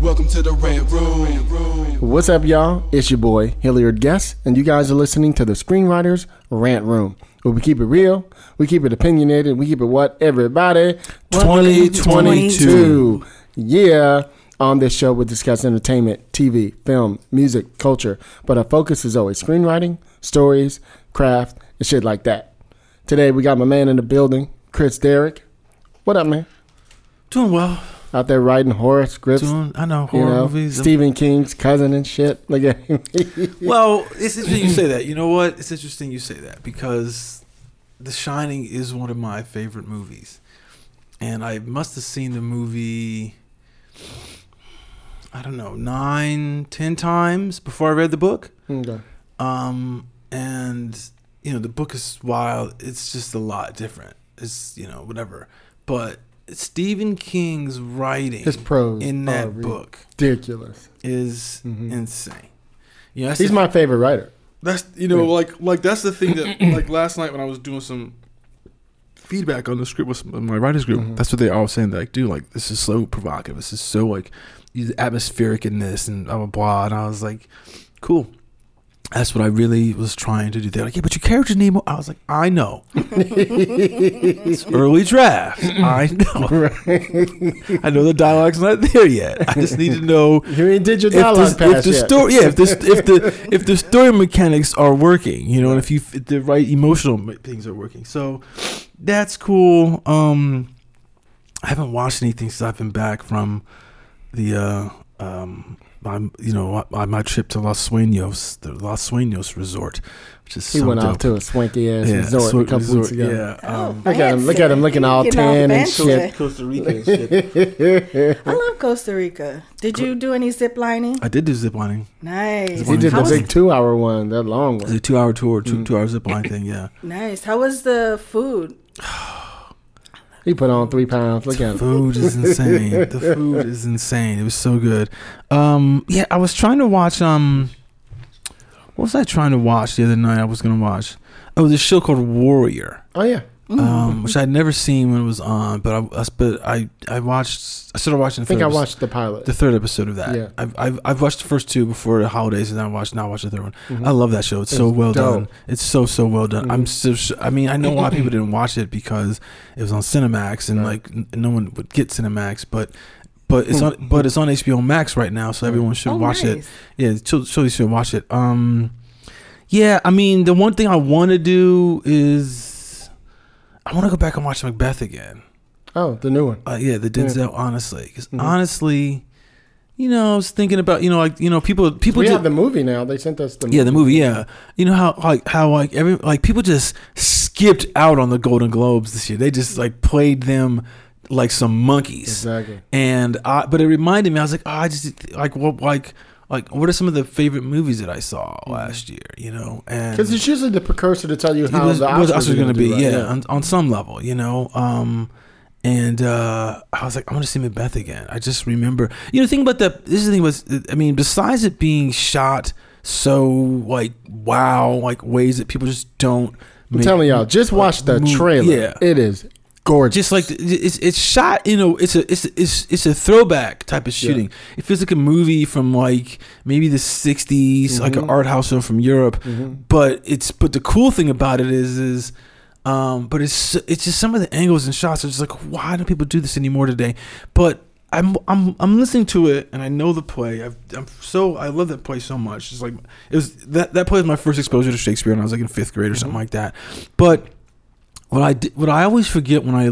Welcome to the Red Room. What's up, y'all? It's your boy, Hilliard Guest, and you guys are listening to the Screenwriters Rant Room, where we keep it real, we keep it opinionated, we keep it what? Everybody? 2022. Yeah. On this show, we discuss entertainment, TV, film, music, culture, but our focus is always screenwriting, stories, craft, and shit like that. Today, we got my man in the building, Chris Derrick. What up, man? Doing well. Out there writing horror scripts. Doing, I know you horror know, movies. Stephen King's cousin and shit. At. Well, it's interesting you say that. You know what? It's interesting you say that because The Shining is one of my favorite movies, and I must have seen the movie. I don't know, nine, ten times before I read the book. Okay. Um, and you know, the book is wild. It's just a lot different. It's you know whatever, but Stephen King's writing His prose in are that book ridiculous. is Mhm. insane. You know, He's the- my favorite writer. That's you know Yeah. like like that's the thing that like last night when I was doing some feedback on the script with my writers group. Mhm. That's what they all saying. They're like, dude, like this is so provocative. This is so like atmospheric in this and blah blah blah. And I was like, cool. That's what I really was trying to do. They're like, yeah, but your characters name. I was like, I know. it's early draft. I know. I know the dialogue's not there yet. I just need to know You ain't did your if dialogue the, if the yet. story, yeah, if the if the if the story mechanics are working, you know, and if you if the right emotional things are working, so that's cool. Um, I haven't watched anything since I've been back from the uh um my you know my, my trip to Los Sueños, the Los Sueños resort, which is He so went dope. off to a swanky ass yeah, resort sweet a couple weeks ago. Yeah, um, Look at him! Look at him! Looking all Getting all tan and shit. Costa Rica and shit. I love Costa Rica. Did you do any zip lining? I did do zip lining. Nice. He did How the was, big two-hour one, that long It was one. a two-hour tour, two Mm. two-hour zip line thing. Yeah. nice. How was the food? He put on three pounds. Look at him. food is insane. the food is insane. It was so good. Um, yeah, I was trying to watch. Um, what was I trying to watch the other night? I was gonna watch. Oh, this show called Warrior, Oh yeah, um, which I'd never seen when it was on, but I, I but I I watched. I started watching. I think I episode- watched the pilot. the third episode of that. Yeah. I've, I've I've watched the first two before the holidays, and then I watched now I watched the third one. Mhm. I love that show. It's, so well dope. done. It's so so well done. I'm Mhm. so. sh- I mean, I know a lot of people didn't watch it because it was on Cinemax, and Right. like n- no one would get Cinemax, but. But it's on, but it's on HBO Max right now, so everyone should oh, watch it. Yeah, you should watch it. Um, yeah, I mean, the one thing I want to do is I want to go back and watch Macbeth again. Oh, the new one. Uh, yeah, the Yeah. Denzel, honestly, because Mhm. honestly, you know, I was thinking about, you know, like you know, people, people, we ju- have the movie now. They sent us the yeah, the movie, yeah. You know how like how like every like people just skipped out on the Golden Globes this year. They just like played them like some monkeys. Exactly. And I, but it reminded me, I was like, oh, I just like what like like what are some of the favorite movies that I saw last year? You know, and Because it's usually the precursor to tell you how was, the Oscars, Oscars going to be, right? yeah, On, on some level, you know. Um, and uh, I was like, I want to see Macbeth again. I just remember, you know, the thing about that. This is the thing was, I mean, besides it being shot so like wow, like ways that people just don't. I'm make- telling y'all, just watch the move- trailer. Yeah, It is gorgeous. just like it's it's shot you know it's a it's it's it's a throwback type of shooting it feels like a movie from like maybe the 60s like an Mhm. art house film from europe Mhm. but it's but the cool thing about it is is um but it's it's just some of the angles and shots are just like why do people do this anymore today but I'm I'm I'm listening to it and I know the play. I've, I'm so I love that play so much. It's like it was that that play was my first exposure to Shakespeare, and I was like in fifth grade or something like that. But what I what I always forget when I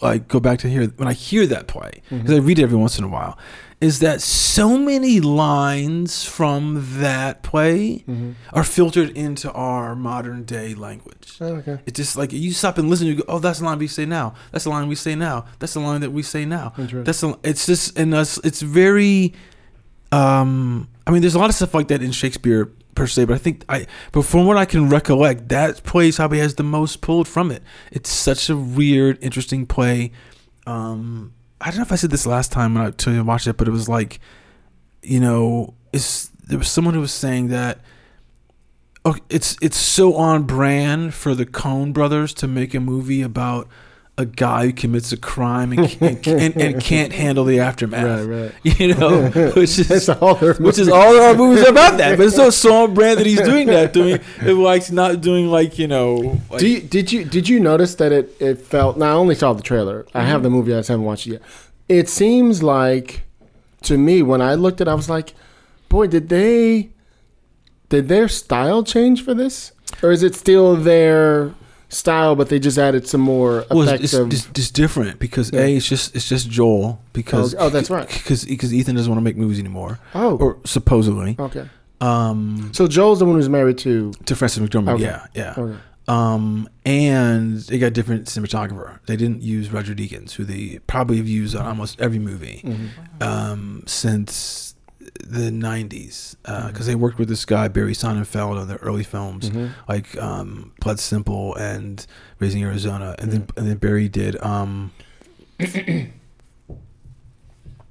like go back to hear when I hear that play mm-hmm. because I read it every once in a while, is that so many lines from that play mm-hmm. are filtered into our modern day language. Oh, okay. It's just like you stop and listen. You go, oh, that's the line we say now. That's the line we say now. That's the line that we say now. That's the, it's just and us. It's very. Um, I mean, there's a lot of stuff like that in Shakespeare per se, but I think I. But from what I can recollect, that play probably has the most pulled from it. It's such a weird, interesting play. Um, I don't know if I said this last time when I told you to watch it, but it was like, you know, it's there was someone who was saying that okay, it's it's so on brand for the Coen brothers to make a movie about a guy who commits a crime and, and, and, and can't handle the aftermath. Right, right. You know, which is all their which is all our movies are about that. But it's so so on brand that he's doing that, doing it like not doing like you know. Like, you, did you did you notice that it, it felt? Now I only saw the trailer. I have the mm-hmm. movie. I just haven't watched it yet. It seems like to me when I looked at, it, I was like, boy, did they did their style change for this, or is it still their style, but they just added some more well, it's, it's, it's, it's different because Yeah. a it's just it's just Joel because Oh, oh, that's right. because because Ethan doesn't want to make movies anymore oh, or supposedly okay. um So Joel's the one who's married to. to Frances McDormand Okay. yeah yeah Okay. um and they got different cinematographer they didn't use Roger Deakins who they probably have used on almost every movie Mm-hmm. um since the 90s because they worked with this guy Barry Sonnenfeld on their early films Mm-hmm. like um, Blood Simple and Raising Arizona, and then and then Barry did um,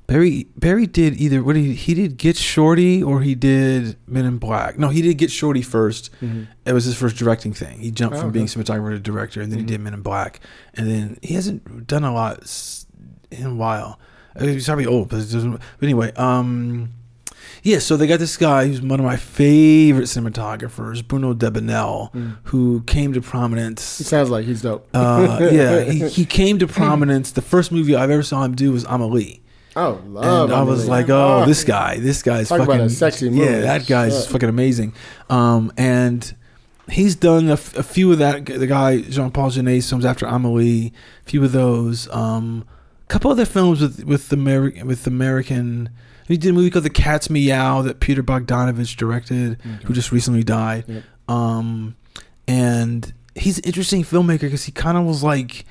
Barry Barry did either what he he did Get Shorty or he did Men in Black. No, he did Get Shorty 1st Mm-hmm. It was his first directing thing. He jumped Oh, from being okay. cinematographer to director, and then he did Men in Black, and then he hasn't done a lot in a while. Uh, He's probably old, but, it doesn't, but anyway, um, yeah. So they got this guy who's one of my favorite cinematographers, Bruno Delbonnel, who came to prominence. He sounds like he's dope. Uh, yeah, he, he came to prominence. The first movie I've ever saw him do was Amelie. Oh, love. and I was Amelie. like, oh, this guy, this guy's Talk fucking a sexy movie. Yeah, that guy's fucking amazing. Um, and he's done a, f- a few of that. The guy Jean Paul Jeunet's films after Amelie, a few of those. Um, couple other films with with American with American. He did a movie called The Cat's Meow that Peter Bogdanovich directed, who just recently died. Yep. Um, and he's an interesting filmmaker because he kind of was like,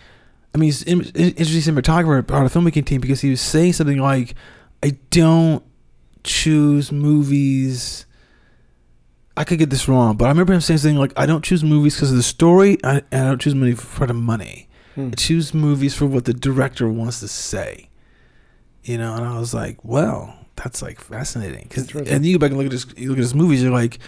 I mean, he's an interesting cinematographer part of the filmmaking team because he was saying something like, I don't choose movies. I could get this wrong, but I remember him saying something like, I don't choose movies because of the story, I- and I don't choose movies for the money. Hmm. I choose movies for what the director wants to say. You know, and I was like, well, that's like fascinating. 'Cause- and you go back and look at this, you look at his movies, you're like,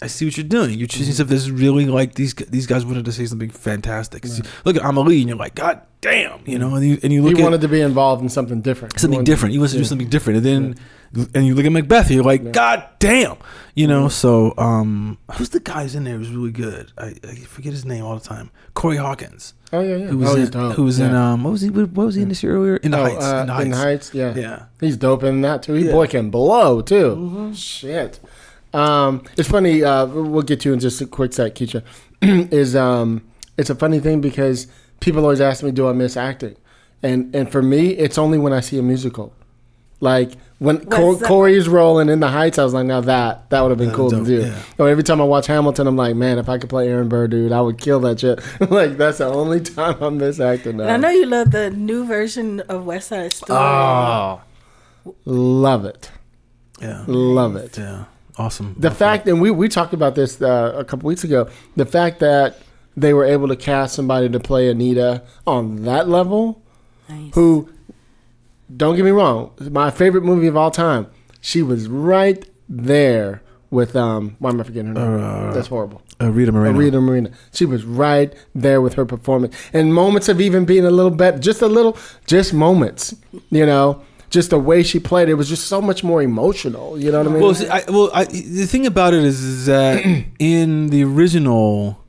I see what you're doing. You're Mm-hmm. choosing stuff that's really like these these guys wanted to say something fantastic. 'Cause you look at Amelie and you're like, God damn, you know, and you and you look he wanted to be involved in something different. Something different. You wanted to do something different, and then and you look at Macbeth, you're like, Yeah. God damn, you know. So, um, who's the guys in there who's really good? I, I forget his name all the time. Corey Hawkins, Oh yeah, yeah. who was oh, in, dope. who was in um, what was he? What was he in this year earlier? In the Oh, Heights. uh, in the Heights. in Heights, yeah. Yeah. He's dope in that too. He Yeah. boy can blow too. Shit. Um, it's funny. Uh, we'll get to in just a quick sec, Keisha. is um, it's a funny thing because people always ask me, "Do I miss acting?" And and for me, it's only when I see a musical. Like when Cor- What's that? Corey's rolling in the Heights, I was like, "Now that that would have been Uh, cool dope, to do." yeah. Or every time I watch Hamilton, I'm like, "Man, if I could play Aaron Burr, dude, I would kill that shit." like that's the only time I miss acting now. And I know you love the new version of West Side Story. Oh, love it, Yeah. love it. Yeah. Awesome. The Awesome. fact, and we, we talked about this uh, a couple weeks ago, the fact that they were able to cast somebody to play Anita on that level, Nice. who, don't get me wrong, my favorite movie of all time. She was right there with um. Why am I forgetting her name? Uh, That's horrible. uh, Rita Moreno. Rita Marina. She was right there with her performance, and moments of even being a little better, just a little, just moments. You know, just the way she played it was just so much more emotional. You know what I mean? Well, see, I, well, I, the thing about it is, is that in the original,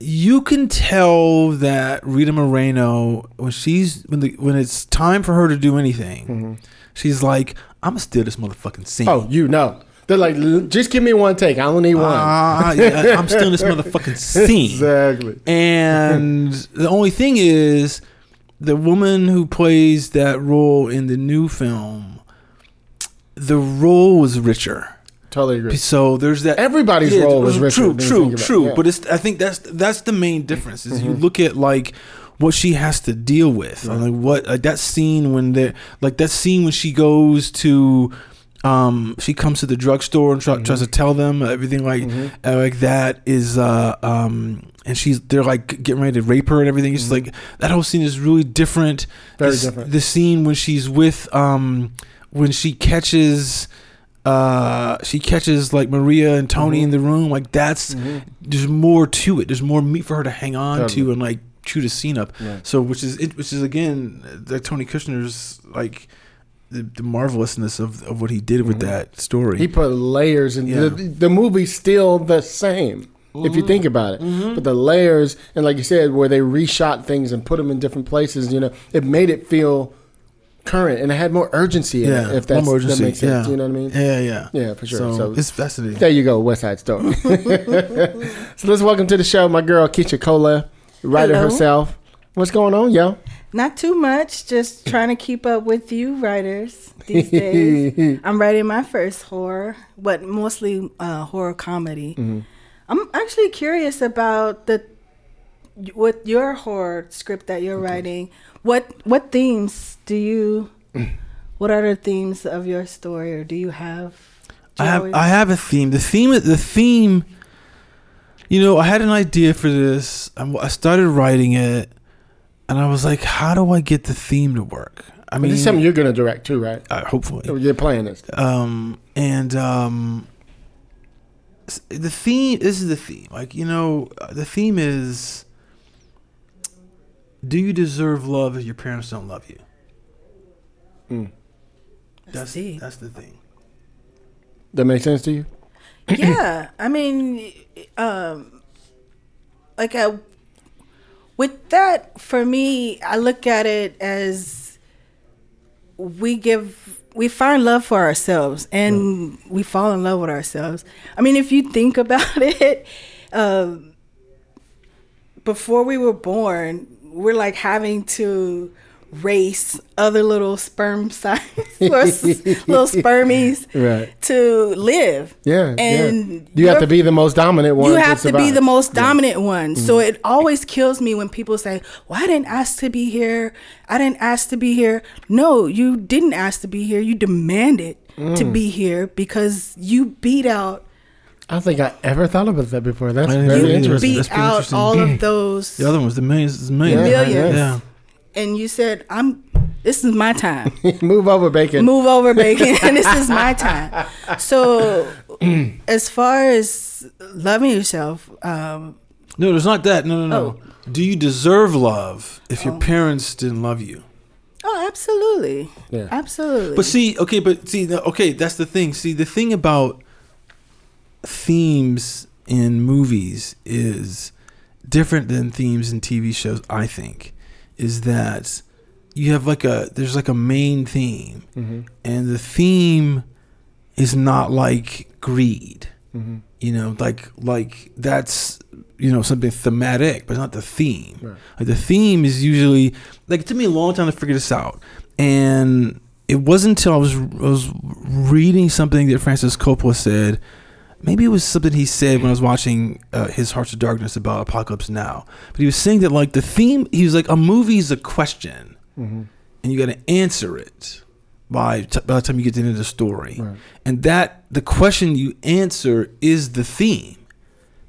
you can tell that Rita Moreno when she's when the when it's time for her to do anything, she's like, "I'm gonna steal this motherfucking scene." oh, you know, they're like, just give me one take. I only need one. Ah, yeah, I'm stealing this motherfucking scene. Exactly. And the only thing is, the woman who plays that role in the new film, the role was richer. Totally agree. So there's that. Everybody's role was richer True, true, think about it, true. yeah. But it's I think that's that's the main difference. Is you Mm-hmm. look at like what she has to deal with, like what like that scene when they like that scene when she goes to. Um, she comes to the drugstore and try, Mm-hmm. tries to tell them everything like uh, like that is uh um and she's they're like getting ready to rape her and everything. It's like that whole scene is really different. Mm-hmm. Very This- different. The scene when she's with um when she catches uh she catches like Maria and Tony Mm-hmm. in the room like that's there's more to it there's more meat for her to hang on Totally. to and like chew the scene up Right. so which is it which is again the Tony Kushner's like the, the marvelousness of, of what he did with that story Mm-hmm. He put layers in Yeah. the the movie's still the same if you think about it. But the layers and like you said, where they reshot things and put them in different places, you know, it made it feel current and it had more urgency in yeah it. If that's, one more that urgency. makes sense, yeah. you know what I mean? yeah yeah Yeah, for sure. so, So- it's fascinating There you go, West Side Story. so let's welcome to the show my girl Keisha Cola, writer Hello. herself. What's going on, yo? Not too much. Just trying to keep up with you writers these days. I'm writing my first horror, but mostly uh, horror comedy. I'm actually curious about the what your horror script that you're writing. What what themes do you? what are the themes of your story, or do you have? do I you have always- I have a theme. The theme the theme you know, I had an idea for this. I I started writing it and I was like, how do I get the theme to work? I I mean, mean, this is something you're gonna direct too, right? uh, hopefully. You're playing this. Um and um the theme this is the theme. Like, you know, uh, the theme is do you deserve love if your parents don't love you? That's deep. that's the thing. That makes sense to you? yeah i mean um like I, with that for me i look at it as we give we find love for ourselves and we fall in love with ourselves i mean if you think about it um before we were born we're like having to race other little sperm size or little spermies Right. to live Yeah. and yeah. you have to be the most dominant one. you have to be the most dominant one. So Mm-hmm. it always kills me when people say, "Well, I didn't ask to be here. I didn't ask to be here." No, you didn't ask to be here. You demanded Mm. to be here because you beat out I don't think I ever thought about that before. That's I didn't very either. you interesting. beat That's pretty out interesting. all of those The other one was the millions. is millions. Yeah, millions. Yeah. and you said, "I'm this is my time. Move over, bacon. Move over, bacon. And this is my time." So as far as loving yourself, um No, there's not that. No, no, no. Oh. Do you deserve love if your parents didn't love you? Oh, absolutely. Yeah. Absolutely. But see, okay, but see, the- okay, that's the thing. See, the thing about themes in movies is different than themes in TV shows. I think is that you have like a there's like a main theme, mm-hmm. and the theme is not like greed. Mm-hmm. You know, like like that's you know something thematic, but not the theme. Right. Like the theme is usually like it took me a long time to figure this out, and it wasn't until I was I was reading something that Francis Coppola said. Maybe it was something he said when I was watching uh, his Hearts of Darkness about Apocalypse Now. But he was saying that like the theme, he was like a movie is a question, and you got to answer it by t- by the time you get to the end of the story, Right. and that the question you answer is the theme.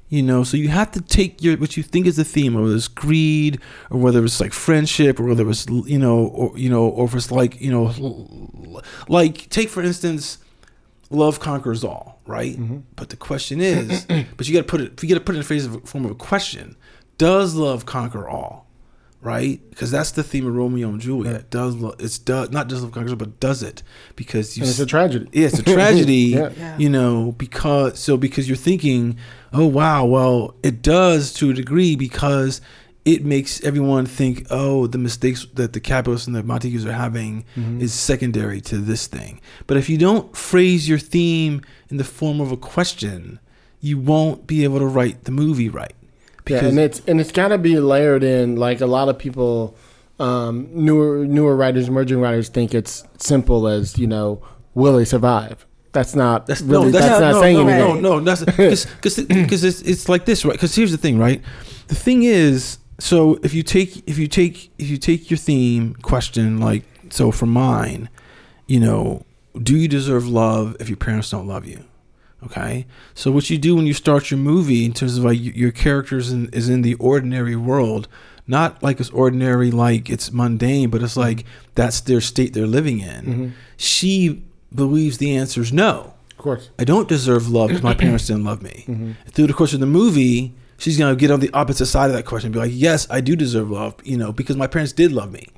You know, so you have to take your what you think is the theme, whether it's greed or whether it's like friendship or whether it's you know or you know or if it's like you know like take for instance, love conquers all, right? Mm-hmm. But the question is, but you got to put it you got to put it in the face of a form of a question: Does love conquer all? Right, because that's the theme of Romeo and Juliet. Does lo- it's does not just love conquers, all, but does it? Because you And it's a tragedy. yeah, it's a tragedy. Yeah. Yeah. You know, because so because you're thinking, oh wow, well it does to a degree because it makes everyone think, oh, the mistakes that the Capulets and the Montagues are having is secondary to this thing. But if you don't phrase your theme in the form of a question, you won't be able to write the movie right. Yeah, and it's and it's got to be layered in. Like a lot of people um, newer newer writers, emerging writers think it's simple as you know, will he survive? That's not That's really. no, that's, that's, not no, saying no, anything. no, no, that's because because it's, it's like this, right? Because here's the thing, right? The thing is, so if you take if you take if you take your theme question, like so for mine, you know, do you deserve love if your parents don't love you? Okay, so what you do when you start your movie in terms of like your characters in, is in the ordinary world, not like it's ordinary, like it's mundane, but it's like that's their state they're living in. She believes the answer is no. Of course. I don't deserve love because my parents didn't love me. Mm-hmm. Through the course of the movie, she's gonna get on the opposite side of that question and be like, "Yes, I do deserve love," you know, because my parents did love me.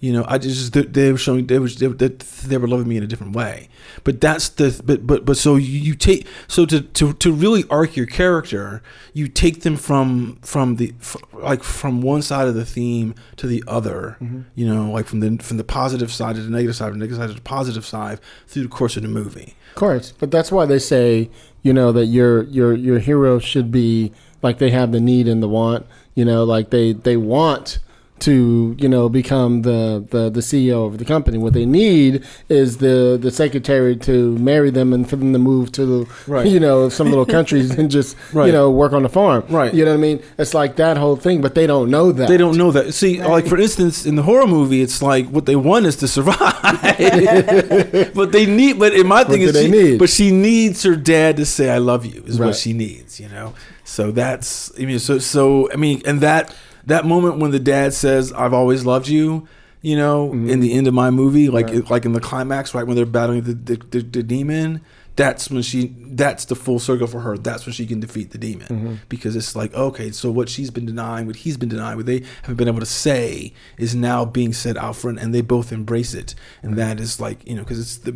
You know, I just they, they were showing they were they, were- they were loving me in a different way. But that's the but but but so you, you take so to, to to really arc your character, you take them from from the f- like from one side of the theme to the other. Mm-hmm. You know, like from the from the positive side to the negative side, from the negative side to the positive side through the course of the movie. Of course, but that's why they say, you know, that your your your hero should be like they have the need and the want. You know, like they they want to you know become the the the CEO of the company. What they need is the the secretary to marry them and for them to move to the Right. you know some little countries and just you know work on the farm. Right. You know what I mean? It's like that whole thing, but they don't know that. They don't know that. See, like for instance, in the horror movie, it's like what they want is to survive, but they need. But in my thing is, she, but she needs her dad to say "I love you" is Right. what she needs. You know, so that's. I mean, so so I mean, and that that moment when the dad says "I've always loved you," you know, mm-hmm. in the end of my movie, like like in the climax, right when they're battling the the, the, the demon. That's when she. That's the full circle for her. That's when she can defeat the demon mm-hmm. because it's like okay, so what she's been denying, what he's been denying, what they haven't been able to say, is now being said out front, and they both embrace it, and that is like you know because it's the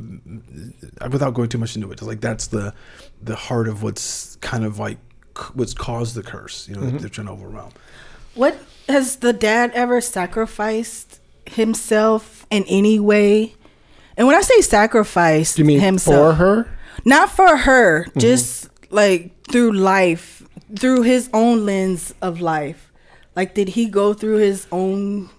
without going too much into it, it's like that's the the heart of what's kind of like what's caused the curse, you know, that they're trying to overwhelm. What has the dad ever sacrificed himself in any way? And when I say sacrifice, Do you mean himself, for her? not for her, Mm-hmm. just like through life, through his own lens of life. Like, did he go through his own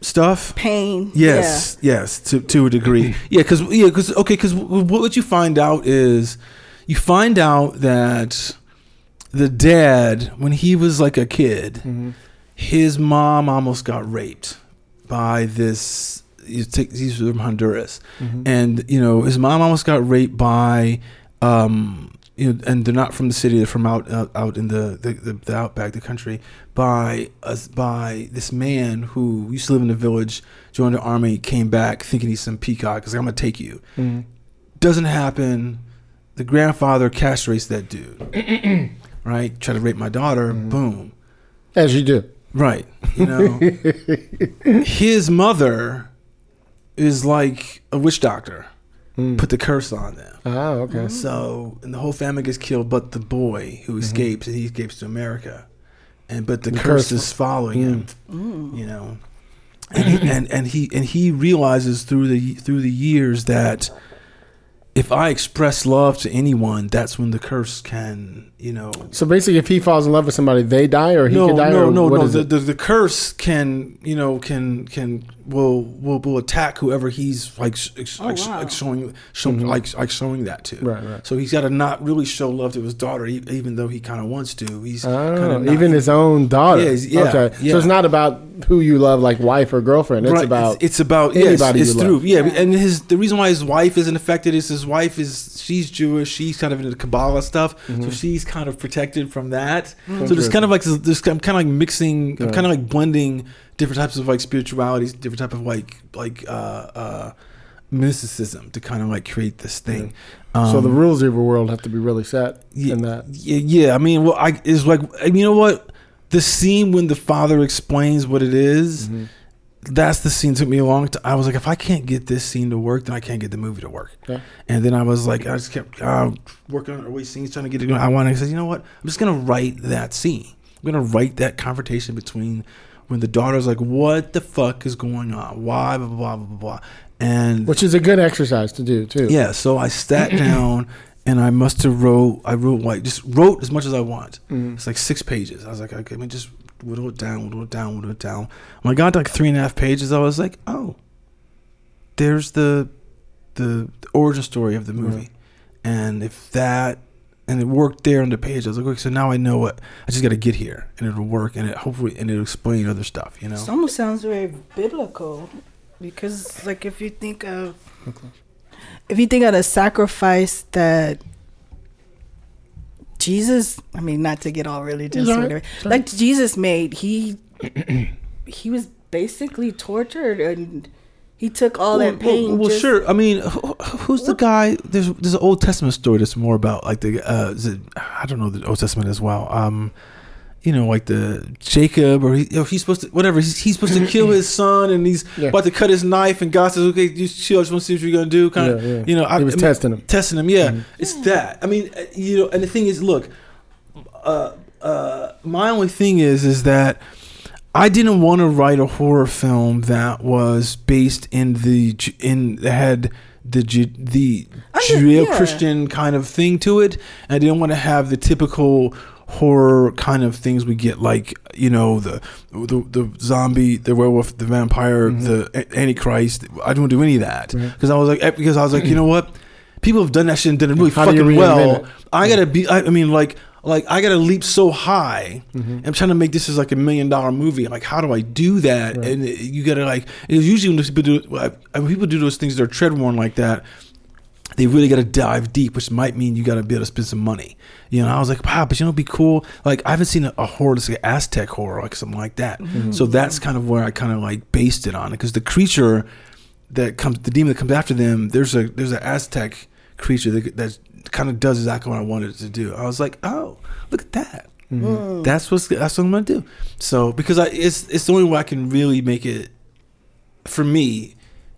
Stuff. pain? Yes, yes, to to a degree. yeah, because yeah, because okay, because what you find out is you find out that the dad, when he was like a kid, mm-hmm. his mom almost got raped by this. You take these from Honduras, mm-hmm. and you know his mom almost got raped by. Um, you know, and they're not from the city; they're from out out, out in the, the, the, the outback, the country. By us, by this man who used to live in the village, joined the army, came back thinking he's some peacock. Cause like, I'm gonna take you. Mm-hmm. Doesn't happen. The grandfather castrates that dude. right? Try to rape my daughter. Mm-hmm. Boom. As you do. Right. You know, his mother is like a witch doctor. Mm. Put the curse on them. Oh, okay. So, and the whole family gets killed, but the boy who mm-hmm. escapes, and he escapes to America, and but the, The curse, curse- is following mm. him. You know, and he, and and he and he realizes through the through the years that if I express love to anyone, that's when the curse can, you know, So basically, if he falls in love with somebody, they die, or he no, could die. no, or no, what no. is The, it? the the curse can you know can can will will, will attack whoever he's like ex- Oh, like, wow. like showing show, like like showing that to. Mm-hmm. Right, right. So he's got to not really show love to his daughter, e- even though he kind of wants to. He's Oh, kind of even his own daughter. Yeah, yeah, okay, yeah. so it's not about who you love, like wife or girlfriend. It's Right, about it's, it's about anybody yes, it's you through love. yeah, and his the reason why his wife isn't affected is his wife is she's Jewish she's kind of into the Kabbalah stuff Mm-hmm. so she's kind of protected from that so there's kind of like this, this I'm kind of like mixing I'm kind of like blending different types of like spiritualities different type of like like uh uh mysticism to kind of like create this thing so the Um, rules of your world have to be really set yeah, in that. Yeah, yeah. I mean, well, I is like you know what the scene when the father explains what it is, Mm-hmm. That's the scene took me a long time. I was like, if I can't get this scene to work, then I can't get the movie to work. Yeah. And then I was like, I just kept uh, working on other scenes, trying to get it going. I wanted. to say, you know what? I'm just gonna write that scene. I'm gonna write that confrontation between when the daughter's like, "What the fuck is going on? Why?" Blah blah blah blah blah. And Which is a good exercise to do too. yeah, so I sat down and I must have wrote. I wrote like just wrote as much as I want. Mm-hmm. It's like six pages. I was like, okay, let me just whittle it down, whittle it down, whittle it down. When I got to like three and a half pages, I was like, oh, there's the the, the origin story of the movie, and if that and it worked there on the page, I was like, okay, so now I know what I just got to get here, and it'll work, and it hopefully and it'll explain other stuff, you know. It almost sounds very biblical because, like, if you think of if you think of the sacrifice that Jesus, I mean, not to get all religious, or whatever, right. like Jesus made, he he was basically tortured and he took all well, that pain. Well, well, just- sure. I mean, who, who's the guy? There's there's an Old Testament story that's more about like the uh, is it, I don't know the Old Testament as well. Um, you know, like the Jacob or he, he's supposed to whatever he's, he's supposed to kill his son and he's Yeah. about to cut his knife and God says, okay, you chill. I just want to see what you're gonna do. Kind of, Yeah, yeah. you know, I, He was I mean, testing him. testing him. Yeah, it's that. I mean, uh, you know, and the thing is, look, uh, uh, my only thing is, is that I didn't want to write a horror film that was based in the in that had the the Under- Judeo-Christian kind of thing to it. And I didn't want to have the typical horror kind of things we get, like you know the the, the zombie, the werewolf, the vampire, the Antichrist. I don't do any of that because I was like, eh, because I was like, you know what, people have done that shit and done it really How fucking well. I gotta be. I, I mean, like, like I gotta leap so high. Mm-hmm. I'm trying to make this as like a million dollar movie. Like, how do I do that? And you gotta like. It's usually when people do when people do those things they're tread worn like that. They really got to dive deep, which might mean you got to be able to spend some money. You know, I was like, wow, but you know, it'd be cool. Like, I haven't seen a, a horror that's like Aztec horror, like something like that. Mm-hmm. So that's kind of where I kind of like based it on, because the creature that comes, the demon that comes after them, there's a there's an Aztec creature that that kind of does exactly what I wanted it to do. I was like, oh, look at that. Mm-hmm. That's what's that's what I'm gonna do. So because I it's it's the only way I can really make it for me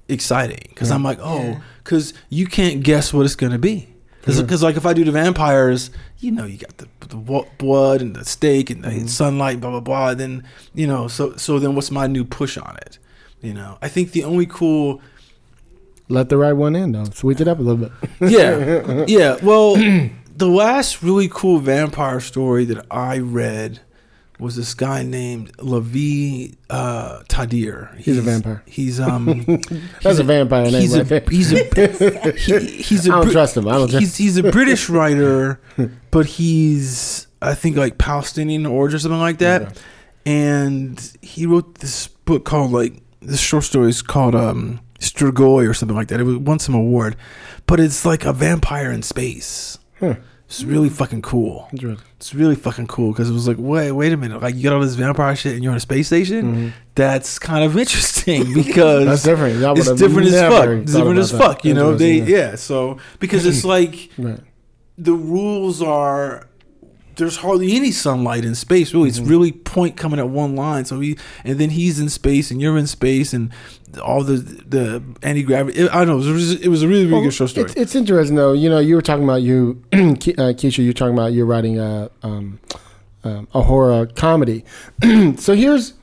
exciting because I'm like, oh, because you can't guess what it's gonna be. Because like if I do the vampires, you know, you got the, the blood and the steak and the mm-hmm. sunlight, blah blah blah. Then you know, so so then what's my new push on it? You know, I think the only cool Let the right one in though. Switch it up a little bit. yeah, yeah. Well, the last really cool vampire story that I read was this guy named Lavie uh, Tidhar. He's a vampire. He's um. That's he's a vampire name He's right there. a he's a he, he's a I don't Brit- trust him. I don't trust- He's he's a British writer, but he's I think like Palestinian origin or something like that. And he wrote this book called like this short story is called um Strigoi or something like that. It won some award, but it's like a vampire in space. It's really fucking cool. It's really fucking cool because it was like, wait, wait a minute, like you got all this vampire shit and you're on a space station. That's kind of interesting because Mm-hmm. That's different. It's different as fuck. It's different as that. fuck. You know, they Interesting, yeah. So because it's like Right. the rules are there's hardly any sunlight in space really Mm-hmm. it's really point coming at one line so he and then he's in space and you're in space and all the the anti-gravity i don't know it was, it was a really really Well, good short story It's, it's interesting though. You know, you were talking about you, uh, Keisha. You were talking about you're writing a um, um, a horror comedy. so here's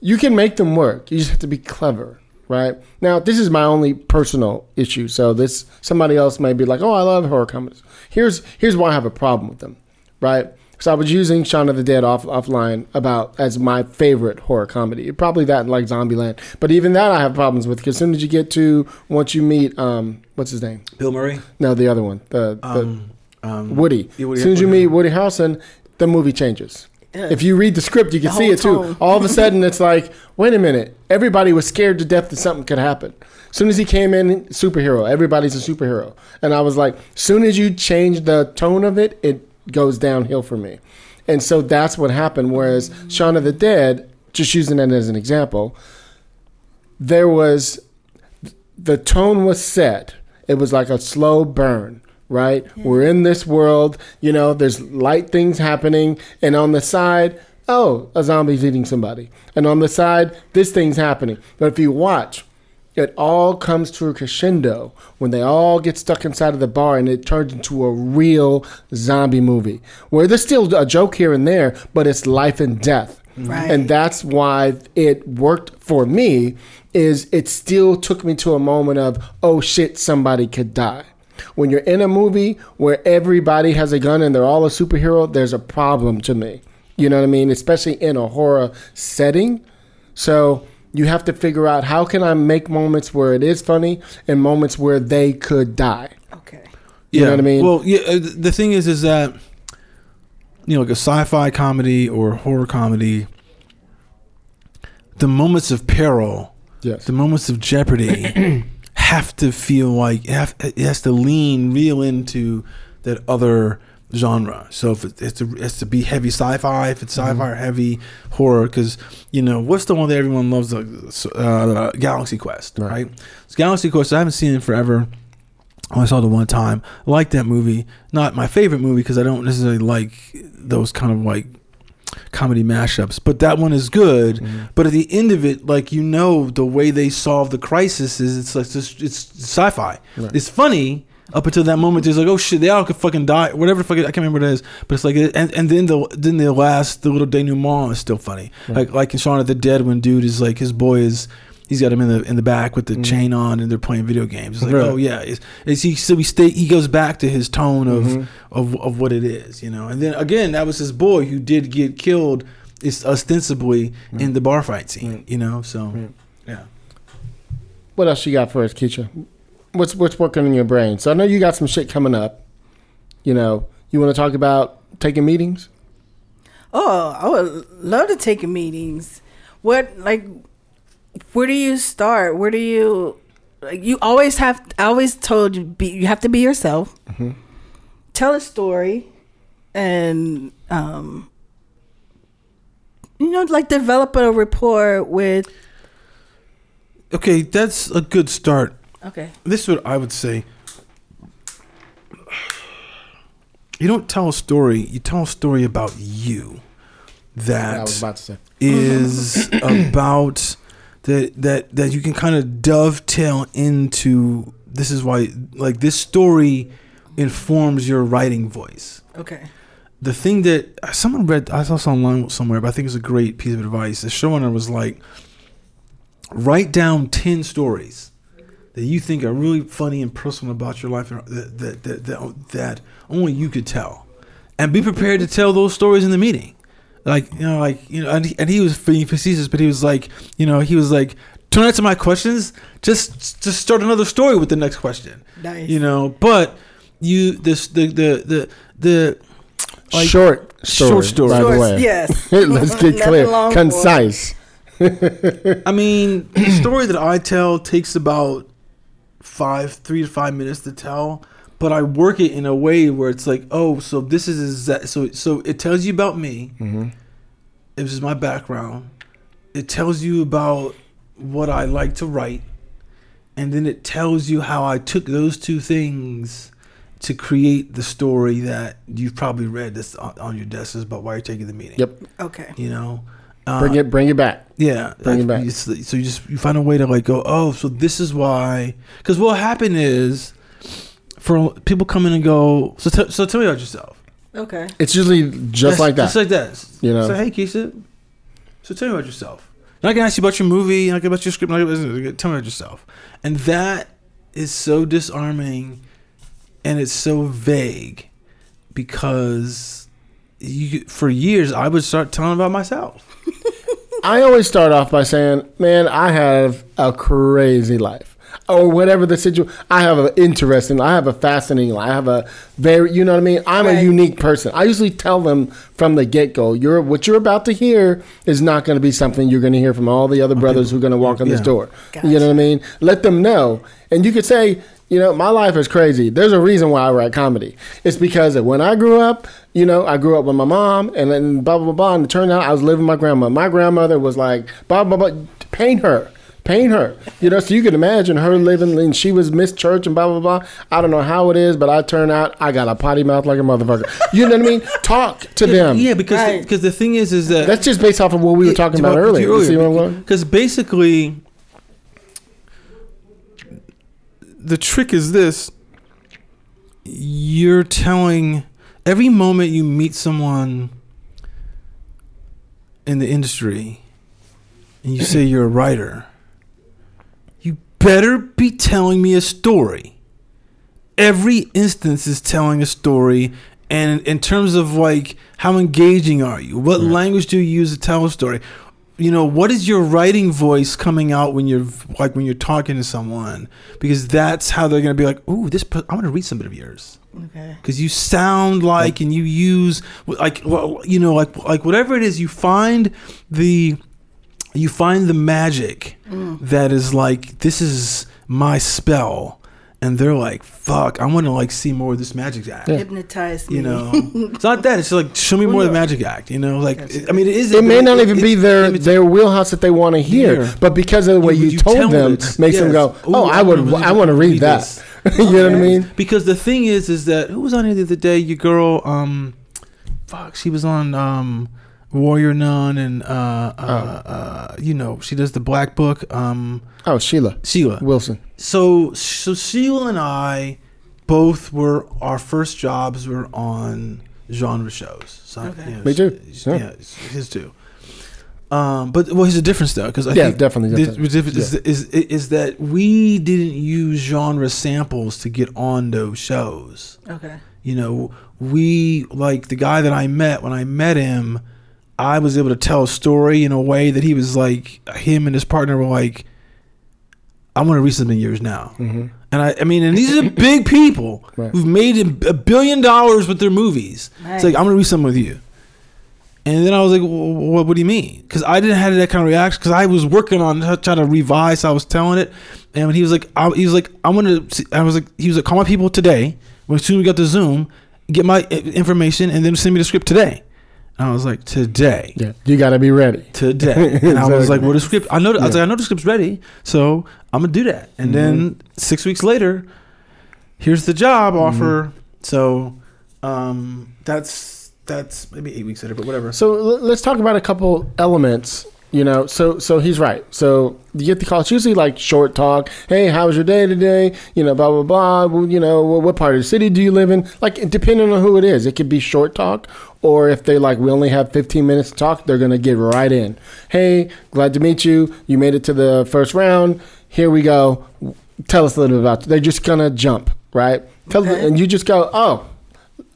you can make them work. You just have to be clever, right? Now, this is my only personal issue. So this somebody else may be like, "Oh, I love horror comedies." Here's here's why I have a problem with them, right? So I was using Shaun of the Dead off offline about as my favorite horror comedy. Probably that and like Zombieland. But even that I have problems with because as soon as you get to once you meet um what's his name? bill murray No, the other one. The, the um, um, Woody. yeah, Woody- as soon as you meet Woody Harrelson, the movie changes. Yeah. If you read the script, you can The see whole it too. All of a sudden, it's like, wait a minute. Everybody was scared to death that something could happen. As soon as he came in, superhero. Everybody's a superhero. And I was like, as soon as you change the tone of it, it goes downhill for me. And so that's what happened. Whereas Shaun of the Dead, just using that as an example, there was the tone was set. It was like a slow burn, right? We're in this world, you know, there's light things happening, and on the side, oh, a zombie's eating somebody. And on the side, this thing's happening. But if you watch, it all comes to a crescendo when they all get stuck inside of the bar and it turns into a real zombie movie where there's still a joke here and there, but it's life and death. Right. And that's why it worked for me is it still took me to a moment of oh shit somebody could die when you're in a movie where everybody has a gun and they're all a superhero there's a problem to me You know what I mean? Especially in a horror setting. So you have to figure out how can I make moments where it is funny and moments where they could die. Okay. You know what I mean? Well, yeah. uh, The thing is, is that you know, like a sci-fi comedy or horror comedy, the moments of peril, Yes. the moments of jeopardy, have to feel like it, have, it has to lean real into that other genre. So if it, it's, to, it's to be heavy sci-fi, if it's sci-fi or heavy horror, because you know what's the one that everyone loves, uh, uh, Galaxy Quest, Right. right? It's Galaxy Quest. I haven't seen it forever. I saw it one time. I like that movie. Not my favorite movie because I don't necessarily like those kind of like comedy mashups. But that one is good. Mm-hmm. But at the end of it, like you know, the way they solve the crisis is it's like it's sci-fi. Right. It's funny up until that moment. It's like oh shit, they all could fucking die. Whatever the fucking I can't remember what it is. But it's like and and then the then the last the little denouement is still funny. Like like in Shaun of the Dead when dude is like his boy is. He's got him in the in the back with the mm. chain on, and they're playing video games. It's like, Right. oh yeah, is, is he? So he stay. He goes back to his tone of, Mhm. of of what it is, you know. And then again, that was his boy who did get killed, is ostensibly mm. in the bar fight scene, mm. you know. So yeah, What else you got for us, Keisha? What's what's working in your brain? So I know you got some shit coming up. You know, you want to talk about taking meetings? Oh, I would love to take meetings. What like where do you start? Where do you like you always have I always told you be you have to be yourself. Tell a story and um you know like develop a rapport with okay, that's a good start. Okay. This is what I would say. You don't tell a story. You tell a story about you. That I was about to say. is about that that that you can kind of dovetail into this is why like this story informs your writing voice Okay. the thing that someone read i saw this online somewhere but i think it's a great piece of advice the showrunner was like write down 10 stories that you think are really funny and personal about your life that that that, that, that only you could tell and be prepared to tell those stories in the meeting like you know like you know and he, and he was being facetious but he was like you know he was like don't answer my questions just just start another story with the next question Nice. you know but you this the the the the like- short story. short story. By the way. yes. Let's get clear. long for it. Concise. I mean, the story that I tell takes about five, three to five minutes to tell, but I work it in a way where it's like, oh, so this is exact. So, so it tells you about me. Mhm. This is my background. It tells you about what I like to write, and then it tells you how I took those two things to create the story that you've probably read that's on, on your desk is about why you're taking the meeting. Yep. Okay. You know. Uh, Bring it. Bring it back. yeah, Bring it back. you- So so you just you find a way to like go. Oh, so this is why. Because what happened is, for people come in and go. So t- so tell me about yourself. Okay. It's usually just Yes, like that. Just like that. You know. So hey, Keisha. So tell me about yourself. And I can ask you about your movie. And I can about your script. and I can- Tell me about yourself. And that is so disarming, and it's so vague, because you for years I would start telling about myself. I always start off by saying, "Man, I have a crazy life." Or whatever the situation, I have an interesting, I have a fascinating. I have a very, you know what I mean. I'm a unique person. I usually tell them from the get go, "You're what you're about to hear is not going to be something you're going to hear from all the other brothers who are going to walk in this door." Gotcha. You know what I mean? Let them know, and you could say, you know, my life is crazy. There's a reason why I write comedy. It's because of when I grew up, you know, I grew up with my mom, and then blah blah blah. blah and it turned out I was living with my grandma. My grandmother was like, blah blah blah. Paint her, paint her. You know, so you can imagine her living, and she was Miss Church and blah blah blah. I don't know how it is, but I turn out I got a potty mouth like a motherfucker. You know what I mean? Talk to them. Yeah, because Right. because the thing is is that That's just based off of what we were talking about earlier. You see what I'm going? Because basically, the trick is this: you're telling every moment you meet someone in the industry, and you say you're a writer, you better be telling me a story. Every instance is telling a story And in terms of like how engaging are you? What language do you use to tell a story? You know, what is your writing voice coming out when you're like when you're talking to someone? Because that's how they're gonna be like, "Ooh, this I want to read something of yours." Okay. because you sound like and you use like well, you know like like whatever it is you find the you find the magic mm. that is like this is my spell and they're like fuck i want to like see more of this magic act Hypnotize me. you know it's not that it's like show me more of the magic act you know like i mean it is It may not it- even it- be their it's- their wheelhouse that they want to hear, Hear. but because of the way You- you, you told them, it. makes them Yes. go, Ooh, "Oh, I I would, wanna I want to read, read that." this. you know what I mean? because the thing is is that who was on here the other day your girl um fuck she was on um warrior nun and uh uh, uh you know she does the black book um Oh, Sheila sheila Wilson. so so sheila and i both were our first jobs were on genre shows so Okay. you know, Me too. yeah, Yeah. his too um, but well, here's a difference though, because I Yeah, think definitely the different. difference is, is is that we didn't use genre samples to get on those shows Okay. you know, we like the guy that I met when I met him, I was able to tell a story in a way that he was like him and his partner were like, I want to read something yours now. Mm-hmm. And I, I mean, and these are big people Right. who've made a billion dollars with their movies. It's like I'm gonna read something with you. And then I was like, well, what, what do you mean? Because I didn't have that kind of reaction because I was working on trying to revise. I was telling it, and when he was like, I, he was like, I want to. I was like, he was like, call my people today. When as soon as we got the Zoom, get my information, and then send me the script today. And I was like, today, Yeah, you got to be ready. today. And I was like, well, the script. I know. I was like, I know the script's ready, so I'm gonna do that. And then Mm-hmm. six weeks later, here's the job offer. So, um, that's that's maybe eight weeks later, but whatever. So l- let's talk about a couple elements. You know, so so he's right. So you get the call. It's usually like short talk. Hey, how was your day today? You know, blah blah blah. You know, what, part of the city do you live in? Like, depending on who it is, it could be short talk, or if they like, we only have 15 minutes to talk, they're gonna get right in. Hey, glad to meet you. You made it to the first round. Here we go. Tell us a little bit about. They're just gonna jump right. Tell Okay. and you just go, oh,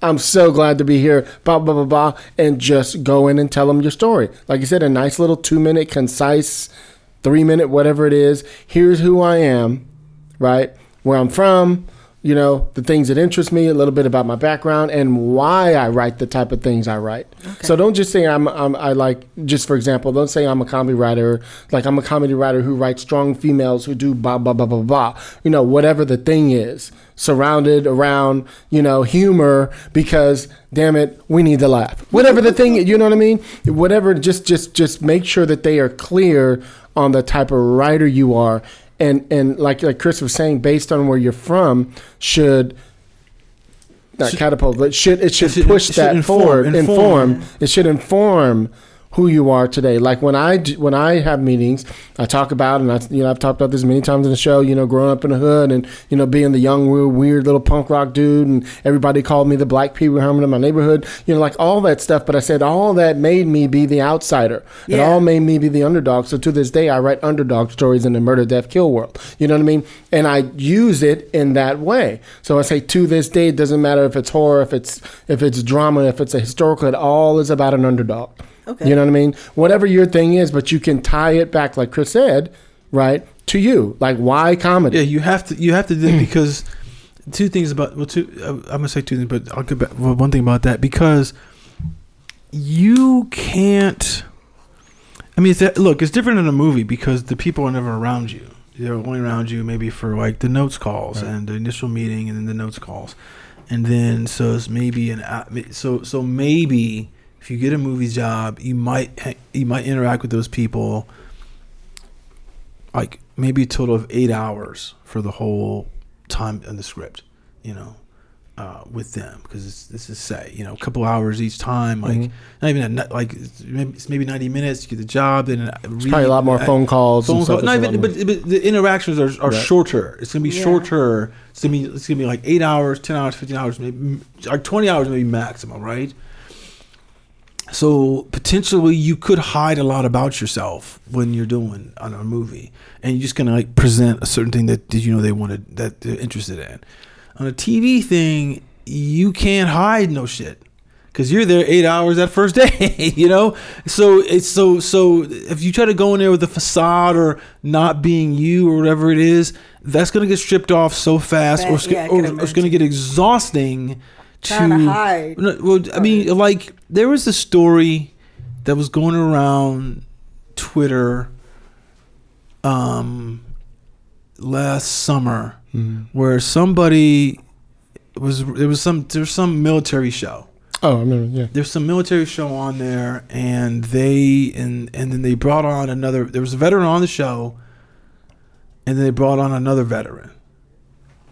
I'm so glad to be here, blah, blah, blah, blah, and just go in and tell them your story. Like I said, a nice little two minute, concise, three minute, whatever it is. Here's who I am, right? Where I'm from, you know, the things that interest me, a little bit about my background, and why I write the type of things I write. So don't just say I'm, I'm, I like, just for example, don't say I'm a comedy writer, like I'm a comedy writer who writes strong females who do blah, blah, blah, blah, blah. You know, whatever the thing is, surrounded around, you know, humor because damn it, we need to laugh. Whatever the thing, you know what I mean? Whatever, just, just, just make sure that they are clear on the type of writer you are and and like like Chris was saying, based on where you're from, should not Should- catapult, but should it should It should- push it should that inform- forward, inform. inform. It should inform who you are today. Like when I d- when I have meetings, I talk about and I you know I've talked about this many times in the show. You know, growing up in the hood and you know being the young weird, weird little punk rock dude, and everybody called me the Black Pee Wee Herman in my neighborhood. You know, like all that stuff. But I said all that made me be the outsider. It all made me be the underdog. So to this day, I write underdog stories in the murder, death, kill world. You know what I mean? And I use it in that way. So I say to this day, it doesn't matter if it's horror, if it's if it's drama, if it's a historical. It all is about an underdog. Okay. You know what I mean? Whatever your thing is, but you can tie it back, like Chris said, right to you. Like why comedy? Yeah, you have to you have to do that because two things about well two uh, I'm gonna say two things, but I'll get back well, one thing about that because you can't. I mean, it's that, look, it's different in a movie because the people are never around you. They're only around you maybe for like the notes calls Right. and the initial meeting and then the notes calls, and then so it's maybe an a- so so maybe if you get a movie job, you might you might interact with those people like maybe a total of eight hours for the whole time in the script, you know, uh, with them because this is say you know a couple hours each time, like Mhm. not even a, nu- like it's maybe, it's maybe ninety minutes. You get the job, then uh, It's probably a lot more phone calls. Phone and call, not even, lot but, but the interactions are, are Right. shorter. It's gonna be Yeah. shorter. It's gonna be it's gonna be like eight hours, ten hours, fifteen hours, maybe like twenty hours, maybe maximum, right? So potentially you could hide a lot about yourself when you're doing on a movie, and you're just gonna like present a certain thing that did you know they wanted that they're interested in. On a TV thing, you can't hide no shit because you're there eight hours that first day, you know. So it's so so if you try to go in there with a facade or not being you or whatever it is, that's gonna get stripped off so fast, or it's, Yeah, I or it's gonna get exhausting. Trying to hide. No, Well, I mean, like there was a story that was going around Twitter, um, last summer, where somebody was there was some there was some military show Oh, I remember. Yeah. there's some military show on there and they and and then they brought on another there was a veteran on the show and then they brought on another veteran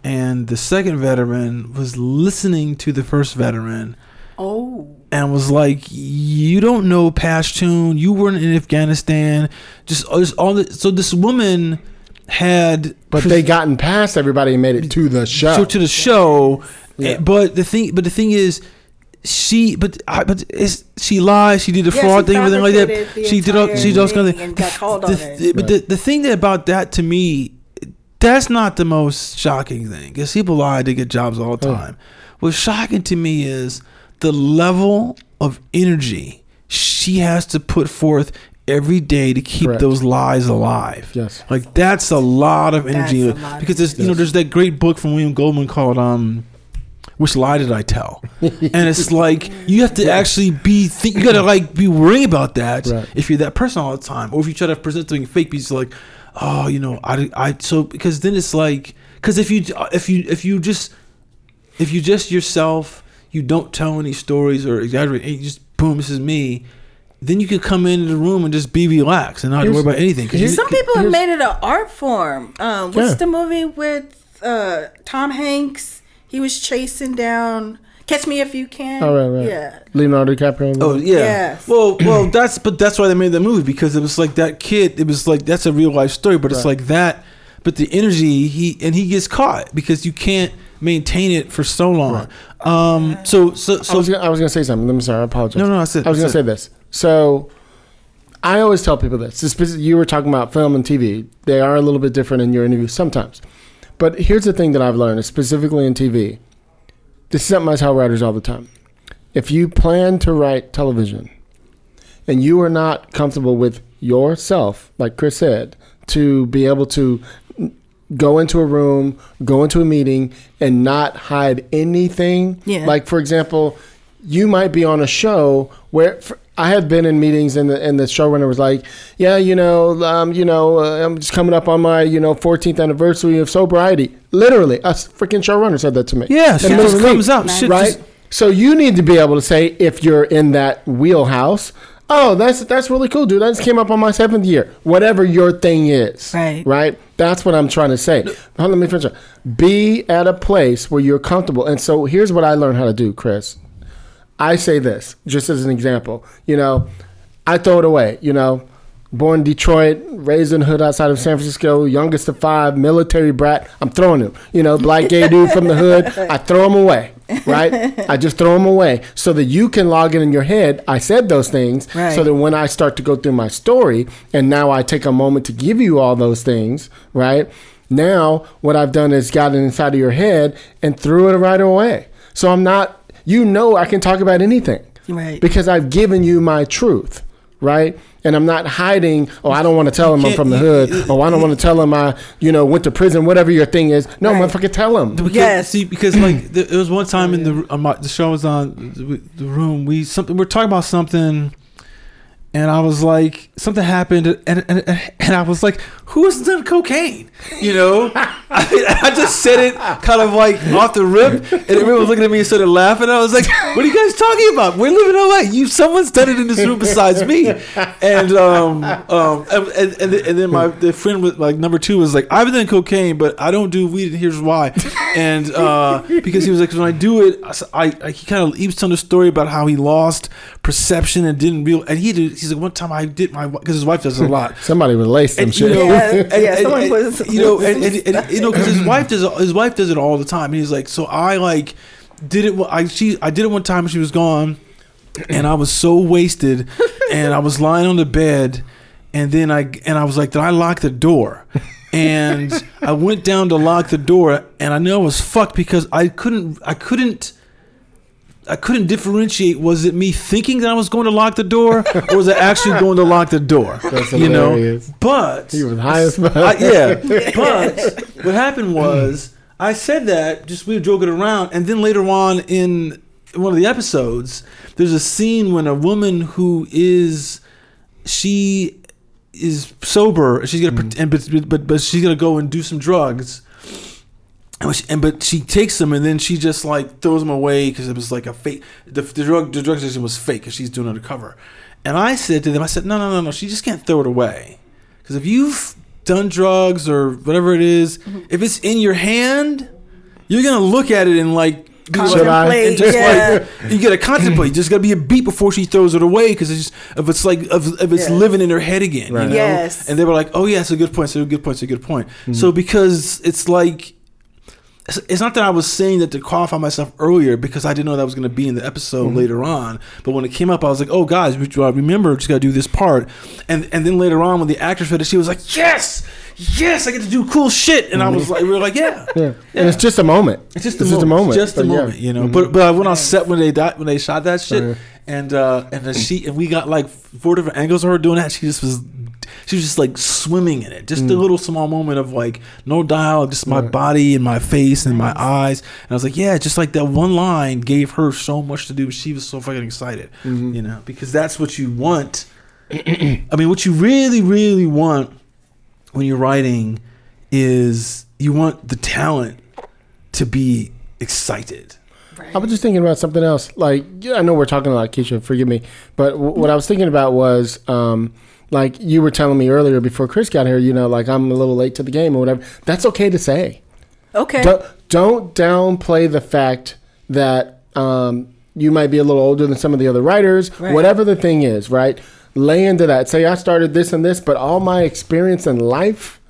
and the second veteran was listening to the first veteran Oh. and was like you don't know Pashtun you weren't in Afghanistan just, just all the, so this woman had But they gotten past everybody and made it to the show. so to the show. Yeah. eh, But the thing, but the thing is, she, but I, but is she lied? She did the Yeah, fraud thing, everything like that. She did all, she did all kind of thing and got called on the, it. But the, the thing that about that to me, that's not the most shocking thing because people lie to get jobs all the Oh. time. What's shocking to me is the level of energy she has to put forth every day to keep Correct. those lies alive. Yes. Like that's a lot of That's energy a lot because there's you know there's that great book from William Goldman called um which lie did I tell? and it's like you have to actually be think you gotta like be worrying about that Right. if you're that person all the time, or if you try to present something fake, because like, oh, you know, I, I so because then it's like because if you if you if you just if you just yourself, you don't tell any stories or exaggerate, and you just boom, this is me. Then you could come into the room and just be relaxed and not Here's- worry about anything. you- Some people have made it an art form. Um, what's Yeah. the movie with uh, Tom Hanks? He was chasing down Catch Me If You Can. Oh, right, right. Yeah. Leonardo DiCaprio. Oh yeah. Yes. Well, well, that's but that's why they made the movie because it was like that kid. It was like that's a real life story, but it's like that. But the energy he and he gets caught because you can't maintain it for so long. Um. So so I so. was gonna, I was gonna say something. I'm sorry. I apologize. No, no, that's it, I was gonna that's say this. So, I always tell people this. this you were talking about film and TV. They are a little bit different in your interviews sometimes. But here's the thing that I've learned, specifically in TV. This is something I tell writers all the time. If you plan to write television, and you are not comfortable with yourself, like Chris said, to be able to go into a room, go into a meeting, and not hide anything. Yeah. Like for example, you might be on a show where for, I had been in meetings and the and the showrunner was like, "Yeah, you know, um, you know, uh, I'm just coming up on my you know 14th anniversary of sobriety." Literally, a freaking showrunner said that to me. Yeah, shit just comes out. Right? just- So you need to be able to say if you're in that wheelhouse. Oh, that's that's really cool, dude. I just came up on my seventh year. Whatever your thing is, Right. Right. That's what I'm trying to say. Hold on, let me finish. Be at a place where you're comfortable. And so here's what I learned how to do, Chris. I say this just as an example. You know, I throw it away. You know, born in Detroit, raised in hood outside of San Francisco, youngest of five, military brat. I'm throwing him. You know, black gay dude from the hood. I throw him away. Right? I just throw them away so that you can log in in your head. I said those things Right. so that when I start to go through my story, and now I take a moment to give you all those things, right? Now, what I've done is got it inside of your head and threw it right away. So I'm not, you know, I can talk about anything. Right. Because I've given you my truth, right? And I'm not hiding, oh, I don't want to tell him I'm from the hood. Oh, I don't want to tell him I, you know, went to prison, whatever your thing is. No, Right. motherfucker, tell him. Because, Yes. See, because like there, there was one time in the on my, the show was on the, the room. We something we're talking about something, and I was like something happened, and and, and I was like, "Who's done cocaine?" You know, I, I just said it kind of like off the rip, and everyone was looking at me and started laughing. I was like, "What are you guys talking about? We're living LA. You someone's done it in this room besides me." And um um and and, and, and then my the friend with like number two was like, "I've done cocaine, but I don't do weed, and here's why." And uh, because he was like, "When I do it, I, I, I he kind of he was telling a story about how he lost perception and didn't real, and he did. He's like, one time I did my because his wife does it a lot." Somebody would lace some And, shit. you know, Yeah, yeah, and- someone and, was- you know, and, and, you know, because his wife does his wife does it all the time. And he's like, so I like did it. I she I did it one time she was gone, and I was so wasted, and I was lying on the bed, and then I and I was like, did I lock the door? And I went down to lock the door, and I knew I was fucked because I couldn't I couldn't I couldn't differentiate. Was it me thinking that I was going to lock the door, or was I actually going to lock the door? That's you know. But He was high as fuck. I- yeah. But what happened was I said that just we were joking around, and then later on in one of the episodes, there's a scene when a woman who is she is sober. She's gonna mm. pretend, but, but but she's gonna go and do some drugs. And, she, and but she takes them and then she just like throws them away because it was like a fake. The, the drug the drug station was fake because she's doing it undercover. And I said to them, I said, no, no, no, no. She just can't throw it away because if you've done drugs or whatever it is, mm-hmm. if it's in your hand, you're gonna look at it and like. be like- Contemplate, just yeah. like you gotta contemplate. You just gotta be a beat before she throws it away because it's just if it's like if, if it's Yeah. living in her head again. Right. You know? Yes. And they were like, "Oh yeah, it's a good point. It's a good point. It's a good point." Mm-hmm. So because it's like. It's, it's not that I was saying that to qualify myself earlier because I didn't know that was going to be in the episode later on. But when it came up, I was like, "Oh, guys, we, uh, remember, just got to do this part." And and then later on, when the actress read it, she was like, "Yes, yes, I get to do cool shit." And I was like, "We were like, yeah, Yeah. And it's just a moment. it's just a It's moment. Just a But yeah. moment, you know. But but I went on set when they died, when they shot that shit, Right. and uh and then she and we got like four different angles of her doing that. She just was, she was just like swimming in it. Just a little small moment of like no dialogue, just my Right. body and my face and my eyes. And I was like, yeah, just like that one line gave her so much to do. She was so fucking excited, you know, because that's what you want. I mean, what you really, really want when you're writing is you want the talent to be excited. I was just thinking about something else. Like, I know we're talking a lot, Keisha, forgive me. But w- what I was thinking about was, um, like you were telling me earlier before Chris got here, you know, like I'm a little late to the game or whatever. That's okay to say. Okay. Don't, don't downplay the fact that um, you might be a little older than some of the other writers, Right. whatever the thing is, right? Lay into that. Say, I started this and this, but all my experience in life,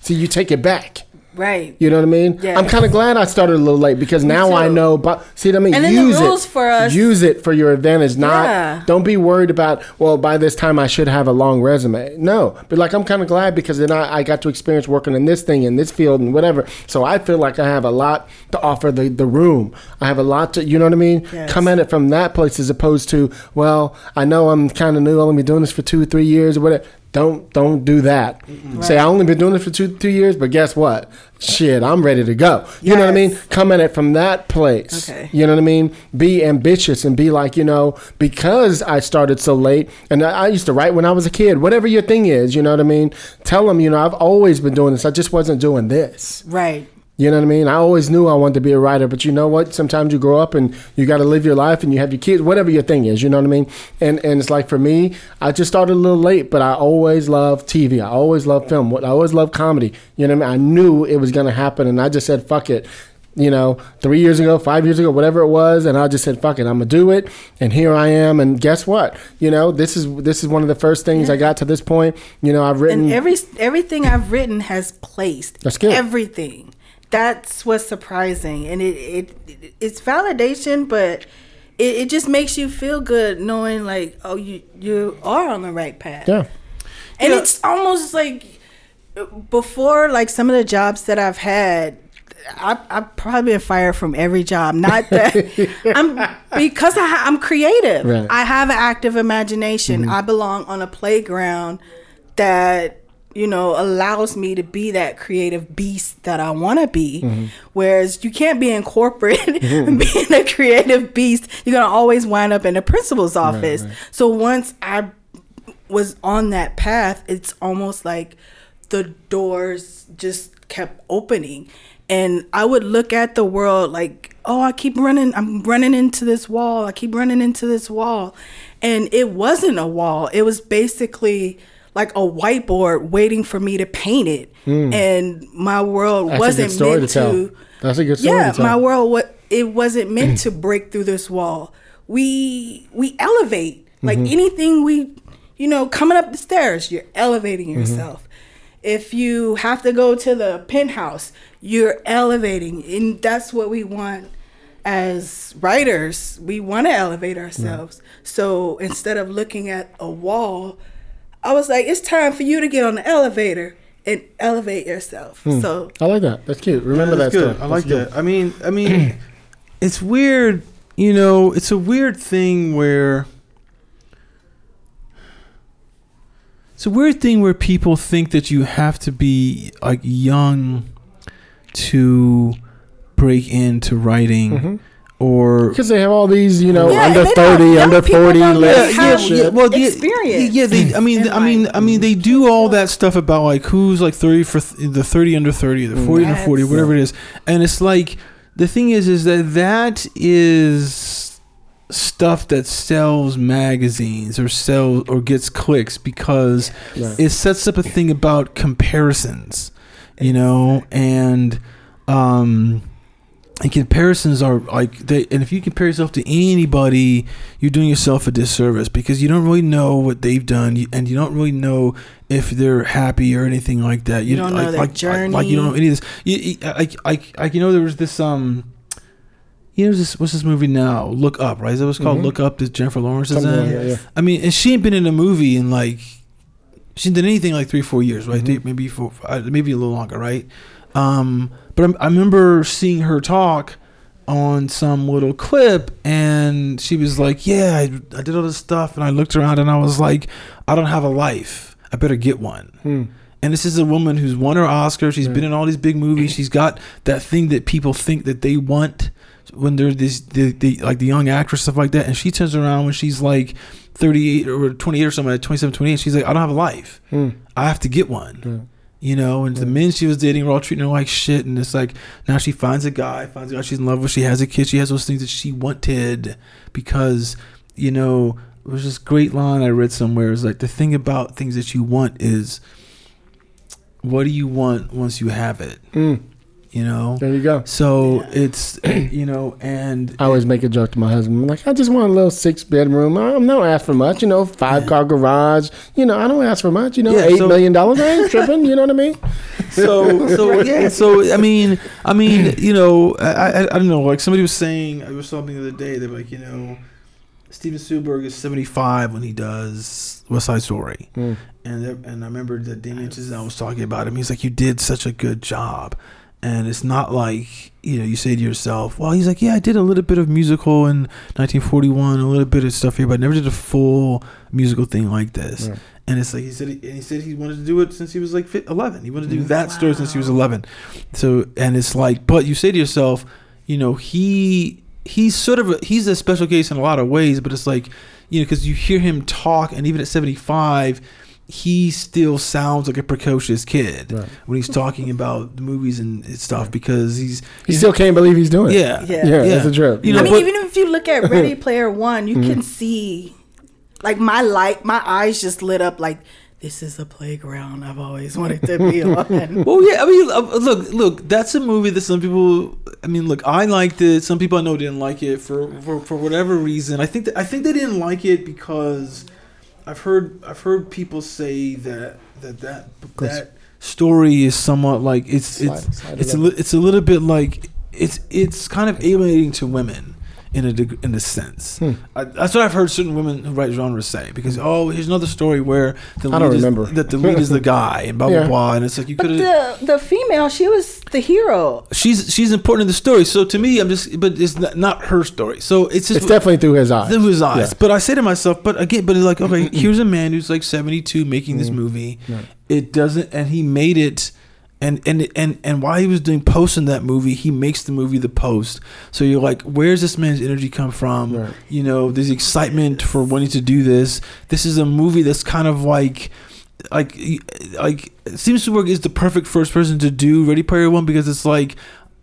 so you take it back. Right. You know what I mean? Yes. I'm kind of glad I started a little late because now I know. But see what I mean? And then the use rules it for us- Use it for your advantage. Not Yeah. don't be worried about. Well, by this time I should have a long resume. No, but like I'm kind of glad because then I, I got to experience working in this thing in this field and whatever. So I feel like I have a lot to offer the the room. I have a lot to. You know what I mean? Yes. Come at it from that place as opposed to well, I know I'm kind of new. I've only been doing this for two three years or whatever. Don't don't do that. Say I only been doing this for two two years, but guess what? Shit, I'm ready to go. You know what I mean? Come at it from that place. Okay. You know what I mean? Be ambitious and be like, you know, because I started so late and I, I used to write when I was a kid. Whatever your thing is, you know what I mean? Tell them, you know, I've always been doing this. I just wasn't doing this. Right. You know what I mean? I always knew I wanted to be a writer, but you know what? Sometimes you grow up and you got to live your life and you have your kids, whatever your thing is. You know what I mean? And and it's like for me, I just started a little late, but I always loved TV. I always loved film. I always loved comedy. You know what I mean? I knew it was going to happen, and I just said, "Fuck it." You know, three years ago, five years ago, whatever it was, and I just said, "Fuck it, I'm gonna do it." And here I am. And guess what? You know, this is this is one of the first things I got to this point. You know, I've written. And every everything I've written has placed. That's good. Everything. That's what's surprising, and it it it's validation, but it, it just makes you feel good knowing like oh you you are on the right path. yeah. And it's almost like before, like some of the jobs that I've had, I, I've probably been fired from every job. Not that I'm because I, i'm creative. Right. I have an active imagination. Mm-hmm. I belong on a playground that you know allows me to be that creative beast that I want to be. Mm-hmm. Whereas you can't be in corporate mm-hmm. being a creative beast. You're gonna always wind up in the principal's office. So once I was on that path, it's almost like the doors just kept opening. And I would look at the world like, oh, I keep running, I'm running into this wall, I keep running into this wall. And it wasn't a wall, it was basically like a whiteboard waiting for me to paint it. And my world. That's wasn't meant to to That's a good story yeah to tell. my world what it wasn't meant to break through this wall we we elevate like Mm-hmm. anything we you know coming up the stairs you're elevating Mm-hmm. yourself if you have to go to the penthouse you're elevating and that's what we want as writers we want to elevate ourselves so instead of looking at a wall i was like it's time for you to get on the elevator and elevate yourself Hmm. so I like that. That's cute. Remember That's that good. story. I like That's good. that. I mean, I mean, it's weird you know, it's a weird thing where it's a weird thing where people think that you have to be like young to break into writing Mhm. Or Because they have all these, you know, Yeah, under and they don't- 30, young under 40 don't lists really and have shit. well, yeah, experience Yeah, they. I mean, I mean, life. I mean, they do all that stuff about like who's like thirty for th- the thirty under thirty, the forty under forty, whatever it is, and it's like the thing is, is that that is stuff that sells magazines or sells or gets clicks because Right. it sets up a thing about comparisons, you know, and um, and comparisons are like they. And if you compare yourself to anybody, you're doing yourself a disservice because you don't really know what they've done, and you don't really know if they're happy or anything like that. You don't know like, their like, like, like you don't know any of this. You, you, like, like, like you know, there was this um. You know, this what's this movie now? Look Up, right? Is that what's called? Mhm. Look Up. That Jennifer Lawrence is Something in. like that, yeah. I mean, and she ain't been in a movie in like she ain't done anything like three, four years, right? Mhm. Maybe four, uh, maybe a little longer, right? Um, but I'm, I remember seeing her talk on some little clip, and she was like, "Yeah, I, I did all this stuff," and I looked around, and I was like, "I don't have a life. I better get one." Hmm. And this is a woman who's won her Oscar. She's Right. been in all these big movies. She's got that thing that people think that they want when they're this the, the like the young actress stuff like that. And she turns around when she's like 38 or 28 or something, like 27, 28. She's like, I don't have a life. Hmm. I have to get one. Yeah. You know, and the men she was dating were all treating her like shit. And it's like now she finds a guy, finds a guy she's in love with. She has a kid. She has those things that she wanted because, you know, it was this great line I read somewhere. It's like the thing about things that you want is what do you want once you have it? Hmm. You know? There you go. So it's, you know, and I always make a joke to my husband. I'm like, I just want a little six bedroom. I'm not ask for much, you know, five car garage. You know, I don't ask for much. You know, Yeah, eight so- million dollars. I ain't tripping. You know what I mean? so so yeah so i mean i mean you know I, I i don't know like somebody was saying i was something the other day they're like you know steven spielberg is 75 when he does west side story Hmm. and and i remember that damien chazelle was talking about him he's like you did such a good job and it's not like you know you say to yourself well he's like yeah i did a little bit of musical in 1941 a little bit of stuff here but I never did a full musical thing like this Right. and it's like he said, he, and he said he wanted to do it since he was like eleven. He wanted to do mm-hmm. that story since he was eleven. So, and it's like, but you say to yourself, you know, he he's sort of a, he's a special case in a lot of ways, but it's like, you know, because you hear him talk, and even at seventy five, he still sounds like a precocious kid Right. when he's talking about the movies and stuff because he's He still can't believe he's doing it. yeah Yeah. Yeah, Yeah. it's a trip. You know, I mean, but- even if you look at Ready Player One, you Mm-hmm. can see, like my light, my eyes just lit up. Like this is a playground I've always wanted to be on. Well, yeah. I mean, uh, look, look. That's a movie that some people. I mean, look. I liked it. Some people I know didn't like it for for, for whatever reason. I think that I think they didn't like it because I've heard I've heard people say that that that that story is somewhat like it's Slide- it's slide it's a li- it's a little bit like it's it's kind of alienating to women in a deg- in a sense. Hmm. I, that's what I've heard certain women who write genres say because oh here's another story where the I lead don't is, remember. that the lead is the guy and blah blah Yeah. blah and it's like you could have the the female, she was the hero. she's she's important in the story. So to me, I'm just, but it's not, not her story. So it's just It's definitely through his eyes. through his eyes. Yeah. But I say to myself, but again, but it's like, okay, here's a man who's like 72 making this movie. Right. It doesn't, and he made it. And, and and and while he was doing post in that movie, he makes the movie the post. So you're like, where's this man's energy come from? Right. You know, there's excitement for wanting to do this. This is a movie that's kind of like like like Steven Spielberg is the perfect first person to do Ready Player One because it's like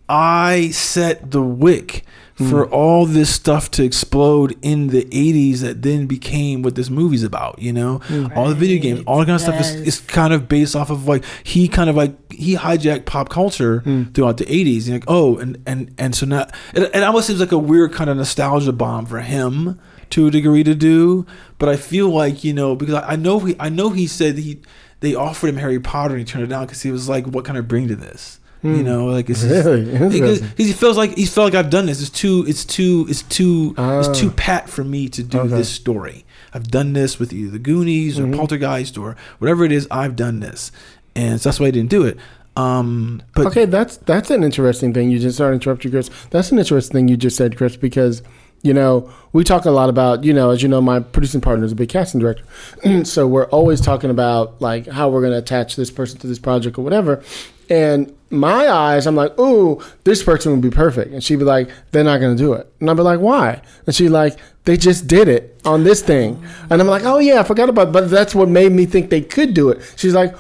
I set the wick for mm. all this stuff to explode in the 80s that then became what this movie's about you know? Mm. All the video games all that kind of stuff is, is kind of based off of like he kind of like he hijacked pop culture mm. throughout the 80s and like oh and and and so now it, it almost seems like a weird kind of nostalgia bomb for him to a degree to do. But i feel like you know because i, I know he i know he said he they offered him harry potter and he turned it down because he was like what can i bring to this you know like it's Really? because he feels like he felt like I've done this. It's too it's too it's too Ah. it's too pat for me to do Okay. this story. I've done this with either the Goonies or Mhm. Poltergeist or whatever it is. I've done this, and so that's why I didn't do it. Um, but okay, that's that's an interesting thing you just. Sorry to interrupt you, Chris. That's an interesting thing you just said, Chris, because You know, we talk a lot about, you know, as you know, my producing partner is a big casting director. so we're always talking about like how we're going to attach this person to this project or whatever. And my eyes, I'm like, ooh, this person would be perfect. And she'd be like, they're not going to do it. And I'd be like, why? And she'd like, they just did it on this thing. And I'm like, oh yeah, I forgot about it. But that's what made me think they could do it. She's like,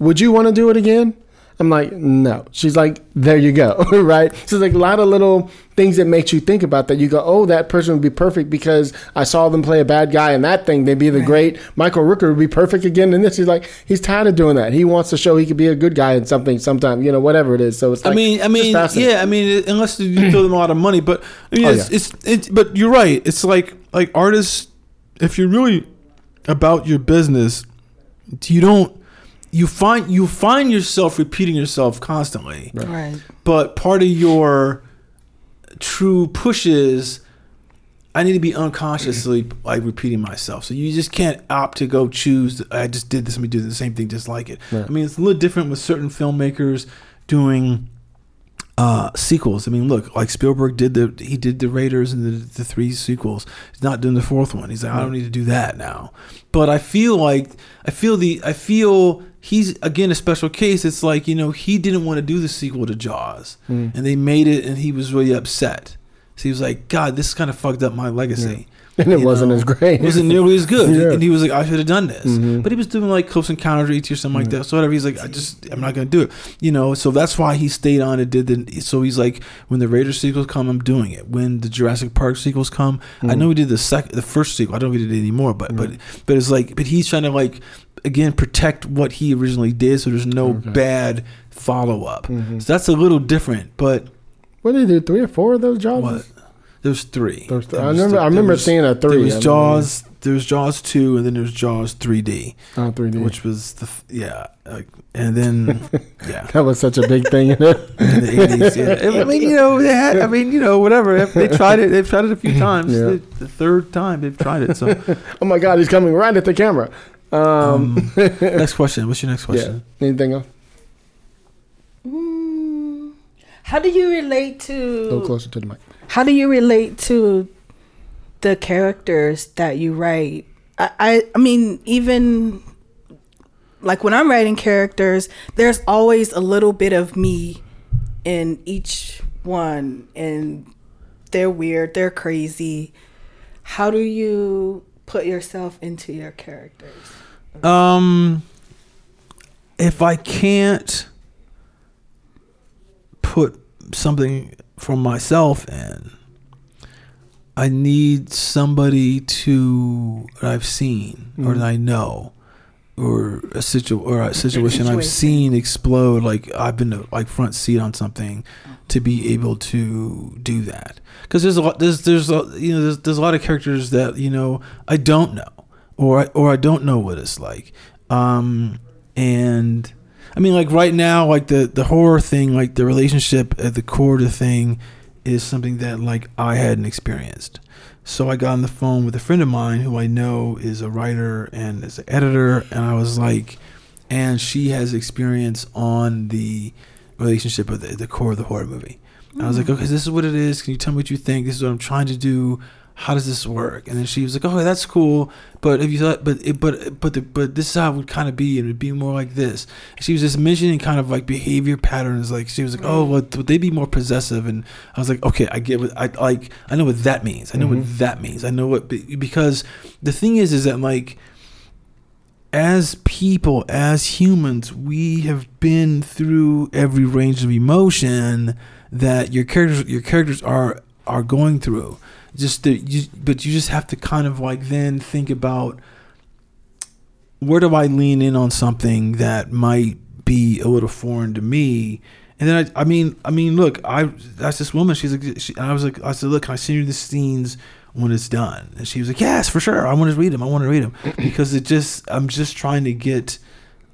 would you want to do it again? I'm like, no. She's like, there you go, right? So it's like a lot of little things that makes you think about that. You go, oh, that person would be perfect because I saw them play a bad guy in that thing. They'd be the great Michael Rooker would be perfect again in this. He's like, he's tired of doing that. He wants to show he could be a good guy in something sometime, you know, whatever it is. So it's like, I mean, I mean, yeah, I mean, unless you throw them a lot of money, but I mean, Oh, it's, yeah. it's, it's, but you're right. It's like, like artists, if you're really about your business, you don't, you find, you find yourself repeating yourself constantly, Right. but part of your true push is, I need to be unconsciously like repeating myself. So you just can't opt to go choose. I just did this. Let me do the same thing, just like it. I mean, it's a little different with certain filmmakers doing uh, sequels. I mean, look, like Spielberg did the he did the Raiders and the, the three sequels. He's not doing the fourth one. He's like, I don't need to do that now. But I feel like I feel the I feel he's again a special case. It's like you know he didn't want to do the sequel to Jaws, and they made it, and he was really upset. So he was like, God, this kind of fucked up my legacy. And it wasn't as great. It wasn't nearly as good. Yeah. Mm-hmm. And he was like, I should have done this. But he was doing like Close Encounters of ET or something like that. So whatever. He's like, I just, I'm not going to do it. You know, so that's why he stayed on and did the. So he's like, when the Raiders sequels come, I'm doing it. When the Jurassic Park sequels come, Mm-hmm. I know he did the sec, the first sequel. I don't know if he did it anymore, but but but it's like, but he's trying to like again protect what he originally did, so there's no bad follow up. Mm-hmm. So that's a little different, but What did they do? Three or four of those jobs? what? There's three. There was th- There I remember- th- I remember there was- seeing a three. There was remember. Jaws. There was Jaws two, and then there was Jaws 3D, Oh, 3D. which was the f- yeah, like, and then yeah. that was such a big thing in it. In the 80s, yeah. I mean, you know, they had, I mean, you know, whatever. They tried it. They've tried it a few times. Yeah. The, the third time they've tried it. So, oh my God, he's coming right at the camera. Um, next question. What's your next yeah. question? Anything else? Mm, how do you relate A little to? closer to the mic. How do you relate to the characters that you write? I, I, I mean, even like when I'm writing characters, there's always a little bit of me in each one, and they're weird, they're crazy. How do you put yourself into your characters? Um, if I can't put something for myself and I need somebody to that I've seen or that I know, or a situ or a situation I've seen explode. Like I've been to, like front seat on something to be able to do that. Because there's a lot there's there's a, you know there's, there's a lot of characters that you know I don't know or I, or I don't know what it's like. Um, and I mean, like right now, like the the horror thing, like the relationship at the core of the thing, is something that like I hadn't experienced. So I got on the phone with a friend of mine who I know is a writer and is an editor, and I was like, and she has experience on the relationship of the, the core of the horror movie. And I was like, mm. okay, this is what it is. Can you tell me what you think? This is what I'm trying to do. How does this work? And then she was like, "Oh, that's cool, but if you thought, but it, but but the, but this is how it would kind of be, and it'd be more like this." And she was just mentioning kind of like behavior patterns. Like she was like, "Oh, well, would they be more possessive?" And I was like, "Okay, I get what I like. I know what that means. I know what mm-hmm. that means. I know what because the thing is, is that like." as people, as humans, we have been through every range of emotion that your characters your characters are are going through. Just that you, but you just have to kind of like then think about where do I lean in on something that might be a little foreign to me. And then I, I mean, I mean, look, I that's this woman. She's like, she, I was like, I said, look, can I send you the scenes when it's done? And she was like, yes, for sure. I want to read them. I want to read them because it just, I'm just trying to get,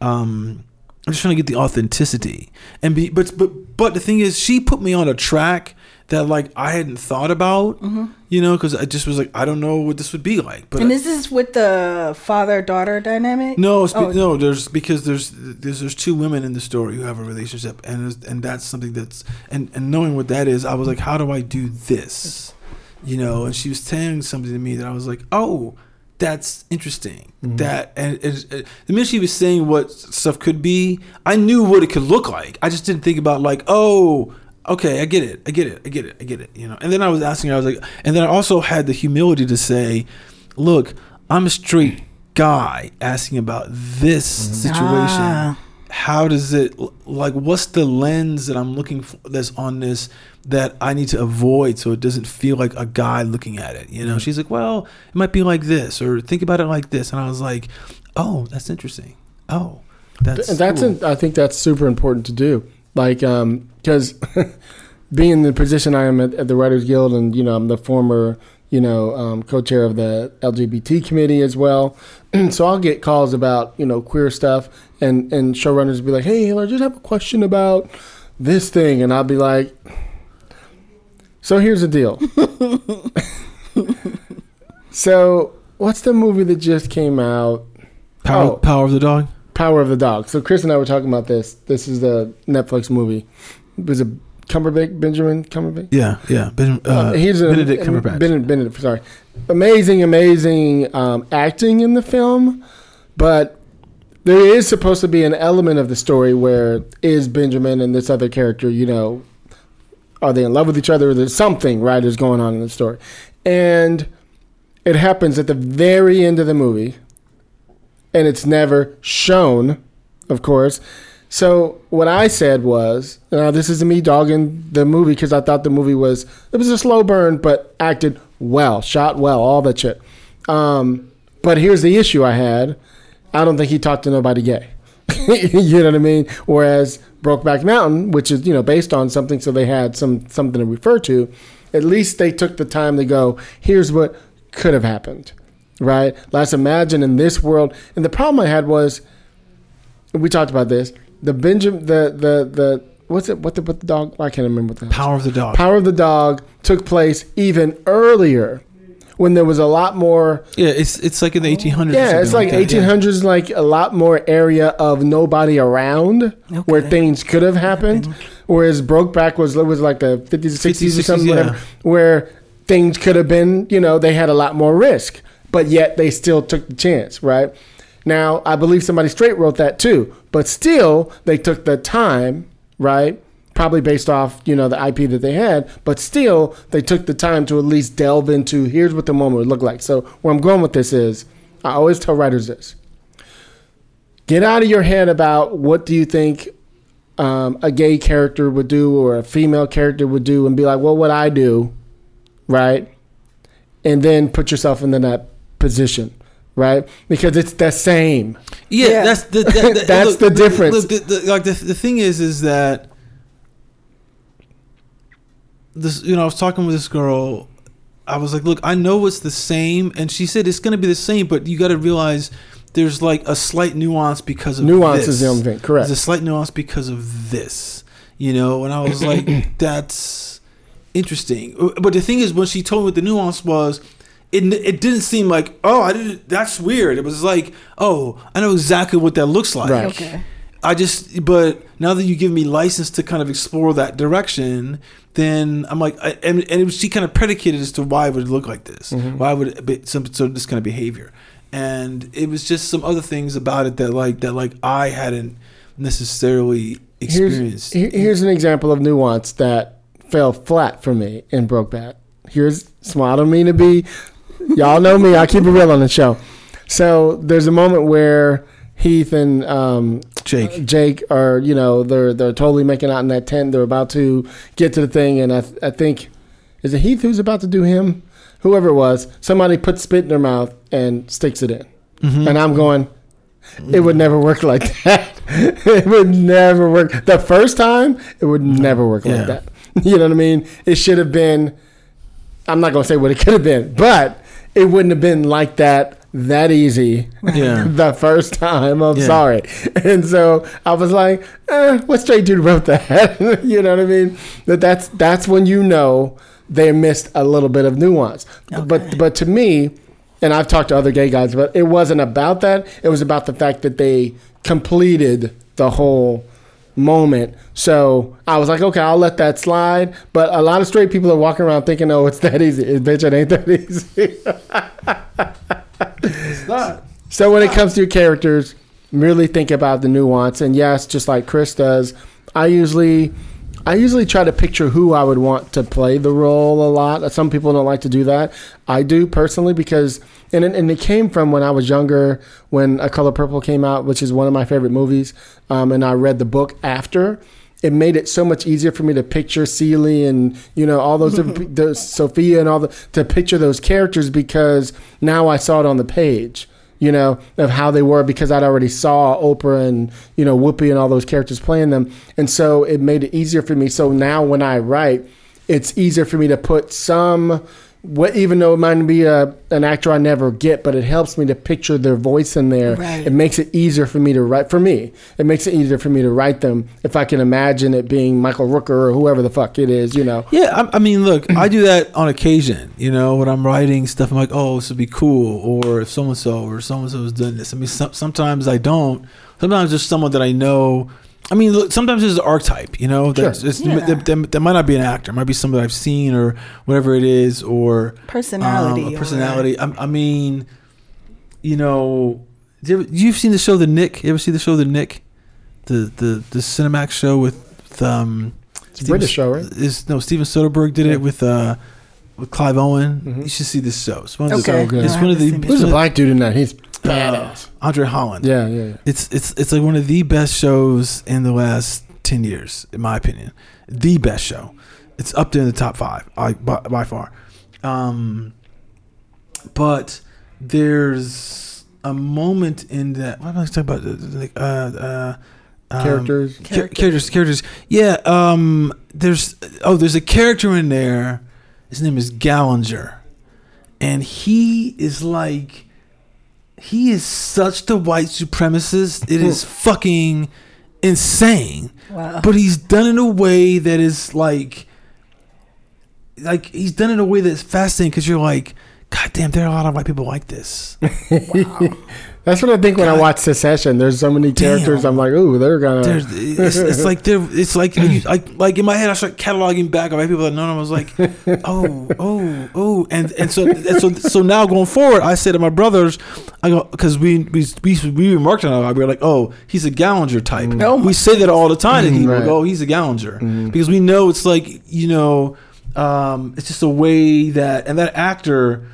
um, I'm just trying to get the authenticity and be, but but but the thing is, she put me on a track that like I hadn't thought about, you know, because I just was like, I don't know what this would be like. But And this is this with the father daughter dynamic? no, it's be- Oh. no. There's because there's there's there's two women in the story who have a relationship, and and that's something that's and and knowing what that is, I was like, how do I do this? you know, and she was saying something to me that I was like, oh, that's interesting. Mm-hmm. That and it, it, the minute she was saying what stuff could be, I knew what it could look like. I just didn't think about like, oh, okay, I get it, I get it, I get it, I get it. You know. And then I was asking her, I was like, and then I also had the humility to say, look, I'm a straight guy asking about this situation Ah. how does it like what's the lens that i'm looking for that's on this that i need to avoid so it doesn't feel like a guy looking at it you know she's like well it might be like this or think about it like this and i was like oh that's interesting oh that's that's cool. an, I think that's super important to do. Like, um, because being in the position I am at, at the Writers Guild, and you know, I'm the former, you know, um, co-chair of the LGBT committee as well. so I'll get calls about you know queer stuff, and and showrunners will be like, "Hey, I just have a question about this thing," and I'll be like, "So here's the deal." so what's the movie that just came out? power, oh. power of the dog Power of the Dog. So Chris and I were talking about this. This is the Netflix movie. Was a Cumberbatch, Benjamin Cumberbatch. yeah yeah ben, uh, Uh, he's a, benedict cumberbatch Benedict, Benedict, sorry. Amazing, amazing um, acting in the film, but there is supposed to be an element of the story where is Benjamin and this other character, you know, are they in love with each other? There's something right is going on in the story, and it happens at the very end of the movie, and it's never shown, of course. So what I said was, now this is me dogging the movie because I thought the movie was it was a slow burn, but acted well, shot well, all that shit. Um, but here's the issue I had: I don't think he talked to nobody gay. you know what I mean? Whereas Brokeback Mountain, which is you know based on something, so they had some something to refer to. At least they took the time to go. Here's what could have happened, right? Let's imagine in this world. And the problem I had was, we talked about this. The Benjamin, the the the what's it? What the what the dog? I can't remember what the power of the dog Power of the Dog took place even earlier, when there was a lot more yeah it's it's like in the 1800s yeah, it's something like that, yeah. 1800s, like a lot more area of nobody around where things could have happened. Whereas Brokeback was was like the 50s, or 60s, 50s, or something, 60s, whatever, yeah. where things could have been, you know, they had a lot more risk, but yet they still took the chance, right? Now, I believe somebody straight wrote that too, but still they took the time, right? Probably based off, you know, the IP that they had, but still they took the time to at least delve into here's what the moment would look like. So where I'm going with this is I always tell writers this. Get out of your head about what do you think um, a gay character would do or a female character would do and be like, well, what would I do, right? And then put yourself in that position, right? Because it's the same. Yeah, Yeah. that's the that, that- That's the difference. Look, the, the, like the, the thing is, is that this. You know, I was talking with this girl. I was like, "Look, I know it's the same," and she said it's going to be the same, but you got to realize there's like a slight nuance because of Nuance this. is the only thing, correct. There's a slight nuance because of this, you know. And I was like, "That's interesting." Uh, but the thing is, when she told me what the nuance was, it it didn't seem like, "Oh, I didn't." That's weird. It was like, "Oh, I know exactly what that looks like." Right. Okay. I just, but now that you give me license to kind of explore that direction, then I'm like, I, and, and it was, she kind of predicated as to why it would look like this, mm-hmm. why would it be some so this kind of behavior, and it was just some other things about it that like that like I hadn't necessarily experienced. here- here's an example of nuance that fell flat for me in Brokeback. Here's small. I don't mean to be. Y'all know me. I keep it real on the show. So there's a moment where Heath and um, Jake. Uh, Jake are, you know, they're they're totally making out in that tent. They're about to get to the thing, and I I think is it Heath who's about to do him, whoever it was. Somebody puts spit in their mouth and sticks it in, mm-hmm. and I'm going. It would never work like that. it would never work. The first time, it would mm-hmm. never work Yeah. like that. You know what I mean? It should have been. I'm not gonna say what it could have been, but it wouldn't have been like that that easy Yeah. the first time. I'm Yeah. sorry. And so I was like, eh, what straight dude wrote that? you know what I mean? That that's that's when you know they missed a little bit of nuance. But but to me, and I've talked to other gay guys, but it wasn't about that. It was about the fact that they completed the whole moment. So I was like, okay, I'll let that slide. But a lot of straight people are walking around thinking, oh, it's that easy. It, bitch, it ain't that easy. It's not. So when it comes to your characters, really think about the nuance. And yes, just like Chris does, I usually I usually try to picture who I would want to play the role a lot. Some people don't like to do that. I do personally because and it, and it came from when I was younger when A Color Purple came out, which is one of my favorite movies. Um, and I read the book after. It made it so much easier for me to picture Celie and you know all those the Sofia and all the to picture those characters because now I saw it on the page you know, of how they were because I'd already saw Oprah and, you know, Whoopi and all those characters playing them. And so it made it easier for me. So now when I write, it's easier for me to put some what even though it might be a, an actor I never get, but it helps me to picture their voice in there. Right. It makes it easier for me to write. For me, it makes it easier for me to write them if I can imagine it being Michael Rooker or whoever the fuck it is. You know. Yeah, I, I mean, look, I do that on occasion. You know, when I'm writing stuff, I'm like, oh, this would be cool, or if so and so or so and so has done this. I mean, some, sometimes I don't. Sometimes there's someone that I know. I mean, look, sometimes there's an archetype. You know, Sure. it's, Yeah. that, that, that might not be an actor. It might be someone that I've seen or whatever it is, or Personality. um, a or- personality. I, I mean, you know, you ever, you've seen the show The Knick. You ever see the show The Knick, the the the Cinemax show with um, It's a British show, right? Is no Steven Soderbergh did Yeah. it with uh with Clive Owen. Mhm. You should see this show. It's one of the, Okay. So good. It's I one of the. haven't Who's it's a black dude in that? He's uh. Andre Holland. Yeah, yeah, yeah. It's it's it's like one of the best shows in the last ten years, in my opinion. The best show. It's up there in the top five, I, by, by far. Um, but there's a moment in that. What am I talking about? Like, uh, uh, um, Characters. Char- characters, characters. Yeah. Um. There's oh, there's a character in there. His name is Gallinger, and he is like, he is such the white supremacist. It is fucking insane. Wow. But he's done in a way that is like, like he's done in a way that's fascinating because you're like, God damn, there are a lot of white people like this. That's what I think when I watch Succession. There's so many characters. Damn. I'm like, ooh, they're gonna. There's, it's, it's like there. It's like you, I, like in my head, I start cataloging back of white people that of them was like, oh, oh, oh, and and so and so so now going forward, I say to my brothers, I go because we we we we remarked on it. We were like, oh, he's a Gallinger type. Oh my- we say that all the time to people. Right. Go, oh, he's a Gallinger because we know it's like you know, um, it's just a way that and that actor.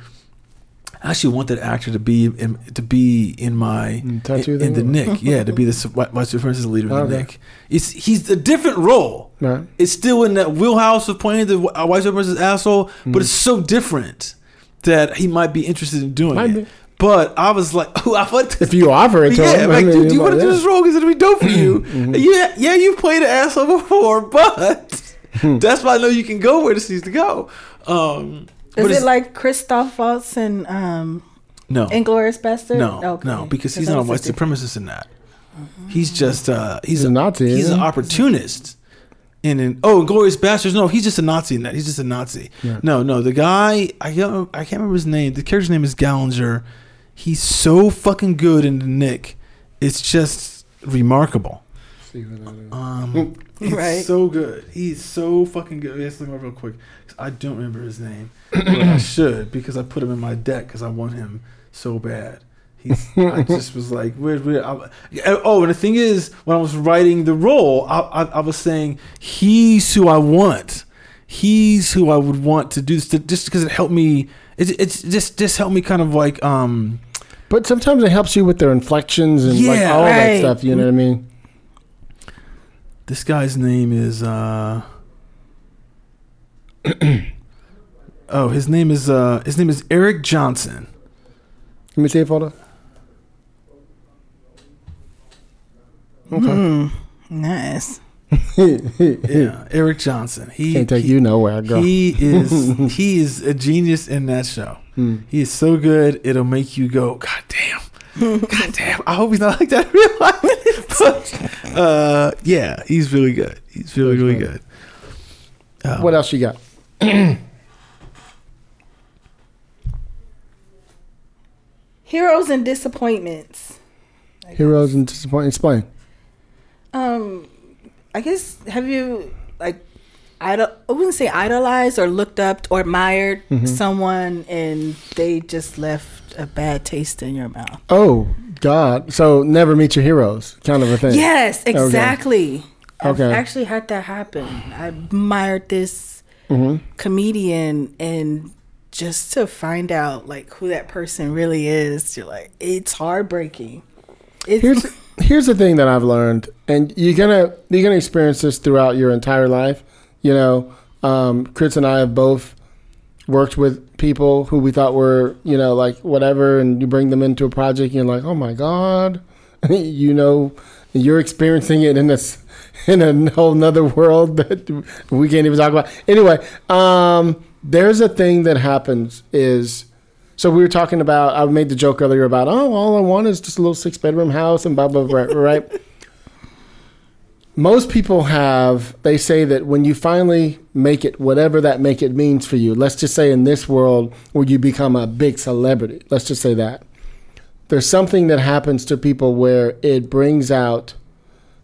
I actually want that actor to be in, to be in my Mm, tattoo in, in the? Knick, yeah, to be the white, supremacist leader in the Okay. Knick. It's he's a different role. Right. It's still in that wheelhouse of playing the uh, white supremacist asshole, but it's so different that he might be interested in doing Might it. be. But I was like, oh, I want. If you offer it to yeah, him, like, I mean, dude, do you want to do this role? Because it'll be dope for you. Yeah, yeah, you've played an asshole before, but that's why I know you can go where this needs to go. Um, Is it's- it like Christoph Waltz and um, no? Inglorious Bastard? No, Okay. no, because he's not a white supremacist in that. He's just uh, he's, He's a Nazi, He's an opportunist. And in oh, Glorious Bastards. No, he's just a Nazi in that. He's just a Nazi. Yeah. No, no, the guy I can't I can't remember his name. The character's name is Gallinger. He's so fucking good in the Knick. It's just remarkable. Um, he's Right. so good. He's so fucking good. Let's look him up real quick. 'Cause I don't remember his name, but I should because I put him in my deck because I want him so bad. He's. I just was like, where, where? I, oh, and the thing is, when I was writing the role, I, I, I was saying he's who I want. He's who I would want to do this, to, just because it helped me. It, it's just just helped me kind of like um But sometimes it helps you with their inflections and like Yeah. all that stuff. You know what I mean? This guy's name is uh Oh, his name is uh his name is Eric Johnson. Let me see a photo. Okay. Mm, nice. Yeah, Eric Johnson. He Can't take he, you nowhere, girl. He is he is a genius in that show. Hmm. He is so good it'll make you go, God damn. God damn. I hope he's not like that in real life. but uh yeah, he's really good. He's really, really good. Um, What else you got? Heroes and disappointments. Heroes and disappointments. Explain. Um, I guess have you like idol I wouldn't say idolized or looked up or admired Mm-hmm. someone and they just left a bad taste in your mouth. Oh God! So never meet your heroes, kind of a thing. Yes, exactly. Okay. I've Okay. actually had that happen. I admired this Mm-hmm. comedian and just to find out like who that person really is, you're like it's heartbreaking. It's Here's here's the thing that I've learned, and you're gonna you're gonna experience this throughout your entire life. You know, um, Chris and I have both worked with people who we thought were you know like whatever, and you bring them into a project, and you're like, oh my god, you know, you're experiencing it in this in a whole nother world that we can't even talk about. Anyway, um, there's a thing that happens is. So we were talking about. I made the joke earlier about, oh, all I want is just a little six bedroom house and blah blah blah. Right? Most people have. They say that when you finally make it, whatever that make it means for you. Let's just say in this world where you become a big celebrity. Let's just say that there's something that happens to people where it brings out.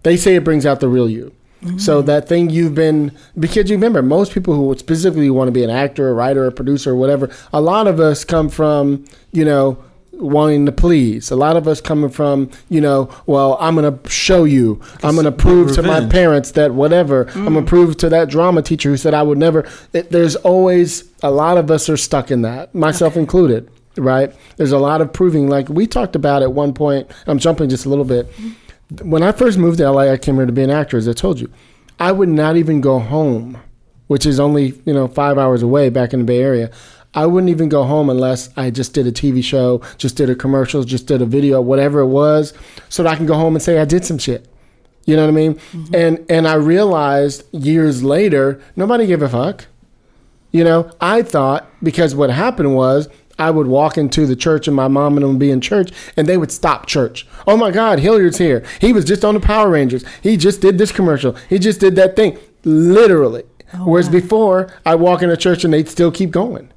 They say it brings out the real you. So mm-hmm. that thing you've been because you remember most people who specifically want to be an actor, a writer, a producer, or whatever. A lot of us come from you know wanting to please. A lot of us coming from you know well I'm going to show you. I'm going to prove to my parents that whatever. I'm going to mm. prove to that drama teacher who said I would never. It, there's always a lot of us are stuck in that, myself included. Right? There's a lot of proving. Like we talked about at one point. I'm jumping just a little bit mm-hmm. When I first moved to LA, I came here to be an actor, as I told you. I would not even go home, which is only, you know, five hours away back in the Bay Area. I wouldn't even go home unless I just did a TV show, just did a commercial, just did a video, whatever it was, so that I can go home and say I did some shit. You know what I mean? Mm-hmm. And and I realized years later, nobody gave a fuck. You know, I thought because what happened was I would walk into the church and my mom and them would be in church and they would stop church. Oh my God, Hilliard's here. He was just on the Power Rangers. He just did this commercial. He just did that thing. Literally. Oh, Whereas before, I walk into church and they'd still keep going.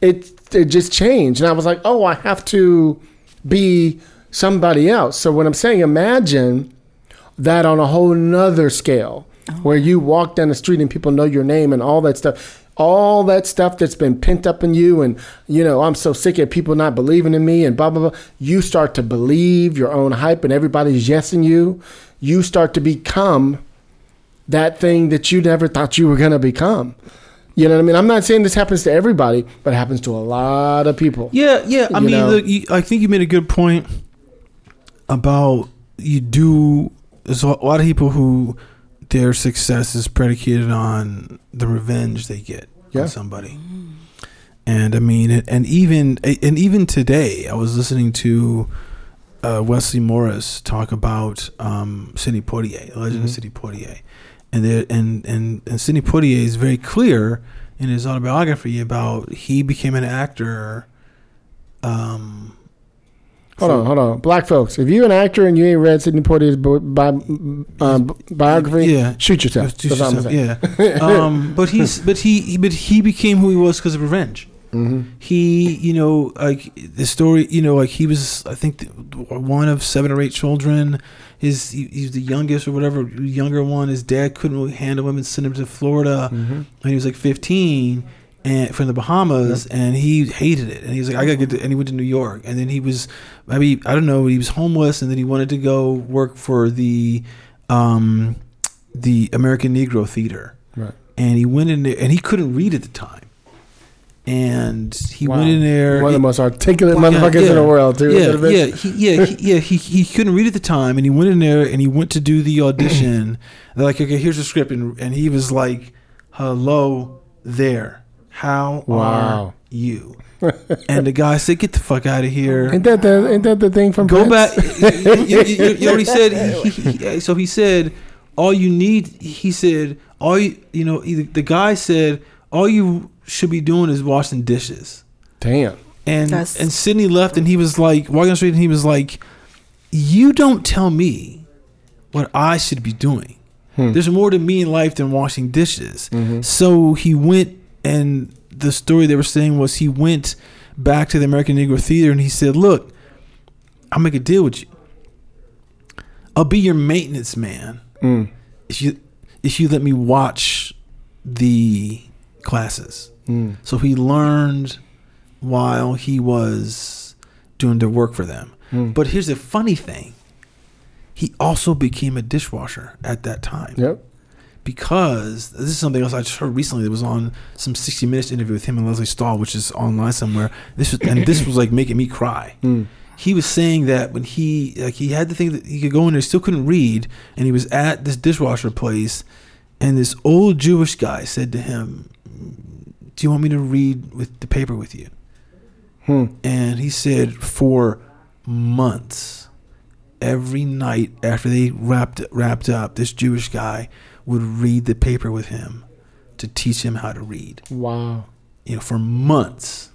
It it just changed. And I was like, oh, I have to be somebody else. So what I'm saying imagine that on a whole nother scale oh, where you walk down the street and people know your name and all that stuff all that stuff that's been pent up in you and you know i'm so sick of people not believing in me and blah blah blah you start to believe your own hype and everybody's yesing you you start to become that thing that you never thought you were going to become you know what i mean i'm not saying this happens to everybody but it happens to a lot of people Yeah, yeah. I You mean, look, you, I think you made a good point about you do. There's a lot of people who their success is predicated on the revenge they get Yeah. on somebody. And I mean, and even and even today, I was listening to uh, Wesley Morris talk about um, Sidney Poitier, the legend of Sidney Poitier, and there, and and and Sidney Poitier is very clear in his autobiography about he became an actor. Um, hold on hold on black folks if you're an actor and you ain't read sidney poitier's bi- um, biography Yeah. shoot yourself That's yourself, yeah. um, but he's but he but he became who he was because of revenge. Mm-hmm. He, you know, like the story, you know, like he was, I think, the, one of seven or eight children. His he, he's the youngest or whatever, younger one. His dad couldn't really handle him and sent him to Florida when he was like fifteen, and from the Bahamas, and he hated it. And he was like, I gotta get to, and he went to New York, and then he was, maybe I don't know, he was homeless, and then he wanted to go work for the, um, the American Negro Theater Right. and he went in there and he couldn't read at the time and he Wow. went in there one of the most articulate Yeah, motherfuckers yeah. in the world too yeah yeah he, yeah he, yeah he, he couldn't read at the time and he went in there and he went to do the audition they're like okay here's the script and, and he was like hello there how Wow. are you and the guy said get the fuck out of here Ain't that the ain't that the thing from Go Prince? back. you, you, you already said. He, he, he- so he said, all you need. He said, all you. You know, the the guy said, all you should be doing is washing dishes. Damn. And That's- and Sidney left, and he was like walking down the street, and he was like, "You don't tell me what I should be doing. Hmm. There's more to me in life than washing dishes." Mm-hmm. So he went, and the story they were saying was he went back to the American Negro Theater, and he said, "Look, I'll make a deal with you. I'll be your maintenance man Mm. if you if you let me watch the classes. Mm. So he learned while he was doing the work for them. Mm. But here's the funny thing. He also became a dishwasher at that time Yep. Because this is something else I just heard recently. That was on some 60 Minutes interview with him and Lesley Stahl, which is online somewhere. This was, and this was like making me cry. Mm. He was saying that when he like he had the thing that he could go in there, still couldn't read, and he was at this dishwasher place, and this old Jewish guy said to him, "Do you want me to read with the paper with you?" Hmm. And he said for months, every night after they wrapped wrapped up, this Jewish guy would read the paper with him to teach him how to read. Wow. You know, for months.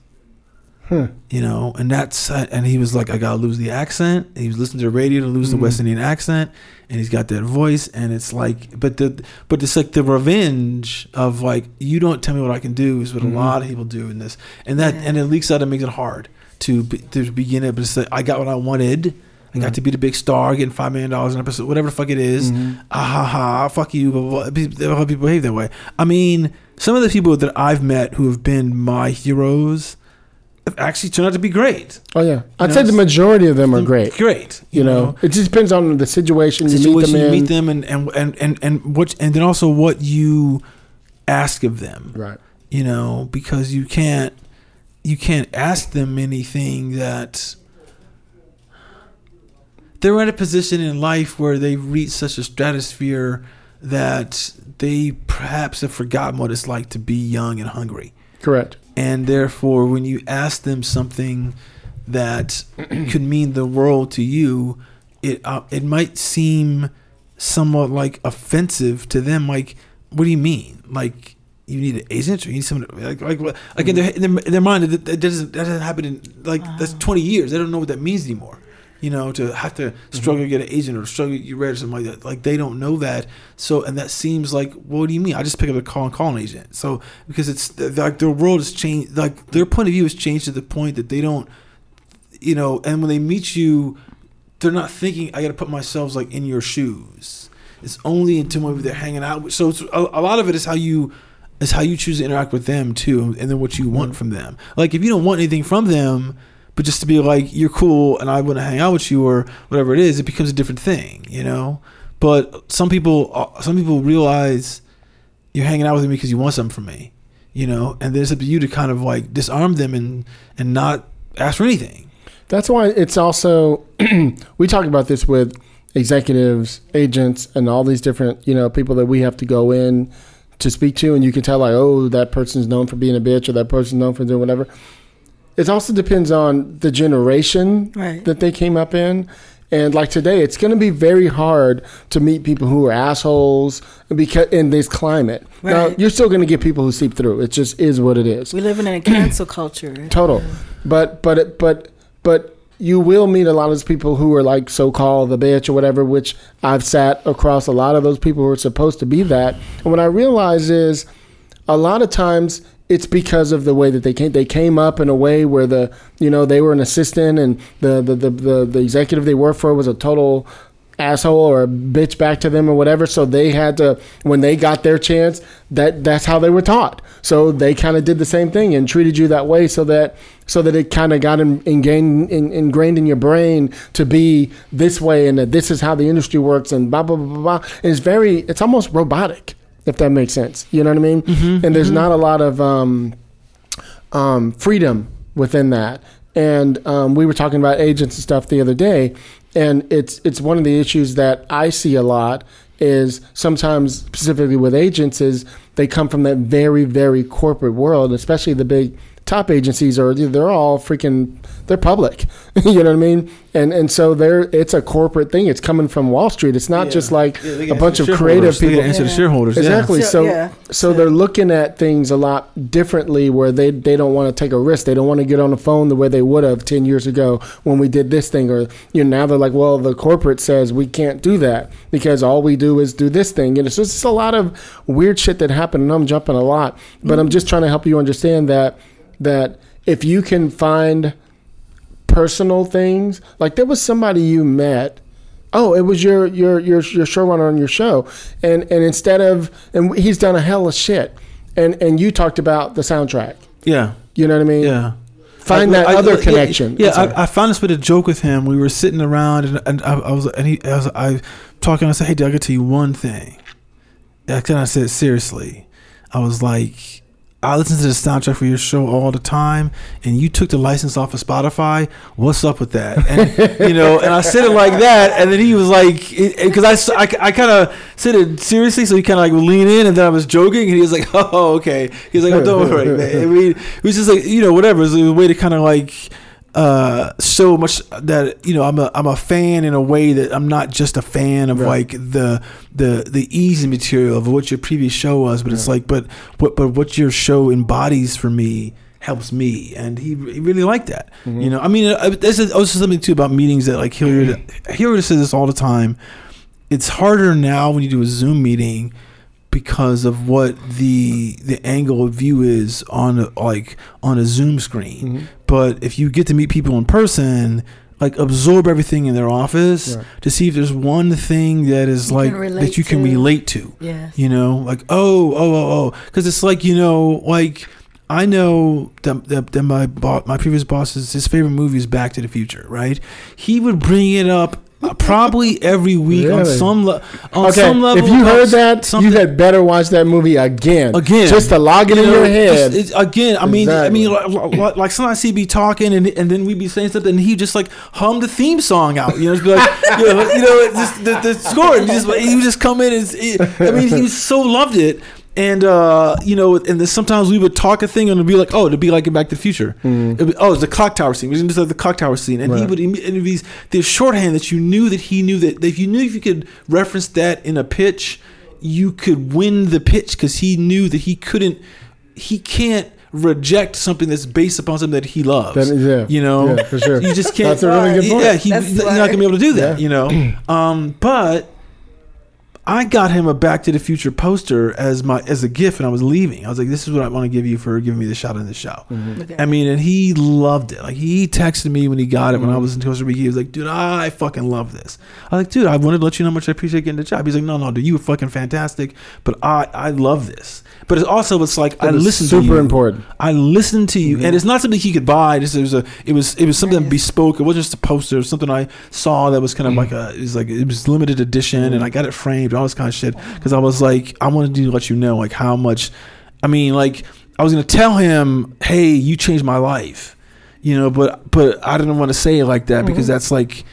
Huh. You know, and that's and he was like, I gotta lose the accent. And he was listening to the radio to lose the mm-hmm. West Indian accent, and he's got that voice, and it's like, but the but it's like the revenge of like, you don't tell me what I can do is what a mm-hmm. lot of people do in this, and that and it leaks out and makes it hard to be, to begin it. But it's like, I got what I wanted. I got to be the big star, getting five million dollars an episode, whatever the fuck it is. Ah ha ha, fuck you. Blah. People behave that way. I mean, some of the people that I've met who have been my heroes have actually turned out to be great. Oh yeah. I'd know, say the majority of them are great. Great. You know, it just depends on the situation, situation you you meet meet them in. them and, and, and, and, and what and then also what you ask of them. Right. You know, because you can't you can't ask them anything that they're in a position in life where they've reached such a stratosphere that they perhaps have forgotten what it's like to be young and hungry. Correct. and therefore when you ask them something that could mean the world to you it uh, it might seem somewhat like offensive to them like what do you mean? Like you need an agent or you need someone to- like like what- like in their, in their, in their mind that, that doesn't that doesn't happen in like that's 20 years. They don't know what that means anymore you know to have to mm-hmm. struggle to get an agent or struggle to get you read or something like that. Like they don't know that. So and that seems like what do you mean? I just pick up a call and call an agent. So because it's like their world has changed like their point of view has changed to the point that they don't you know and when they meet you they're not thinking i gotta put myself like in your shoes. It's only until maybe they're hanging out with. So it's, a, a lot of it is how you is how you choose to interact with them too and then what you want from them. Like if you don't want anything from them but just to be like you're cool and i want to hang out with you or whatever it is it becomes a different thing you know? But some people uh, some people realize you're hanging out with me because you want something from me you know? And then it's up to you to kind of like disarm them and and not ask for anything. That's why it's also we talk about this with executives, agents, and all these different you know people that we have to go in to speak to, and you can tell like, oh, that person's known for being a bitch, or that person's known for doing whatever. It also depends on the generation Right. that they came up in. And like today, it's going to be very hard to meet people who are assholes because in this climate. Now, you're still going to get people who seep through. It just is what it is We live in a cancel culture. total. But but it- but but you will meet a lot of those people who are like so called the bitch or whatever. Which I've sat across a lot of those people who are supposed to be that. And what I realize is, a lot of times it's because of the way that they came. They came up in a way where the you know they were an assistant and the the the the, the executive they worked for was a total asshole or a bitch back to them or whatever so they had to when they got their chance that that's how they were taught so they kind of did the same thing and treated you that way so that so that it kind of got in, ingrained in, ingrained in your brain to be this way and that this is how the industry works and blah blah blah blah, blah. And it's very it's almost robotic if that makes sense. You know what i mean? And there's not a lot of um um, freedom within that. And um, we were talking about agents and stuff the other day, and it's it's one of the issues that I see a lot is sometimes specifically with agents is they come from that very very corporate world, especially the big top agencies are they're all freaking they're public you know what i mean and and so they're it's a corporate thing it's coming from wall street it's not just like a bunch of creative people answer the Yeah. shareholders yeah. Exactly. So, So, yeah. so they're looking at things a lot differently, where they they don't want to take a risk. They don't want to get on the phone the way they would have ten years ago when we did this thing. Or you know now they're like, well, the corporate says we can't do that because all we do is do this thing. And it's just a lot of weird shit that happened. And I'm jumping a lot, but I'm mm. just trying to help you understand that that if you can find personal things, like there was somebody you met Oh, it was your your your your showrunner on your show, and and instead of and he's done a hell of shit, and and you talked about the soundtrack. Yeah. You know what I mean? Yeah. Find I- that I- other yeah, connection. Yeah, Sorry. I, I found this bit of joke with him. We were sitting around, and, and I, I was, and he, I was, I talking. I said, "Hey, dude, I got to you one thing." And I said, "Seriously," I was like, "I listen to the soundtrack for your show all the time, and you took the license off of Spotify. What's up with that?" And you know, and I said it like that, and then he was like, "Because I I kind of said it seriously, so he kind of like lean in, and then I was joking, and he was like, "Oh, okay." He's like, "Oh, don't worry, man." I mean, it was just like you know, whatever. It was a way to kind of like uh so much that you know I'm a I'm a fan in a way that I'm not just a fan of like the the the easy material of what your previous show was but it's like but what but what your show embodies for me helps me and he, he really liked that you know? I mean uh, this is also something too about meetings that like Hilliard Hilliard says this all the time. It's harder now when you do a Zoom meeting because of what the the angle of view is on a, like on a Zoom screen. Mm-hmm. But if you get to meet people in person, like absorb everything in their office Right. to see if there's one thing that is You like that you can to. relate to. Yes. You know, like oh oh oh oh, because it's like you know like. I know that, that, that my bo- my previous boss's his favorite movie is Back to the Future, right? He would bring it up Uh, probably every week on some le- on Okay, some level. if you heard that, something- you had better watch that movie again. again just to log it You in know, your head. it's- again i mean i mean like, like, like sometimes he'd be talking and, and then we'd be saying something and he'd just like hum the theme song out you know just be like you know, you know just the, the score he just he would just come in and it, i mean he so loved it and uh, you know, and then sometimes we would talk a thing and it'd be like, oh, it'd be like in Back to the Future. It'd be, oh, it's the clock tower scene. We just like the clock tower scene, and he would imme- and it'd be the shorthand that you knew that he knew that if you knew if you could reference that in a pitch, you could win the pitch because he knew that he couldn't, he can't reject something that's based upon something that he loves. That is- yeah. you know, Yeah, for sure. You just can't. That's a really good point. Yeah, he, he's not gonna be able to do that. Yeah. You know, um, but I got him a Back to the Future poster as my as a gift, and I was leaving. I was like, "This is what I want to give you for giving me the shot in the show." Mm-hmm. Okay. I mean, and he loved it. Like he texted me when he got it when I mm-hmm. was in Costa Rica. He was like, "Dude, I fucking love this." I was like, "Dude, I wanted to let you know how much I appreciate getting the job." He's like, "No, no, dude, you were fucking fantastic, but I I love this." But it's also it's like I was listened to you. super important. I listened to you, and mm-hmm. it's not something he could buy. This was a, it was, it was something Right. bespoke. It wasn't just a poster. It was something I saw that was kind of mm-hmm. like a, it was like it was limited edition, and I got it framed, all this kind of shit. Because I was like, I wanted to let you know, like how much. I mean, like I was gonna tell him, hey, you changed my life, you know, but but I didn't want to say it like that because mm-hmm. that's like.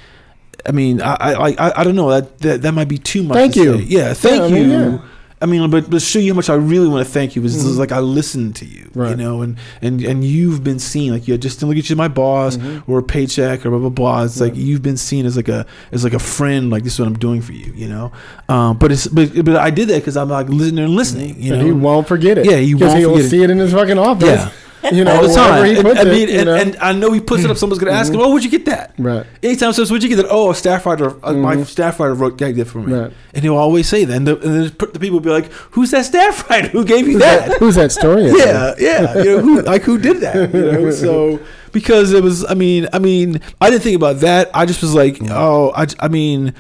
I mean, I I, I, I don't know that, that that might be too much. Thank to you. say. Yeah, thank I you. mean, yeah. I mean, but but show you how much I really want to thank you. Is this is like I listened to you, you Mm-hmm. Know, and and and you've been seen like you just didn't look at you as my boss Mm-hmm. or a paycheck or blah blah blah. It's like you've been seen as like a as like a friend. Like this is what I'm doing for you, you know. Um, but it's but but I did that because I'm like listening and listening, you and know. he won't forget it. Yeah, he won't he will it. see it in his fucking office. Yeah. You know, all the time. he And, I mean, you and, know? and I know he puts it up. Someone's gonna ask him, "Oh, what'd you get that?" Right. Anytime says, "What'd you get that?" Oh, a staff writer. Uh, my staff writer wrote that for me, Right. and he'll always say that. And the, and then the people will be like, "Who's that staff writer? Who gave you that?" Who's that story? yeah, yeah. You know, who, like who did that? You know, so because it was, I mean, I mean, I didn't think about that. I just was like, oh, I, I mean,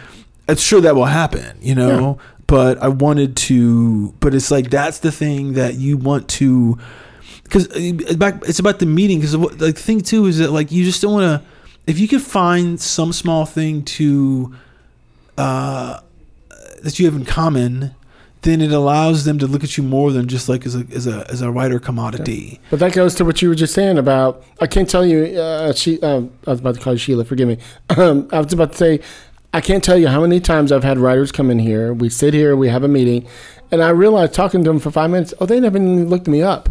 it's sure that will happen, you know. But I wanted to, but it's like that's the thing that you want to, because back, it's about the meeting. Because the thing too is that like you just don't want to. If you could find some small thing to, uh, that you have in common, then it allows them to look at you more than just like as a as a as a writer commodity. But that goes to what you were just saying about. I can't tell you. Uh, she. Um, I was about to call you Sheila. Forgive me. Um, I was about to say. I can't tell you how many times I've had writers come in here. We sit here. We have a meeting, and I realize talking to them for five minutes. Oh, they never even looked me up.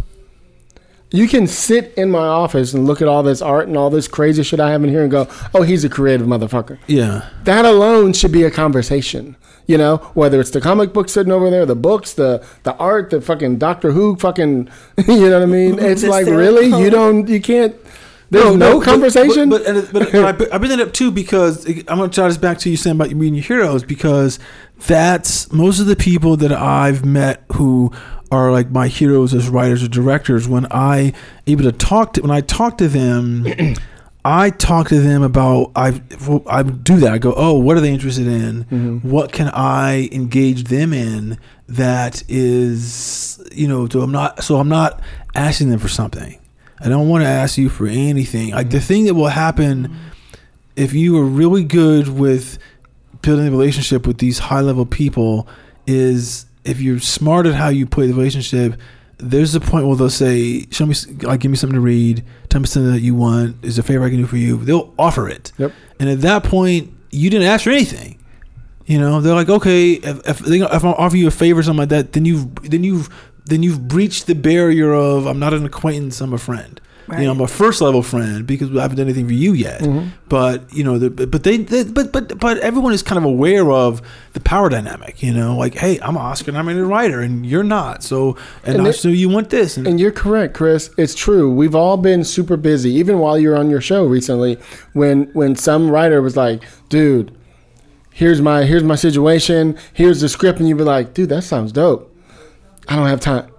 You can sit in my office and look at all this art and all this crazy shit I have in here and go, "Oh, he's a creative motherfucker." Yeah, that alone should be a conversation. You know, whether it's the comic book sitting over there, the books, the the art, the fucking Doctor Who, fucking, you know what I mean? It's like really, Connor. you don't, you can't. There's no, but- conversation. But, but, and- but, but I, I bring that up too because I'm going to tie this back to you saying about you being your heroes because that's most of the people that I've met who are like my heroes as writers or directors. When I able to talk to when I talk to them, I talk to them about I I do that. I go, oh, what are they interested in? Mm-hmm. What can I engage them in that is you know? So I'm not so I'm not asking them for something. I don't want to ask you for anything. Like the thing that will happen if you are really good with building a relationship with these high level people is if you're smart at how you play the relationship there's a point where they'll say show me like give me something to read. Tell me something that you want. Is there a favor i can do for you? They'll offer it. Yep. and at that point you didn't ask for anything. You know they're like okay if, if, they, if i offer you a favor or something like that then you've then you've then you've breached the barrier of i'm not an acquaintance i'm a friend you know i'm a first level friend because i haven't done anything for you yet mm-hmm. but you know the, but they, they but but but everyone is kind of aware of the power dynamic you know like hey i'm an oscar nominated writer and you're not so and, And I, it- so you want this and, And you're correct, Chris. It's true. We've all been super busy. Even while you were on your show recently, when when some writer was like, "Dude, here's my here's my situation. Here's the script," and you'd be like, "Dude, that sounds dope. I don't have time."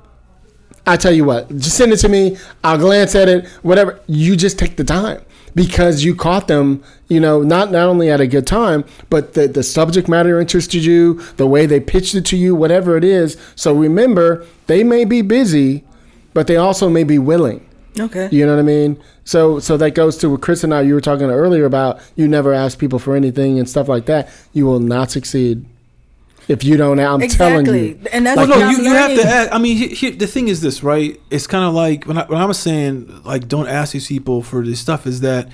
I tell you what, just send it to me. I'll glance at it. Whatever. You just take the time because you caught them. You know, not not only at a good time, but the the subject matter interested you, the way they pitched it to you, whatever it is. So remember, they may be busy, but they also may be willing. Okay. You know what I mean? So so that goes to what Chris and I you were talking earlier about. You never ask people for anything and stuff like that. You will not succeed if you don't. I'm telling Exactly. you. And that's Well, what no, I'm you, you have to. Ask, I mean, he, he, the thing is this, right? It's kind of like when I, when I was saying like don't ask these people for this stuff. Is that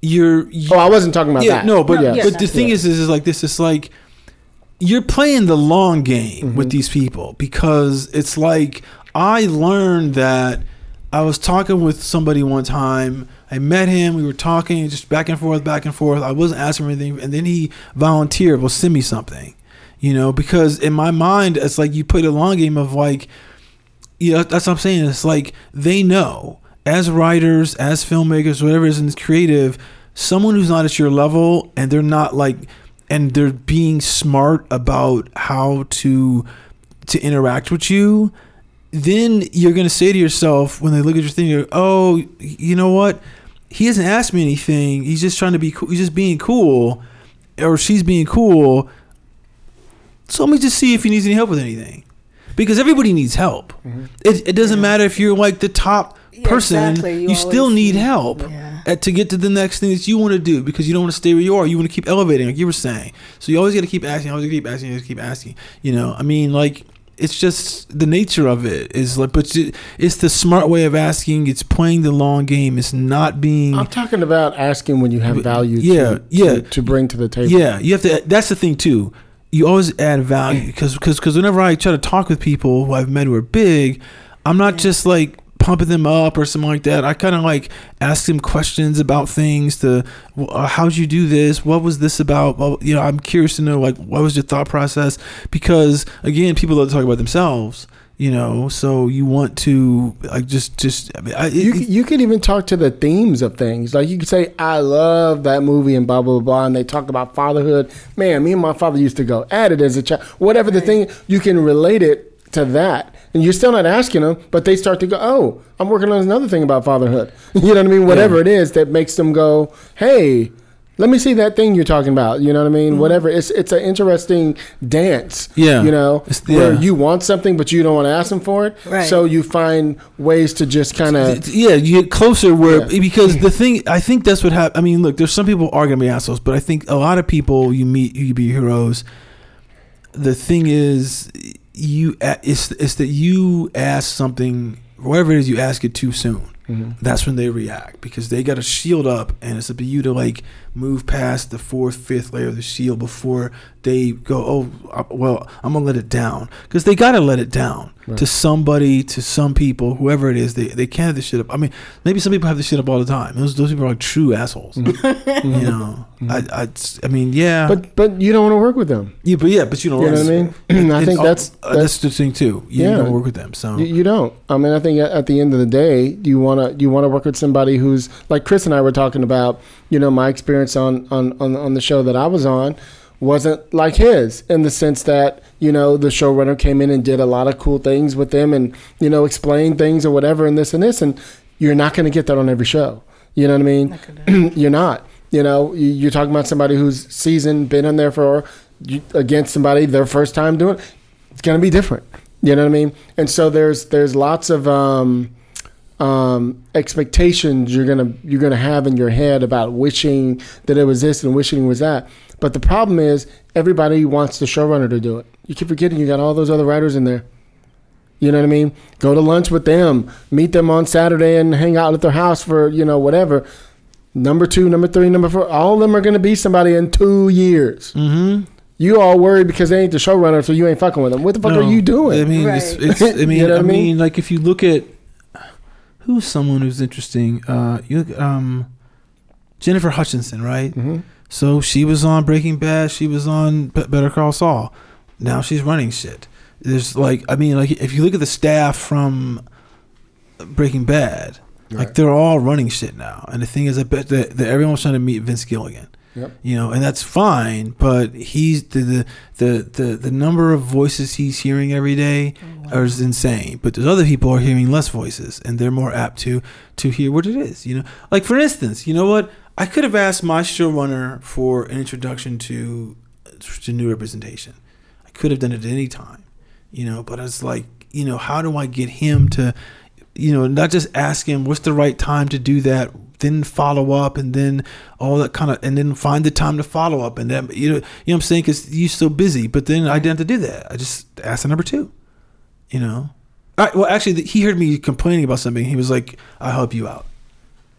you're? You, Oh, I wasn't talking about yeah, that. no, but No, but yes. the thing Yeah. is, is, is like this. It's like you're playing the long game Mm-hmm. with these people because it's like I learned that I was talking with somebody one time. I met him. We were talking just back and forth, back and forth. I wasn't asking for anything, and then he volunteered. Well, send me something, you know, because in my mind, it's like you play the long game of like, you know, that's what I'm saying. It's like they know as writers, as filmmakers, whatever is in this creative, someone who's not at your level and they're not like, and they're being smart about how to to interact with you. Then you're gonna say to yourself when they look at your thing, you're, oh, you know what? He hasn't asked me anything. He's just trying to be cool. He's just being cool, or she's being cool. So let me just see if he needs any help with anything, because everybody needs help. Mm-hmm. It, it doesn't matter if you're like the top Yeah, person. exactly. You, You still need need- help yeah. at, to get to the next thing that you want to do because you don't want to stay where you are. You want to keep elevating, like you were saying. So you always got to keep asking, always keep asking, always keep asking. You know, I mean, like it's just the nature of it is like, but it's the smart way of asking. It's playing the long game. It's not being. I'm talking about asking when you have value. Yeah, to, yeah. To, to bring to the table. Yeah, you have to. That's the thing too. You always add value because because because whenever I try to talk with people who I've met who are big, I'm not just like pumping them up or something like that. I kind of like ask them questions about things. To uh, how'd you do this? What was this about? Well, you know, I'm curious to know like what was your thought process because again, people love to talk about themselves. You know, so you want to like just just. I mean, I, You, it- c- you could even talk to the themes of things. Like you could say, I love that movie and blah, blah, blah. And they talk about fatherhood. Man, me and my father used to go at it as a child. Whatever the thing, you can relate it to that. And you're still not asking them, but they start to go, oh, I'm working on another thing about fatherhood. You know what I mean? Whatever it is that makes them go, hey, let me see that thing you're talking about. You know what I mean? Mm-hmm. Whatever. It's it's an interesting dance. Yeah. You know, It's- where you want something, but you don't want to ask them for it. Right. So you find ways to just kind of yeah, you get closer where Yeah. Eh, because the thing I think that's what happened. I mean, look, there's some people are gonna be assholes, but I think a lot of people you meet, you be heroes. The thing is, you it's it's that you ask something, whatever it is, you ask it too soon. Mm-hmm. That's when they react because they got to shield up, and it's up to you to like move past the fourth, fifth layer of the shield before they go. Oh, uh, well, I'm gonna let it down because they got to let it down to somebody, to some people, whoever it is. They they can't have this shit up. I mean, maybe some people have this shit up all the time. Those those people are like true assholes. you know, I, I I mean, yeah, But but you don't want to work with them. yeah, but yeah, but you don't You know what I mean? I think al- that's- uh, that's the thing too. You Yeah. don't work with them, so You, you don't. I mean, I think at, at the end of the day, you want to you want to work with somebody who's like Chris and I were talking about. You know, my experience on on on, on the show that I was on wasn't like his in the sense that you know the showrunner came in and did a lot of cool things with them and you know explained things or whatever and this and this and you're not going to get that on every show. You know what I mean? You're not. You know, you- you're talking about somebody who's seasoned, been in there for against somebody their first time doing. it. It's gonna be different. You know what I mean? And so there's there's lots of um, um, expectations you're gonna you're gonna have in your head about wishing that it was this and wishing it was that. But the problem is everybody wants the showrunner to do it. You keep forgetting you got all those other writers in there. You know what I mean? Go to lunch with them, meet them on Saturday, and hang out at their house for you know whatever. Number two, number three, number four, all of them are going to be somebody in two years. Mm-hmm. You all worried because they ain't the showrunner, so you ain't fucking with them. What the fuck are you doing? I mean, it's, Right. it's, I mean, You know I I mean? mean, like if you look at who's someone who's interesting, uh, you look, um, Jennifer Hutchinson, right? Mhm. So she was on Breaking Bad. She was on Be- Better Call Saul. Now she's running shit. There's like, I mean, like if you look at the staff from Breaking Bad, like they're all running shit now. And the thing is, I bet that, that everyone's trying to meet Vince Gilligan. Yep. You know, and that's fine. But he's the the the the, the number of voices he's hearing every day oh, is insane. But there's other people are hearing less voices, and they're more apt to to hear what it is. You know, like for instance, you know what? I could have asked my showrunner for an introduction to to new representation. I could have done it at any time, you know. But it's like, you know, how do I get him to, you know, not just ask him what's the right time to do that, then follow up, and then all that kind of, and then find the time to follow up, and then you know, you know what I'm saying? Because you're so busy. But then I didn't have to do that. I just asked the number two, you know. I, well, actually, he heard me complaining about something. He was like, "I'll help you out."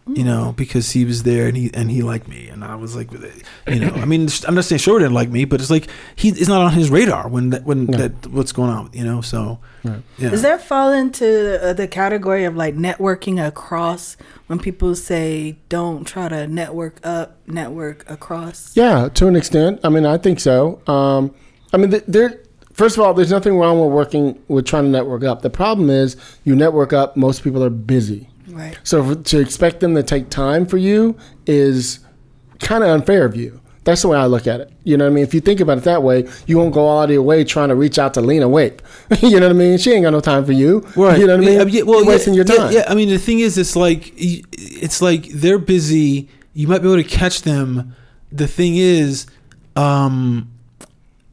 You know, because he was there and he and he liked me, and I was like, you know, I mean, I'm not saying Shore didn't like me, but it's like he it's not on his radar when that when No. that what's going on, you know. So, Right. yeah, Does that fall into uh, the category of like networking across when people say don't try to network up, network across? Yeah, to an extent. I mean, I think so. Um, I mean, th- there. First of all, there's nothing wrong with working with trying to network up. The problem is you network up. Most people are busy, Right. so for, to expect them to take time for you is kind of unfair of you. That's the way I look at it. You know what I mean? If you think about it that way, you won't go all your way trying to reach out to Lena Waithe. you know what I mean? She ain't got no time for you. right. You know what I mean? Yeah, yeah, well, You're wasting yeah, your time. Yeah, yeah, I mean, the thing is, it's like it's like they're busy. You might be able to catch them. The thing is, um,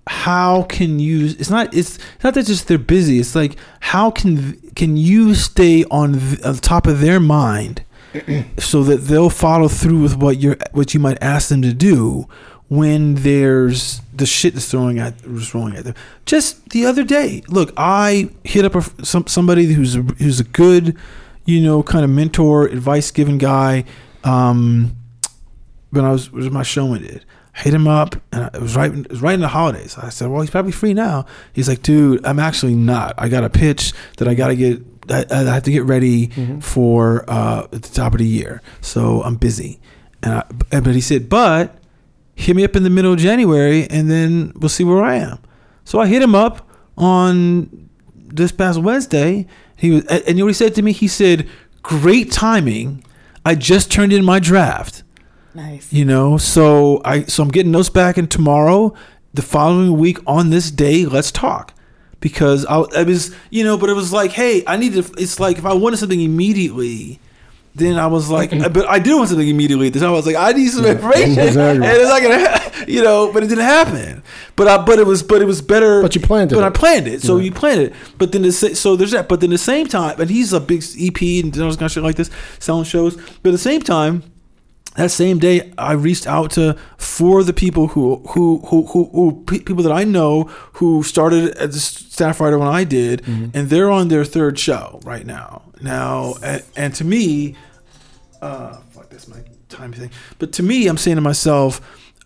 how can you? It's not. It's not that just they're busy. It's like how can can you stay on, the top of their mind so that they'll follow through with what you're what you might ask them to do when there's the shit that's throwing at was throwing at them. Just the other day, look, I hit up a, some somebody who's a, who's a good, you know, kind of mentor, advice giving guy. Um, when I was was my showman did. Hit him up, and it was right. It was right in the holidays. I said, "Well, he's probably free now." He's like, "Dude, I'm actually not. I got a pitch that I got to get. I, I have to get ready for uh, at the top of the year, so I'm busy." And I, but he said, "But hit me up in the middle of January, and then we'll see where I am." So I hit him up on this past Wednesday. He was, and you know what he said to me? He said, "Great timing. I just turned in my draft." Nice. you know so i so i'm getting those back in tomorrow the following week on this day let's talk because i, I was you know but it was like hey i need to it's like if i wanted something immediately then I was like, but I did want something immediately. Then I was like, I need some information, Exactly. and it's not gonna, ha- you know. But it didn't happen. But I, but it was, but it was better. But you planned it. But I planned it, so Right. you planned it. But then the so there's that. But then the same time, and he's a big EP and those kind of shit like this, selling shows. But at the same time, that same day I reached out to four of the people who who who who, who people that I know who started as a staff writer when I did, and they're on their third show right now. Now, and, and to me, uh, fuck that's my time thing. But to me, I'm saying to myself,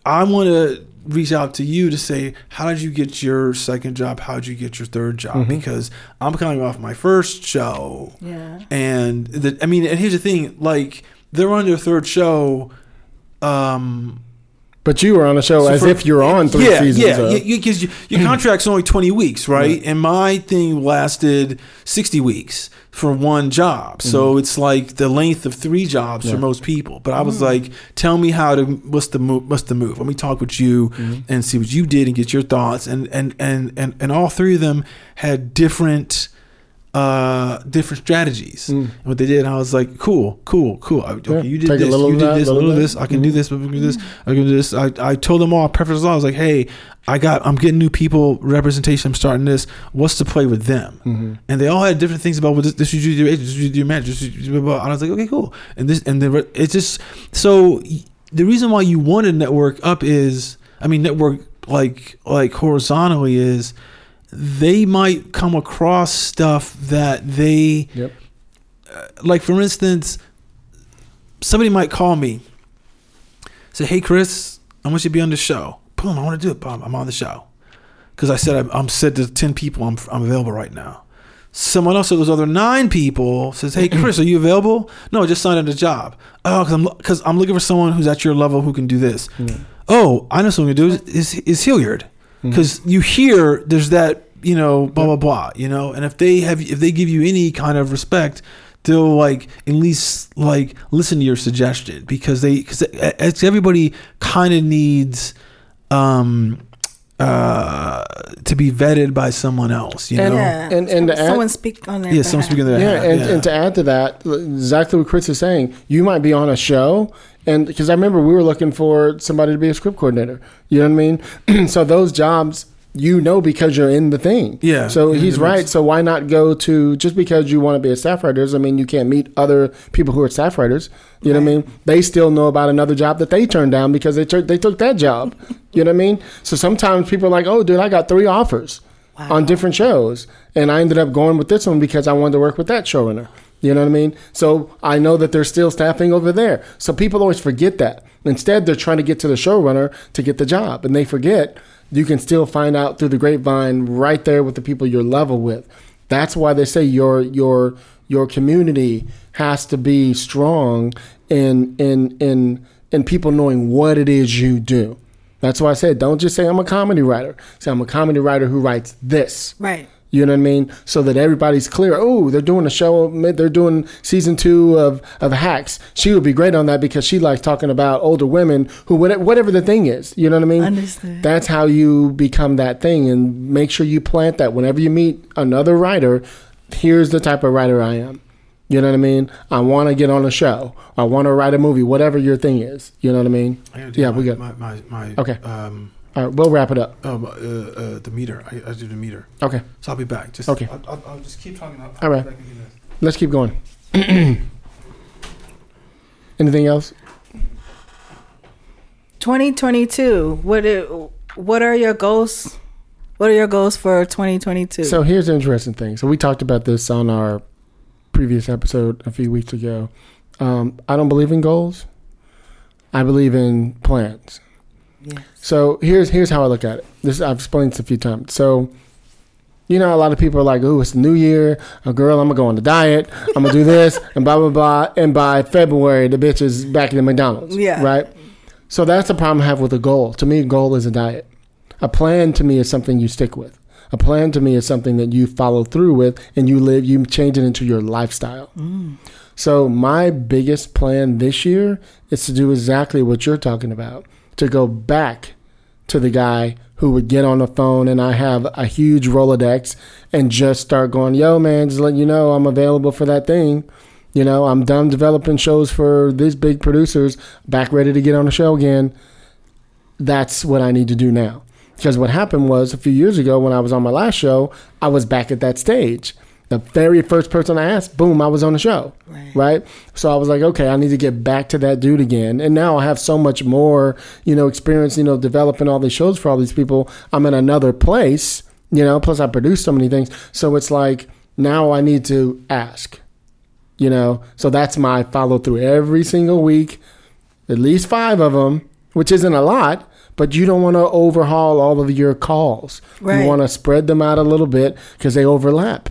I want to reach out to you to say, how did you get your second job? How did you get your third job? Because I'm coming off my first show. Yeah. And the, I mean, and here's the thing: like they're on their third show. Um, But you were on a show so as for- if you're on three yeah, seasons. Yeah, of- yeah, because you, your hmm. contract's only 20 weeks, right? And my thing lasted 60 weeks for one job. So hmm. it's like the length of three jobs for most people. But I was hmm. like, tell me how to what's the move what's the move? Let me talk with you and see what you did and get your thoughts and and and and, and all three of them had different uh different strategies. And what they did and i was like cool cool cool. I, okay, Yeah, you did take this you did that, this a little little of of that. this i can do this i can do this i can do this. I, I told them all preference i was like hey i got i'm getting new people representation i'm starting this. What's to play with them? Mm-hmm. and they all had different things about what this, this you do your this you do your manager this you do blah, blah. and i was like okay cool. And this and the it's just so the reason why you want to network up is i mean network like like horizontally is they might come across stuff that they Yep. Uh, like for instance somebody might call me say hey chris i want you to be on the show. Boom i want to do it. Boom i'm on the show. Because i said I'm, I'm said to 10 people I'm, I'm available right now. Someone else of those other nine people says hey chris are you available? No i just signed on the job. Oh because I'm, cause I'm looking for someone who's at your level who can do this. Oh i know someone who can do it. Is, is hilliard because you hear there's that you know blah blah blah you know? And if they have if they give you any kind of respect they'll like at least like listen to your suggestion because they because it's everybody kind of needs um uh to be vetted by someone else you And- know? Yeah. and- and to add- someone speak on that. yeah someone speaking to that Yeah, and, and to add to that, exactly what Chris is saying, you might be on a show, and because I remember we were looking for somebody to be a script coordinator. You know what I mean? so those jobs, you know, because you're in the thing. Yeah. So he's right. makes- So why not go to just because you want to be a staff writer? Doesn't mean you can't meet other people who are staff writers. You know what I mean? They still know about another job that they turned down because they took they took that job. you know what I mean? So sometimes people are like, "Oh, dude, I got three offers." on different shows. And I ended up going with this one because I wanted to work with that showrunner. You know what I mean? So I know that they're still staffing over there. So people always forget that. Instead, they're trying to get to the showrunner to get the job. And they forget you can still find out through the grapevine right there with the people you're level with. That's why they say your your your community has to be strong in in in in people knowing what it is you do. That's why I said don't just say I'm a comedy writer. Say I'm a comedy writer who writes this. Right. You know what I mean? So that everybody's clear. Oh, they're doing a show. They're doing season two of, of Hacks. She would be great on that because she likes talking about older women who whatever, whatever the thing is. You know what I mean? Understood. That's how you become that thing, and make sure you plant that. Whenever you meet another writer, here's the type of writer I am. You know what I mean? I want to get on a show. I want to write a movie. Whatever your thing is. You know what I mean? I do Yeah, my, we got. my, my, my Okay. um All right, we'll wrap it up. um uh, uh the meter I, I do the meter Okay, so I'll be back just Okay. I'll, I'll, I'll just keep talking I'll, All right. Back and do this. let's keep going. Anything else? 2022. What are, what are your goals? What are your goals for 2022? So here's the interesting thing. So we talked about this on our previous episode a few weeks ago. Um, I don't believe in goals. I believe in plans. Yes. So here's here's how I look at it. This I've explained this a few times. So you know, a lot of people are like, "Oh, it's the new year. A girl, I'm gonna go on the diet. I'm gonna do this and blah blah blah." And by February, the bitch is back in the McDonald's. Yeah. Right. So that's the problem I have with a goal. To me, a goal is a diet. A plan to me is something you stick with. A plan to me is something that you follow through with and you live. You change it into your lifestyle. Mm. So my biggest plan this year is to do exactly what you're talking about. To go back to the guy who would get on the phone and I have a huge Rolodex and just start going, yo, man, just letting you know I'm available for that thing. You know, I'm done developing shows for these big producers, back ready to get on the show again. That's what I need to do now. Because what happened was a few years ago when I was on my last show, I was back at that stage. The very first person I asked, boom, I was on the show. Right. Right. So I was like, okay, I need to get back to that dude again. And now I have so much more, you know, experience, you know, developing all these shows for all these people. I'm in another place, you know, plus I produce so many things. So it's like now I need to ask, you know. So that's my follow through every single week, at least five of them, which isn't a lot. But you don't want to overhaul all of your calls. Right. You want to spread them out a little bit because they overlap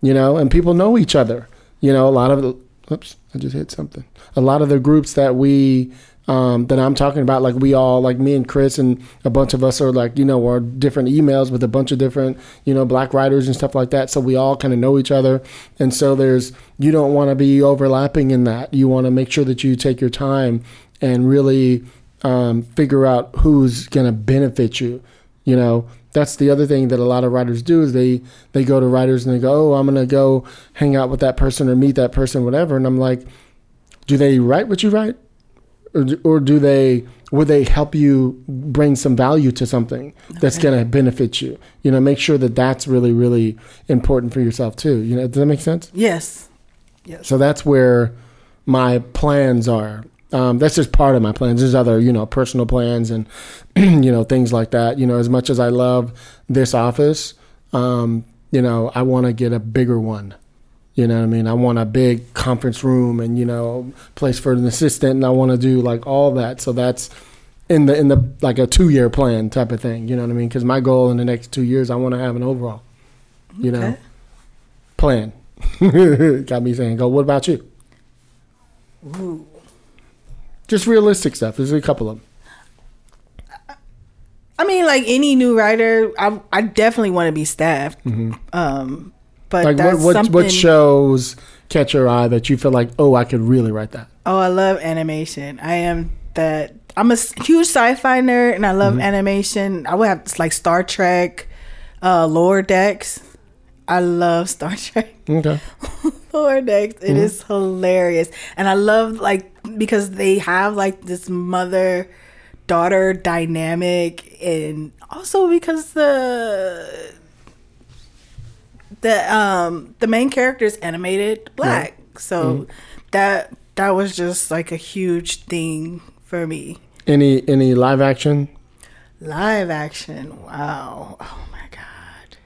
you know, and people know each other. You know, a lot of the, oops, I just hit something. A lot of the groups that we, um, that I'm talking about, like we all, like me and Chris and a bunch of us are like, you know, are different emails with a bunch of different, you know, black writers and stuff like that. So we all kind of know each other. And so there's, you don't want to be overlapping in that. You want to make sure that you take your time and really um, figure out who's going to benefit you, you know, That's the other thing that a lot of writers do is they they go to writers and they go, "Oh, I'm gonna go hang out with that person or meet that person, whatever." And I'm like, "Do they write what you write, or do, or do they would they help you bring some value to something that's Okay. gonna benefit you? You know, make sure that that's really really important for yourself too. You know, does that make sense? Yes. Yes. So that's where my plans are. Um, that's just part of my plans. There's other, you know, personal plans and, you know, things like that. You know, as much as I love this office, um, you know, I want to get a bigger one. You know what I mean? I want a big conference room and, you know, place for an assistant and I want to do like all that. So that's in the, in the, like a two year plan type of thing. You know what I mean? Cause my goal in the next two years, I want to have an overall, you know, plan. Got me saying, go, what about you? Ooh. Just realistic stuff. There's a couple of them. I mean, like any new writer, I I definitely want to be staffed. Um, but Mm-hmm. Like what what something. what shows catch your eye that you feel like, oh, I could really write that. Oh, I love animation. I am that. I'm a huge sci-fi nerd, and I love Mm-hmm. animation. I would have like Star Trek, uh, Lower Decks. I love Star Trek. Okay. Lower Decks. It Mm-hmm. is hilarious, and I love like because they have like this mother daughter dynamic, and also because the the um the main character is animated black, so Mm-hmm. that that was just like a huge thing for me. Any any live action? Live action, wow, oh my god,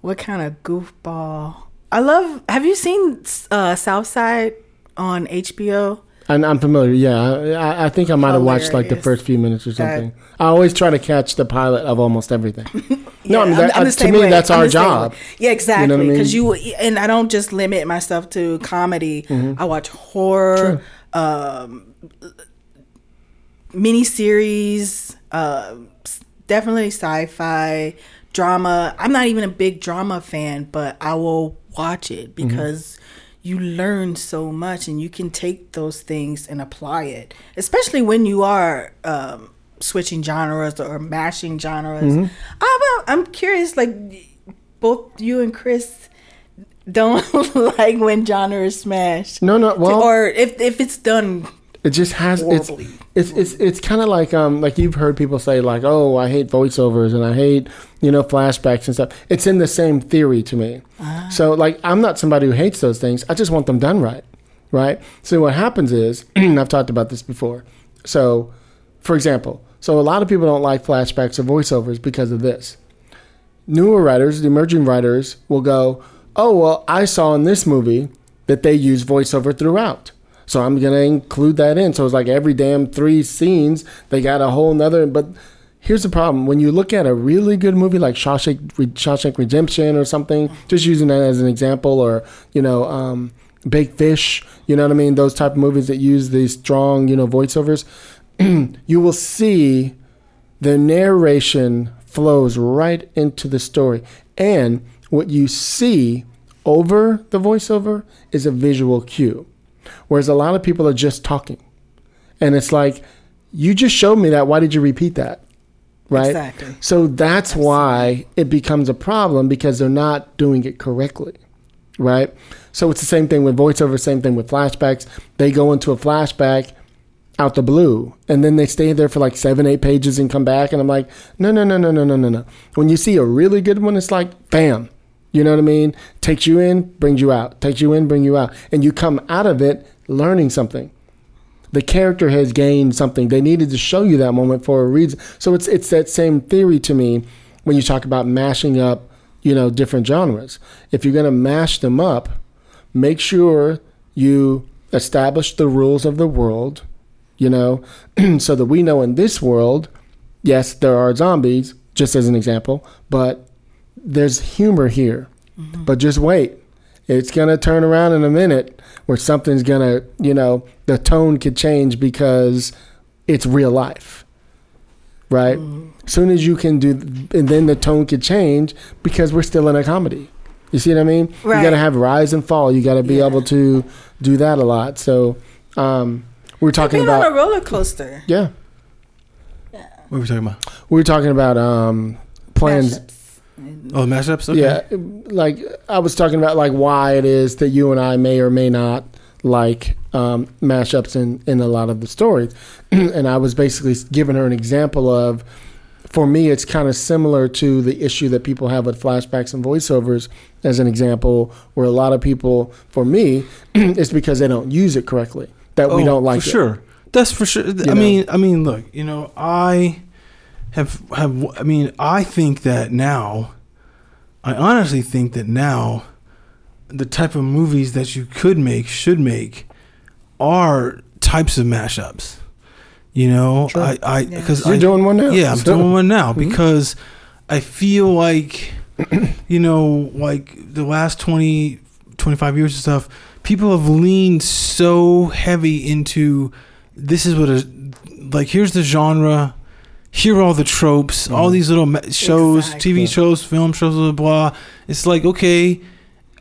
what kind of goofball! I love. Have you seen uh, Southside on HBO? And I'm familiar. Yeah, I, I think I might have watched like the Hilarious. first few minutes or something. I always try to catch the pilot of almost everything. no, I mean I'm- that, I'm the uh, to same me way. that's I'm our the same job. way. Yeah, exactly. I mean? Because you and I don't just limit myself to comedy. I watch horror, um, miniseries, uh, s- definitely sci-fi, drama. I'm not even a big drama fan, but I will watch it because you learn so much and you can take those things and apply it, especially when you are. Um, switching genres or mashing genres I'm, I'm curious like both you and chris don't like when genre is smashed No, no. Well, or if if it's done it just has horribly. it's it's, it's it's kind of like um like you've heard people say like oh I hate voiceovers and I hate you know flashbacks and stuff. It's in the same theory to me. So like I'm not somebody who hates those things. I just want them done right, right? So what happens is and I've talked about this before. So, for example, so a lot of people don't like flashbacks or voiceovers because of this. Newer writers, the emerging writers, will go, "Oh well, I saw in this movie that they use voiceover throughout." So I'm gonna include that in. So it's like every damn three scenes they got a whole nother. But here's the problem: when you look at a really good movie like Shawshank, Shawshank Redemption or something, just using that as an example, or you know, um, Big Fish, you know what I mean? Those type of movies that use these strong, you know, voiceovers, you will see the narration flows right into the story, and what you see over the voiceover is a visual cue. Whereas a lot of people are just talking. And it's like, you just showed me that. Why did you repeat that? Right? Exactly. So that's why it becomes a problem because they're not doing it correctly. Right? So it's the same thing with voiceover, same thing with flashbacks. They go into a flashback out the blue and then they stay there for like seven, eight pages and come back. And I'm like, no, no, no, no, no, no, no, no. When you see a really good one, it's like, bam. You know what I mean? Takes you in, brings you out. Takes you in, bring you out. And you come out of it learning something. The character has gained something. They needed to show you that moment for a reason. So it's it's that same theory to me when you talk about mashing up, you know, different genres. If you're gonna mash them up, make sure you establish the rules of the world, you know, so that we know in this world, yes, there are zombies, just as an example, but there's humor here. But just wait. It's going to turn around in a minute where something's going to, you know, the tone could change because it's real life. Right? As soon as you can do, and then the tone could change because we're still in a comedy. You see what I mean? You got to have rise and fall. You got to be Yeah. able to do that a lot. So, um, we're talking about on a roller coaster yeah. What were we talking about? We were talking about um, plans. Mashups. Oh, mashups. Okay. Yeah, like I was talking about like why it is that you and I may or may not like um, mashups in in a lot of the stories, and I was basically giving her an example of. For me, it's kind of similar to the issue that people have with flashbacks and voiceovers, as an example, where a lot of people, for me, it's because they don't use it correctly that we Oh, don't like for it. sure. That's for sure. I know? mean, I mean, look, you know, I have have. I mean, I think that now. I honestly think that now, the type of movies that you could make, should make, are types of mashups. You know, Sure. I, I, Yeah. because You're I, doing one now. yeah, I'm So- doing one now Mhm. because I feel like, you know, like the last 20, 25 years and stuff, people have leaned so heavy into this is what a, like, here's the genre, here are all the tropes, all Mhm. these little shows, Exactly. TV shows, film shows, blah, blah, blah. It's like, okay,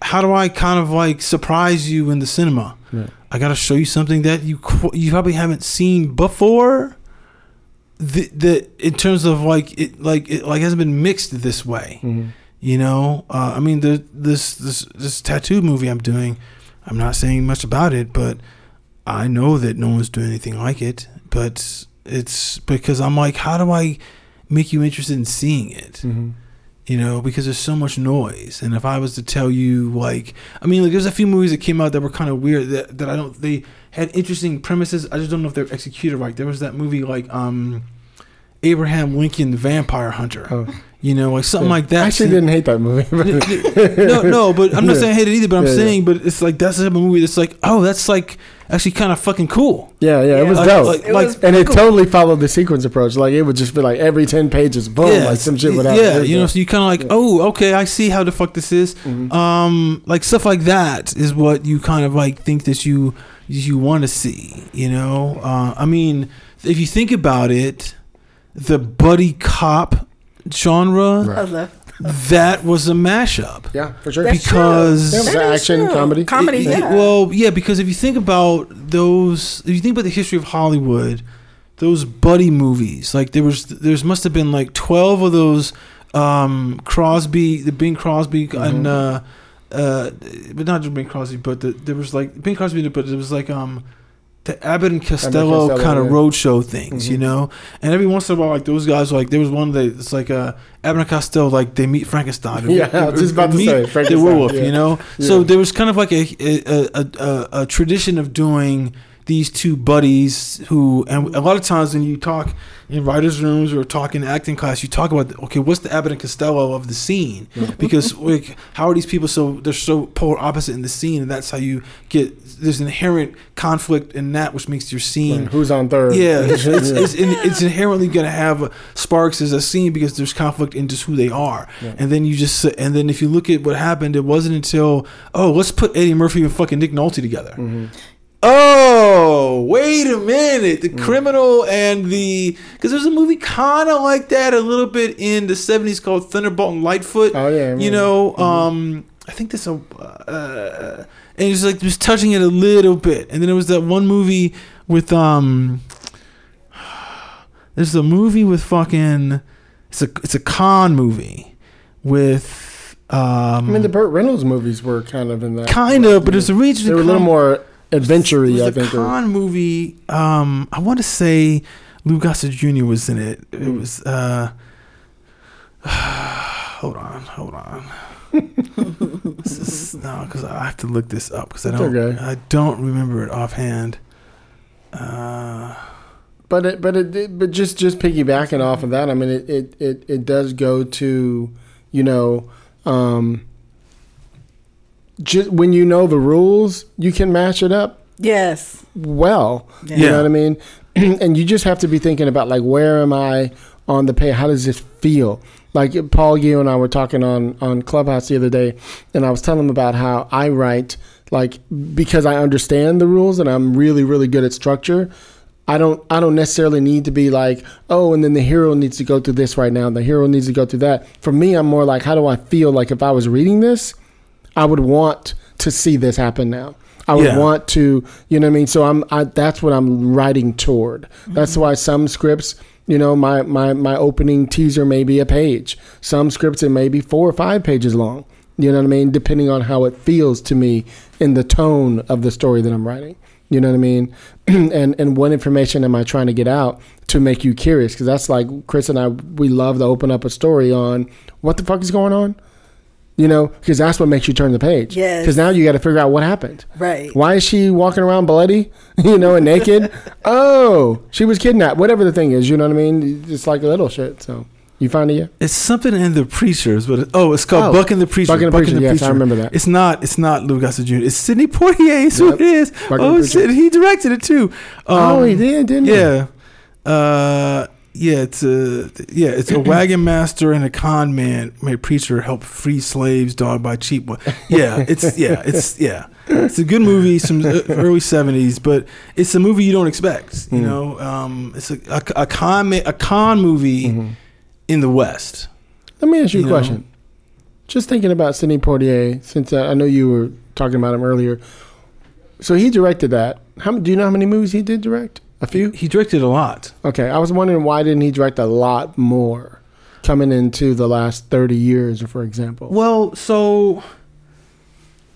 how do I kind of like surprise you in the cinema? Yeah. I got to show you something that you qu- you probably haven't seen before. The, the in terms of like it like it like hasn't been mixed this way. Mhm. You know, uh, I mean the this this this tattoo movie I'm doing. I'm not saying much about it, but I know that no one's doing anything like it. But it's because I'm like, how do I make you interested in seeing it? Mhm. you know, because there's so much noise. And if I was to tell you, like, I mean, like, there's a few movies that came out that were kind of weird that, that I don't, they had interesting premises. I just don't know if they're executed right. There was that movie, like, um, Abraham Lincoln, the Vampire Hunter, Oh. You know, like something Yeah. like that. I actually didn't hate that movie. but- no, no, but I'm not Yeah. saying I hate it either. But I'm Yeah, yeah. saying, but it's like that's the type of movie that's like, oh, that's like actually kind of fucking cool. Yeah, yeah, it was Like- dope. like- It like- was and it cool. totally followed the sequence approach. Like it would just be like every ten pages, boom, like some shit would happen. Yeah, you know, so you kind of like, Yeah. oh, okay, I see how the fuck this is. Mhm. Um, like stuff like that is what you kind of like think that you you want to see. You know, uh, I mean, if you think about it, the buddy cop genre Right. That was a mashup. yeah, for sure. That's Because- Yeah, it was That is action, true. comedy. Comedy, It- it- well, yeah, because if you think about those, if you think about the history of Hollywood, those buddy movies, like there was, there's must have been like twelve of those. Um, Crosby, the Bing Crosby, and uh, uh, but not just Bing Crosby, but the, there was like Bing Crosby, but it was like um, the Abbott and Costello, Costello, kind of yeah. roadshow things, you Mhm. know. And every once in a while, like those guys, like there was one that it's like uh, Abbott and Costello, like they meet Frankenstein. Yeah, I was just about to meet say, the werewolf, yeah. you know. So there was kind of like a a, a, a a tradition of doing these two buddies who, and a lot of times when you talk in writers' rooms or talk in acting class, you talk about okay, what's the Abbott and Costello of the scene? Because like, how are these people so they're so polar opposite in the scene, and that's how you get there's inherent conflict in that, which makes your scene Right. Who's on third? yeah, it's, it's, Yeah. it's, it's inherently going to have sparks as a scene because there's conflict in just who they are. Yeah. And then you just and then if you look at what happened, it wasn't until oh let's put Eddie Murphy and fucking Nick Nolte together. Mhm. Oh wait a minute, Mm. the criminal and the because there's a movie kind of like that a little bit in the '70s called Thunderbolt and Lightfoot. Oh yeah, You know, Mhm. um, I think there's a, uh, and it's like just touching it a little bit. And then there was that one movie with um, there's a movie with fucking, it's a it's a con movie with um, I mean, the Burt Reynolds movies were kind of in that. kind of, but it's a region. They were a little more adventure-y, I think. a or- con movie. Um, I want to say Lou Gossett Jr. was in it. It Mm. was. Uh, hold on, hold on. this is, no, because I have to look this up because I don't. okay. I don't remember it offhand. Uh, But it, but it, it- but just just piggybacking off of that, I mean, it it it, it does go to, you know, um, just when you know the rules, you can match it up Yes. well. You know what I mean? and you just have to be thinking about like, where am I on the pay? How does this feel? Like Paul, you and I were talking on on Clubhouse the other day, and I was telling him about how I write like because I understand the rules and I'm really really good at structure. I don't I don't necessarily need to be like, oh, and then the hero needs to go through this right now, the hero needs to go through that. For me, I'm more like, how do I feel like if I was reading this, I would want to see this happen now. I would Yeah. want to, you know what I mean? So I'm I, that's what I'm writing toward. That's mm-hmm. why some scripts, you know, my my my opening teaser may be a page. Some scripts it may be four or five pages long. You know what I mean? Depending on how it feels to me in the tone of the story that I'm writing. You know what I mean? and and what information am I trying to get out to make you curious? Because that's like Chris and I, we love to open up a story on what the fuck is going on. You know, because that's what makes you turn the page. Yes. Because now you got to figure out what happened. Right. Why is she walking around bloody? You know, and naked? oh, she was kidnapped. Whatever the thing is, you know what I mean? It's like a little shit. So you find it yet? It's something in the preachers, but it- oh, it's called Oh, Buck and the Preacher. Buck and the Preacher, yes, I remember that. It's not. It's not Lou Gossett Jr. It's Sidney Poitier. It's Yep. what it is. Buck and the oh shit, he directed it too. oh, Um, he did, didn't he? Yeah. Uh, yeah, it's a yeah, it's a wagon master and a con man, made preacher help free slaves dogged by cheap. One. Yeah, it's yeah, it's yeah, it's a good movie, some uh, early seventies, but it's a movie you don't expect. You Mhm. know, um, it's a, a, a con a con movie Mhm. in the West. Let me ask you a You know. question. Just thinking about Sidney Poitier, since I know you were talking about him earlier. So he directed that. How do you know how many movies he did direct? A few. He directed a lot. Okay, I was wondering why didn't he direct a lot more coming into the last thirty years, for example. Well, so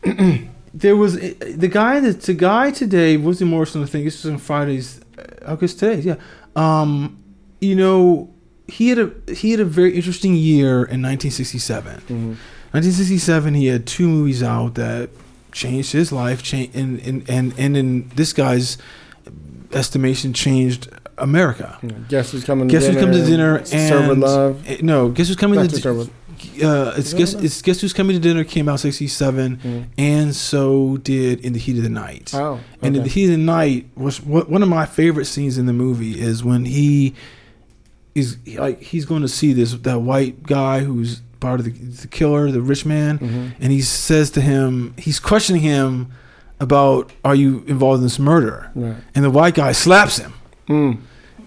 there was the guy that the guy today, Wesley Morrison. I think this was on Fridays. uh, I guess today, yeah. Um, you know, he had a he had a very interesting year in 1967. Mhm. 1967, he had two movies out that changed his life. Change and and and and in this guy's estimation, changed America. Guess who's coming? Guess to dinner? comes to dinner and Sir with love. Eh, No, guess who's coming Not to to di- uh, it's guess it's guess who's coming to dinner came out sixty seven, Mm. and so did in the heat of the night. Oh, okay. And in the heat of the night was what one of my favorite scenes in the movie is when he is like he's going to see this that white guy who's part of the, the killer, the rich man, Mhm. and he says to him, he's questioning him about are you involved in this murder, Right. and the white guy slaps him, Mm.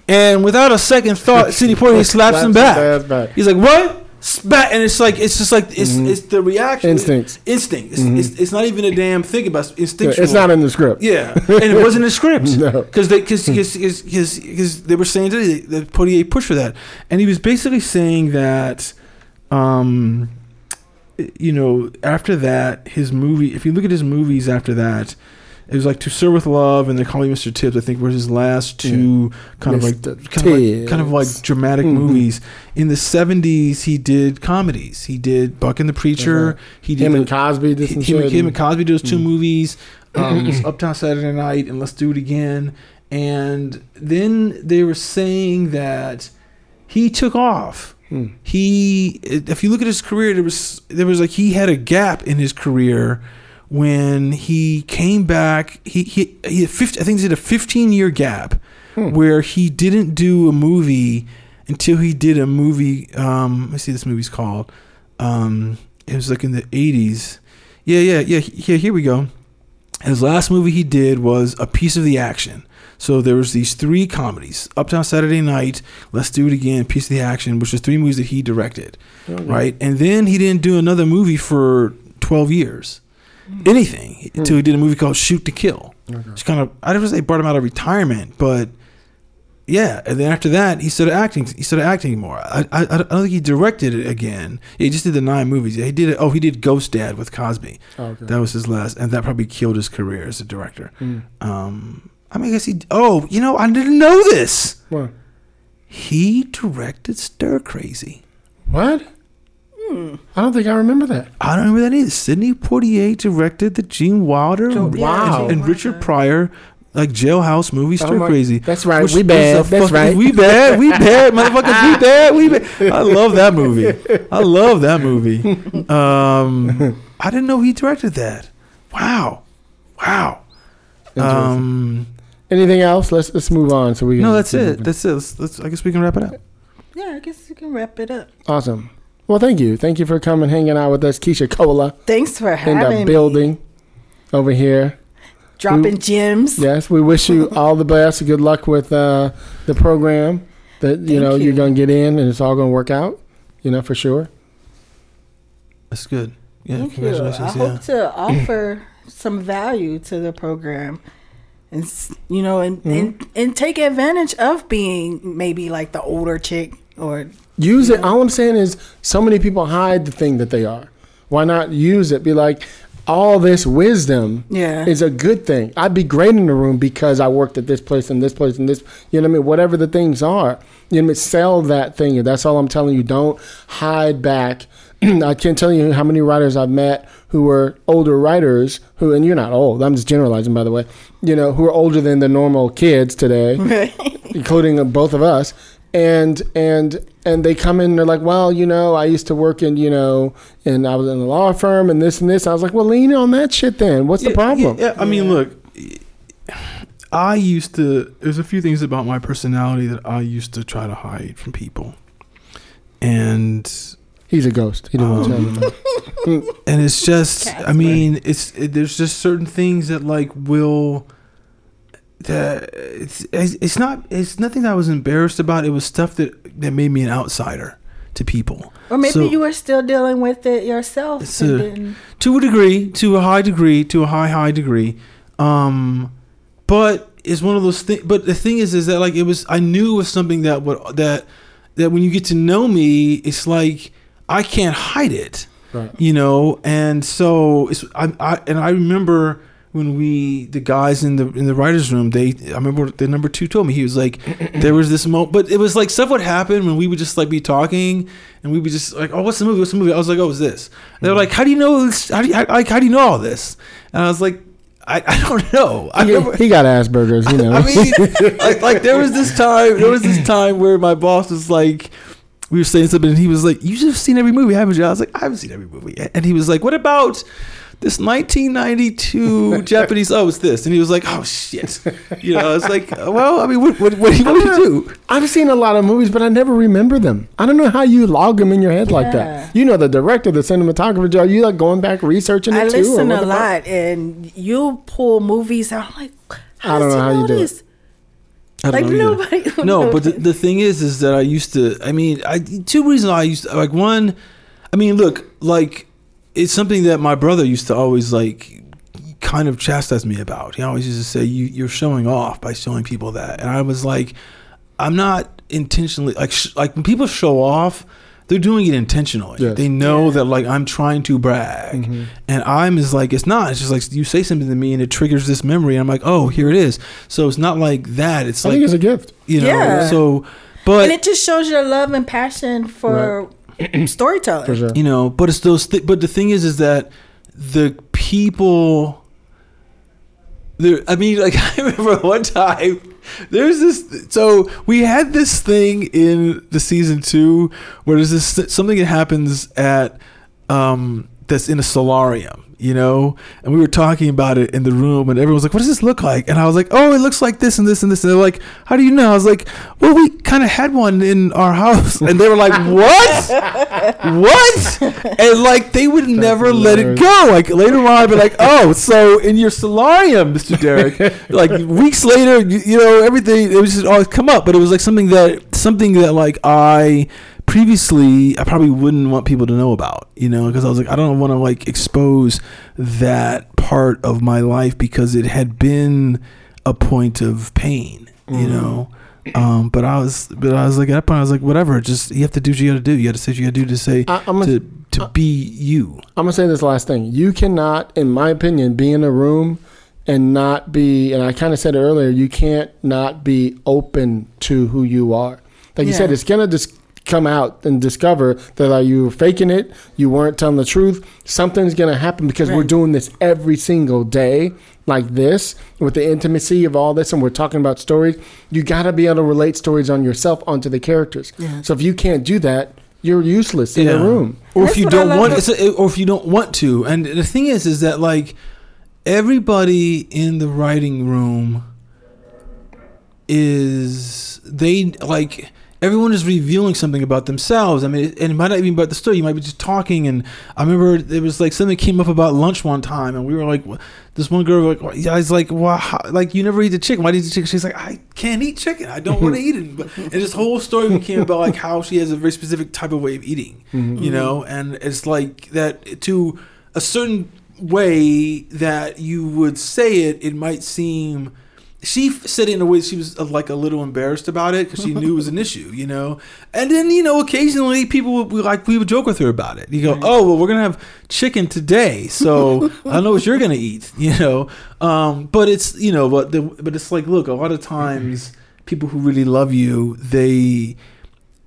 and without a second thought, Sidney Poitier slaps him back. back. He's like, "What?" Spat, and it's like it's just like it's Mhm. it's the reaction, Instincts. instinct. It's, Mhm. it's, it's not even a damn thing about instinctual. It's not in the script. yeah, and it wasn't in the script No. because they because because they were saying that Poitier pushed for that, and he was basically saying that, um, you know, after that, his movie. If you look at his movies after that. It was like To Sir with Love and They Call Me Mr. Tibbs. I think were his last two kind of like kind of like, kind of like dramatic Mhm. movies. In the seventies, he did comedies. He did Buck and the Preacher. right. He did Him and Cosby did some him, him and Cosby did those two Mm. movies. Um, Uptown Saturday Night and Let's Do It Again. And then they were saying that he took off. Hmm. He, if you look at his career, there was there was like he had a gap in his career when he came back. He he, he had 50, I think he did a 15 year gap Hmm. where he didn't do a movie until he did a movie. Um, let me see, this movie's called. Um, it was like in the 80s. Yeah, yeah, yeah, yeah. Here we go. His last movie he did was A Piece of the Action. So there was these three comedies: Uptown Saturday Night, Let's Do It Again, Piece of the Action, which was three movies that he directed, Okay. right? And then he didn't do another movie for twelve years, anything, until he did a movie called Shoot to Kill. Okay. It's kind of I don't want to say brought him out of retirement, but yeah. And then after that, he started acting. He started acting more. I I, I don't think he directed it again. He just did the nine movies. He did it. Oh, he did Ghost Dad with Cosby. Oh, okay. That was his last, and that probably killed his career as a director. Mm. Um, I mean, I guess he. Oh, you know, I didn't know this. What? He directed Stir Crazy. What? Hmm. I don't think I remember that. I don't remember that either. Sidney Poitier directed the Gene Wilder Jo- and, Wow. Gene and Richard Pryor like jailhouse movie Stir Oh my- Crazy. That's right. We bad. That's fucking- right. We bad. We bad, motherfuckers. We bad. We bad. I love that movie. I love that movie. Um, I didn't know he directed that. Wow. Wow. Interesting. Um, Anything else? Let's let's move on. So we can no, that's it. moving. That's it. Let's, let's, I guess we can wrap it up. Yeah, I guess we can wrap it up. awesome. Well, thank you. Thank you for coming, hanging out with us, Keshia Kola, Thanks for in having the me. building over here. Dropping gems. Yes, we wish you all the best. Good luck with uh, the program that you Thank know you. you're gonna get in, and it's all gonna work out. You know for sure. That's good. Yeah, Thank you. I. Yeah. hope to offer some value to the program, and you know, and Mm-hmm. and, and take advantage of being maybe like the older chick or Use it. All I'm saying is, so many people hide the thing that they are. Why not use it? Be like, all this wisdom Yeah. is a good thing. I'd be great in the room because I worked at this place and this place and this. You know what I mean? Whatever the things are, you know, what I mean? sell that thing. That's all I'm telling you. Don't hide back. I can't tell you how many writers I've met who were older writers who, and you're not old. I'm just generalizing, by the way. You know, who are older than the normal kids today including both of us and and and they come in and they're like well you know i used to work in you know and i was in a law firm and this and this i was like well lean on that shit then what's the Yeah, problem Yeah, I mean, look, I used to. There's a few things about my personality that I used to try to hide from people, and he's a ghost he didn't want to tell you that. and it's just, I mean, it's it, there's just certain things that like will. That it's it's it's not it's nothing that I was embarrassed about. It was stuff that that made me an outsider to people. or maybe So- you were still dealing with it yourself. It's and a- to a degree, to a high degree, to a high high degree. Um, but it's one of those things. But the thing is, is that like it was. I knew it was something that would that that when you get to know me, it's like I can't hide it. Right. You know, and so it's I, I and I remember when we the guys in the in the writers room they I remember the number two told me. He was like there was this moment but it was like stuff would happen when we would just like be talking and we would just like oh what's the movie? What's the movie? I was like oh it's this. They were like how do you know this? How do you like how do you know all this? And I was like I, I don't know. I he, remember, he got asperger's you know. I mean, like, like there was this time, there was this time where my boss was like, we were saying something, and he was like, "You should have seen every movie, haven't you?" I was like, "I haven't seen every movie," and he was like, "What about?" This 1992 Japanese, oh, it's this, and he was like, "Oh shit," you know. I was like, oh, "Well, I mean, what, what, what do you want me to do?" I've seen a lot of movies, but I never remember them. I don't know how you log them in your head like that. You know, the director, the cinematographer, are you like going back researching it I too? or listen a lot, and you pull movies out. I'm like, how I don't does know he how you know do it. this? I don't Like know either. nobody. no but the, the thing is is that i used to i mean i two reasons i used to like one i mean look like it's something that my brother used to always like kind of chastise me about he always used to say you, you're showing off by showing people that and i was like i'm not intentionally like sh- like when people show off they're doing it intentionally Yes. they know that like i'm trying to brag Mm-hmm. and i'm is like it's not it's just like you say something to me and it triggers this memory and i'm like oh here it is so it's not like that it's I like think it's a gift. you know Yeah. so but and it just shows your love and passion for storytelling. For sure. you know but it's those th- but the thing is is that the people there i mean like i remember one time there's this so we had this thing in the season two where there's this something that happens at um that's in a solarium you know? And we were talking about it in the room and everyone was like what does this look like? And i was like oh it looks like this and this and this. And they're like how do you know? I was like well we kind of had one in our house. And they were like what? What? And like they would never let it go. Like later on i'd be like oh so in your solarium mr derek. Like weeks later you, you know everything it was just always come up but it was like something that something that like i previously i probably wouldn't want people to know about you know because i was like i don't want to like expose that part of my life because it had been a point of pain you know um, but I was, but I was like at that point, I was like, whatever. Just you have to do what you got to do. You got to say what you got to do to say I- I'm a- to to be you. I'm gonna say this last thing. You cannot, in my opinion, be in a room and not be. And I kind of said it earlier. You can't not be open to who you are. Like you said, it's gonna just come out and discover that like, you were faking it. You weren't telling the truth. Something's gonna happen because we're doing this every single day, like this, with the intimacy of all this, and we're talking about stories. You got to be able to relate stories on yourself onto the characters. So if you can't do that, you're useless in the room. Or if you don't want, it's a, or if you don't want to. And the thing is, is that like everybody in the writing room is they like everyone is revealing something about themselves. I mean, it, and it might not even be about the story. You might be just talking. And I remember it was like something came up about lunch one time, and we were like, this one girl like, I was like, well, how, like you never eat the chicken. Why do you eat the chicken? She's like, I can't eat chicken. I don't want to eat it. But, and this whole story became about like how she has a very specific type of way of eating, mm-hmm. you know. And it's like that to a certain way that you would say it, it might seem. She said it in a way she was uh, like a little embarrassed about it because she knew it was an issue, you know. And then you know, occasionally people would we, like we would joke with her about it. You go, "Oh, well, we're gonna have chicken today, so I don't know what you're gonna eat," you know. Um, but it's you know, but the, but it's like, look, a lot of times people who really love you, they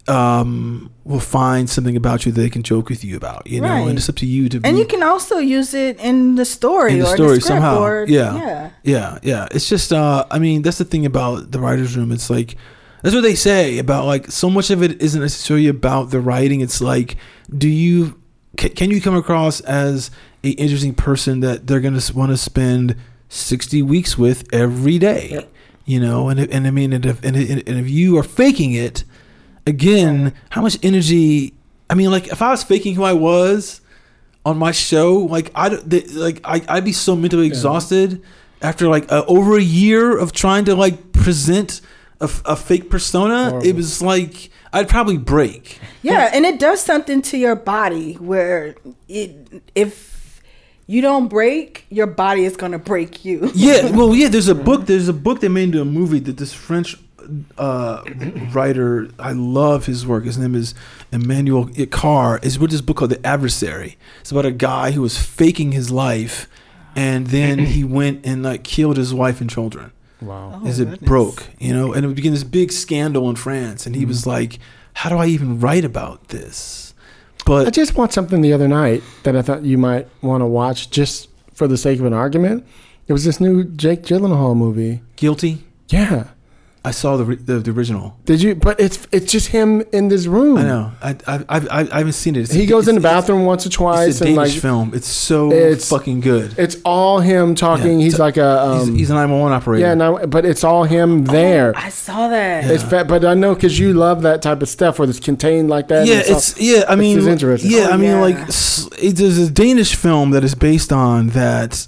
um, will find something about you that they can joke with you about, you know, Right. and it's up to you to be And you can also use it in the story in the or story the somehow. or yeah. yeah. yeah, yeah. It's just, uh, I mean, that's the thing about the writers' room. It's like that's what they say about like so much of it isn't necessarily about the writing. It's like, do you can, can you come across as a interesting person that they're gonna want to spend sixty weeks with every day? You know, and and I mean, and if, and and if you are faking it, again, how much energy? I mean, like if I was faking who I was on my show, like I like I, I'd be so mentally exhausted after like uh, over a year of trying to like present a fake persona. It was like I'd probably break. Yeah, and it does something to your body where it if you don't break, your body is gonna break you. Yeah, well, yeah. There's a book. There's a book they made into a movie that this French uh, writer. I love his work. His name is Emmanuel Icard. Is wrote this book called The Adversary. It's about a guy who was faking his life, and then he went and like killed his wife and children. Wow. as it goodness. broke, you know, and it became this big scandal in France. And he was like, "How do I even write about this?" But I just watched something the other night that I thought you might want to watch just for the sake of an argument. It was this new Jake Gyllenhaal movie. guilty. Yeah. I saw the the, the original. Did you? But it's it's just him in this room. I know. I I I, I, I haven't seen it. It's He a- goes in the it's- bathroom once or twice, it's a and Danish like film. It's so It's- fucking good. it's all him talking. Yeah. He's like a um, he's, he's an 911 operator. yeah, no, but it's all him there. I saw that. It's fat, but I know because you love that type of stuff where it's contained like that. yeah, all- it's yeah. I mean, just interesting. yeah. Oh, I mean, yeah. like s- it, there's a Danish film that is based on that.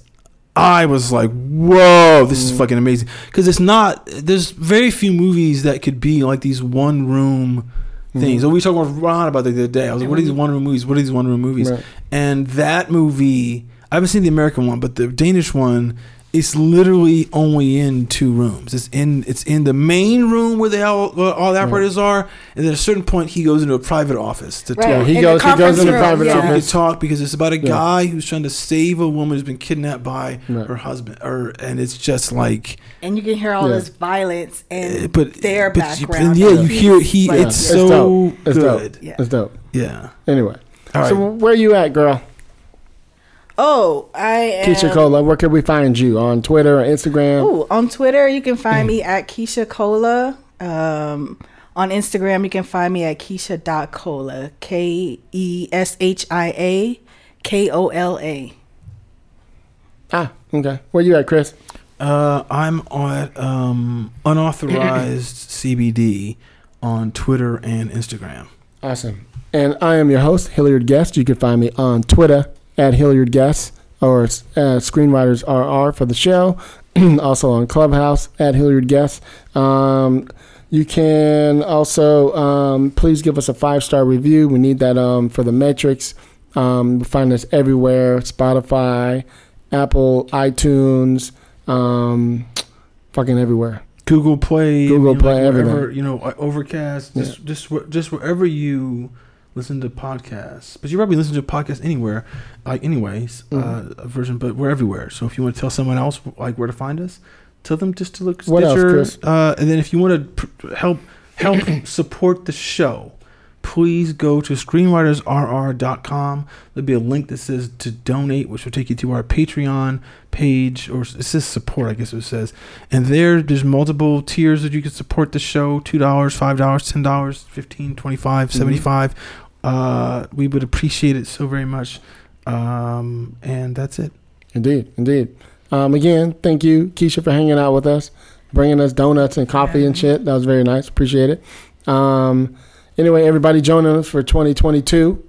I was like, whoa, this Mm. is fucking amazing. Because it's not. There's very few movies that could be like these one room Mm-hmm. things. So we talked with Ron about the other day. I was like, what are these one room movies? What are these one room movies? Right. And that movie, I haven't seen the American one, but the Danish one. It's literally only in two rooms. It's in it's in the main room where they all where all the operators are, and at a certain point he goes into a private office to Right. Yeah, he In goes- he goes conference in the room, private yeah. office. could talk because it's about a Yeah. guy who's trying to save a woman who's been kidnapped by Right. her husband, or and it's just like, and you can hear all Yeah. this violence and uh, but their but you- background. yeah, you hear he. like, it's It's so dope. It's dope. good. Yeah. It's dope. Yeah. Anyway, All right. so where you at, girl? Oh, I am. Keshia Kola. Where can we find you on Twitter or Instagram? Ooh, on Twitter, you can find me at Keshia Kola. Um, on Instagram, you can find me at Keshia.kola. K E S H I A K O L A. Ah, okay. Where you at, Chris? Uh, I'm at um, unauthorized CBD on Twitter and Instagram. Awesome. And I am your host, Hilliard Guess. You can find me on Twitter at Hilliard Guess or uh, Screenwriters RR for the show. also on Clubhouse at Hilliard Guess. Um, you can also um, please give us a five star review. We need that um, for the metrics. Um, find us everywhere Spotify, Apple, iTunes, um, fucking everywhere. Google Play, Google you know, Play, like wherever, everything. You know, uh, Overcast, just just just wherever you listen to podcasts. But you probably listen to podcasts anywhere, like anyways, Mm-hmm. uh, a version. But we're everywhere. So if you want to tell someone else like where to find us, tell them just to look What else, Chris? Uh, and then if you want to pr- help help support the show. Please go to screenwritersrr.com. There'll be a link that says to donate, which will take you to our Patreon page, or it says support, I guess it says. And there, there's multiple tiers that you can support the show $2, $5, $10, 15 25 75 uh, We would appreciate it so very much. Um, and that's it. Indeed, indeed. Um, again, thank you, Keshia, for hanging out with us, bringing us donuts and coffee and shit. That was very nice. Appreciate it. Um, anyway, everybody joining us for 2022,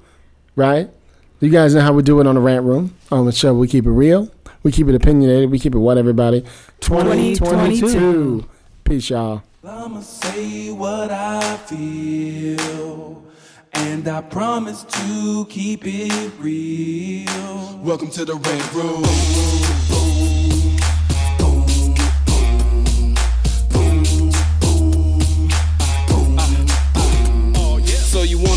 right? You guys know how we do it on the rant room. On the show, we keep it real, we keep it opinionated, we keep it what, everybody? 2022. Peace, y'all. I'ma say what I feel, And I promise to keep it real. Welcome to the Rant Room.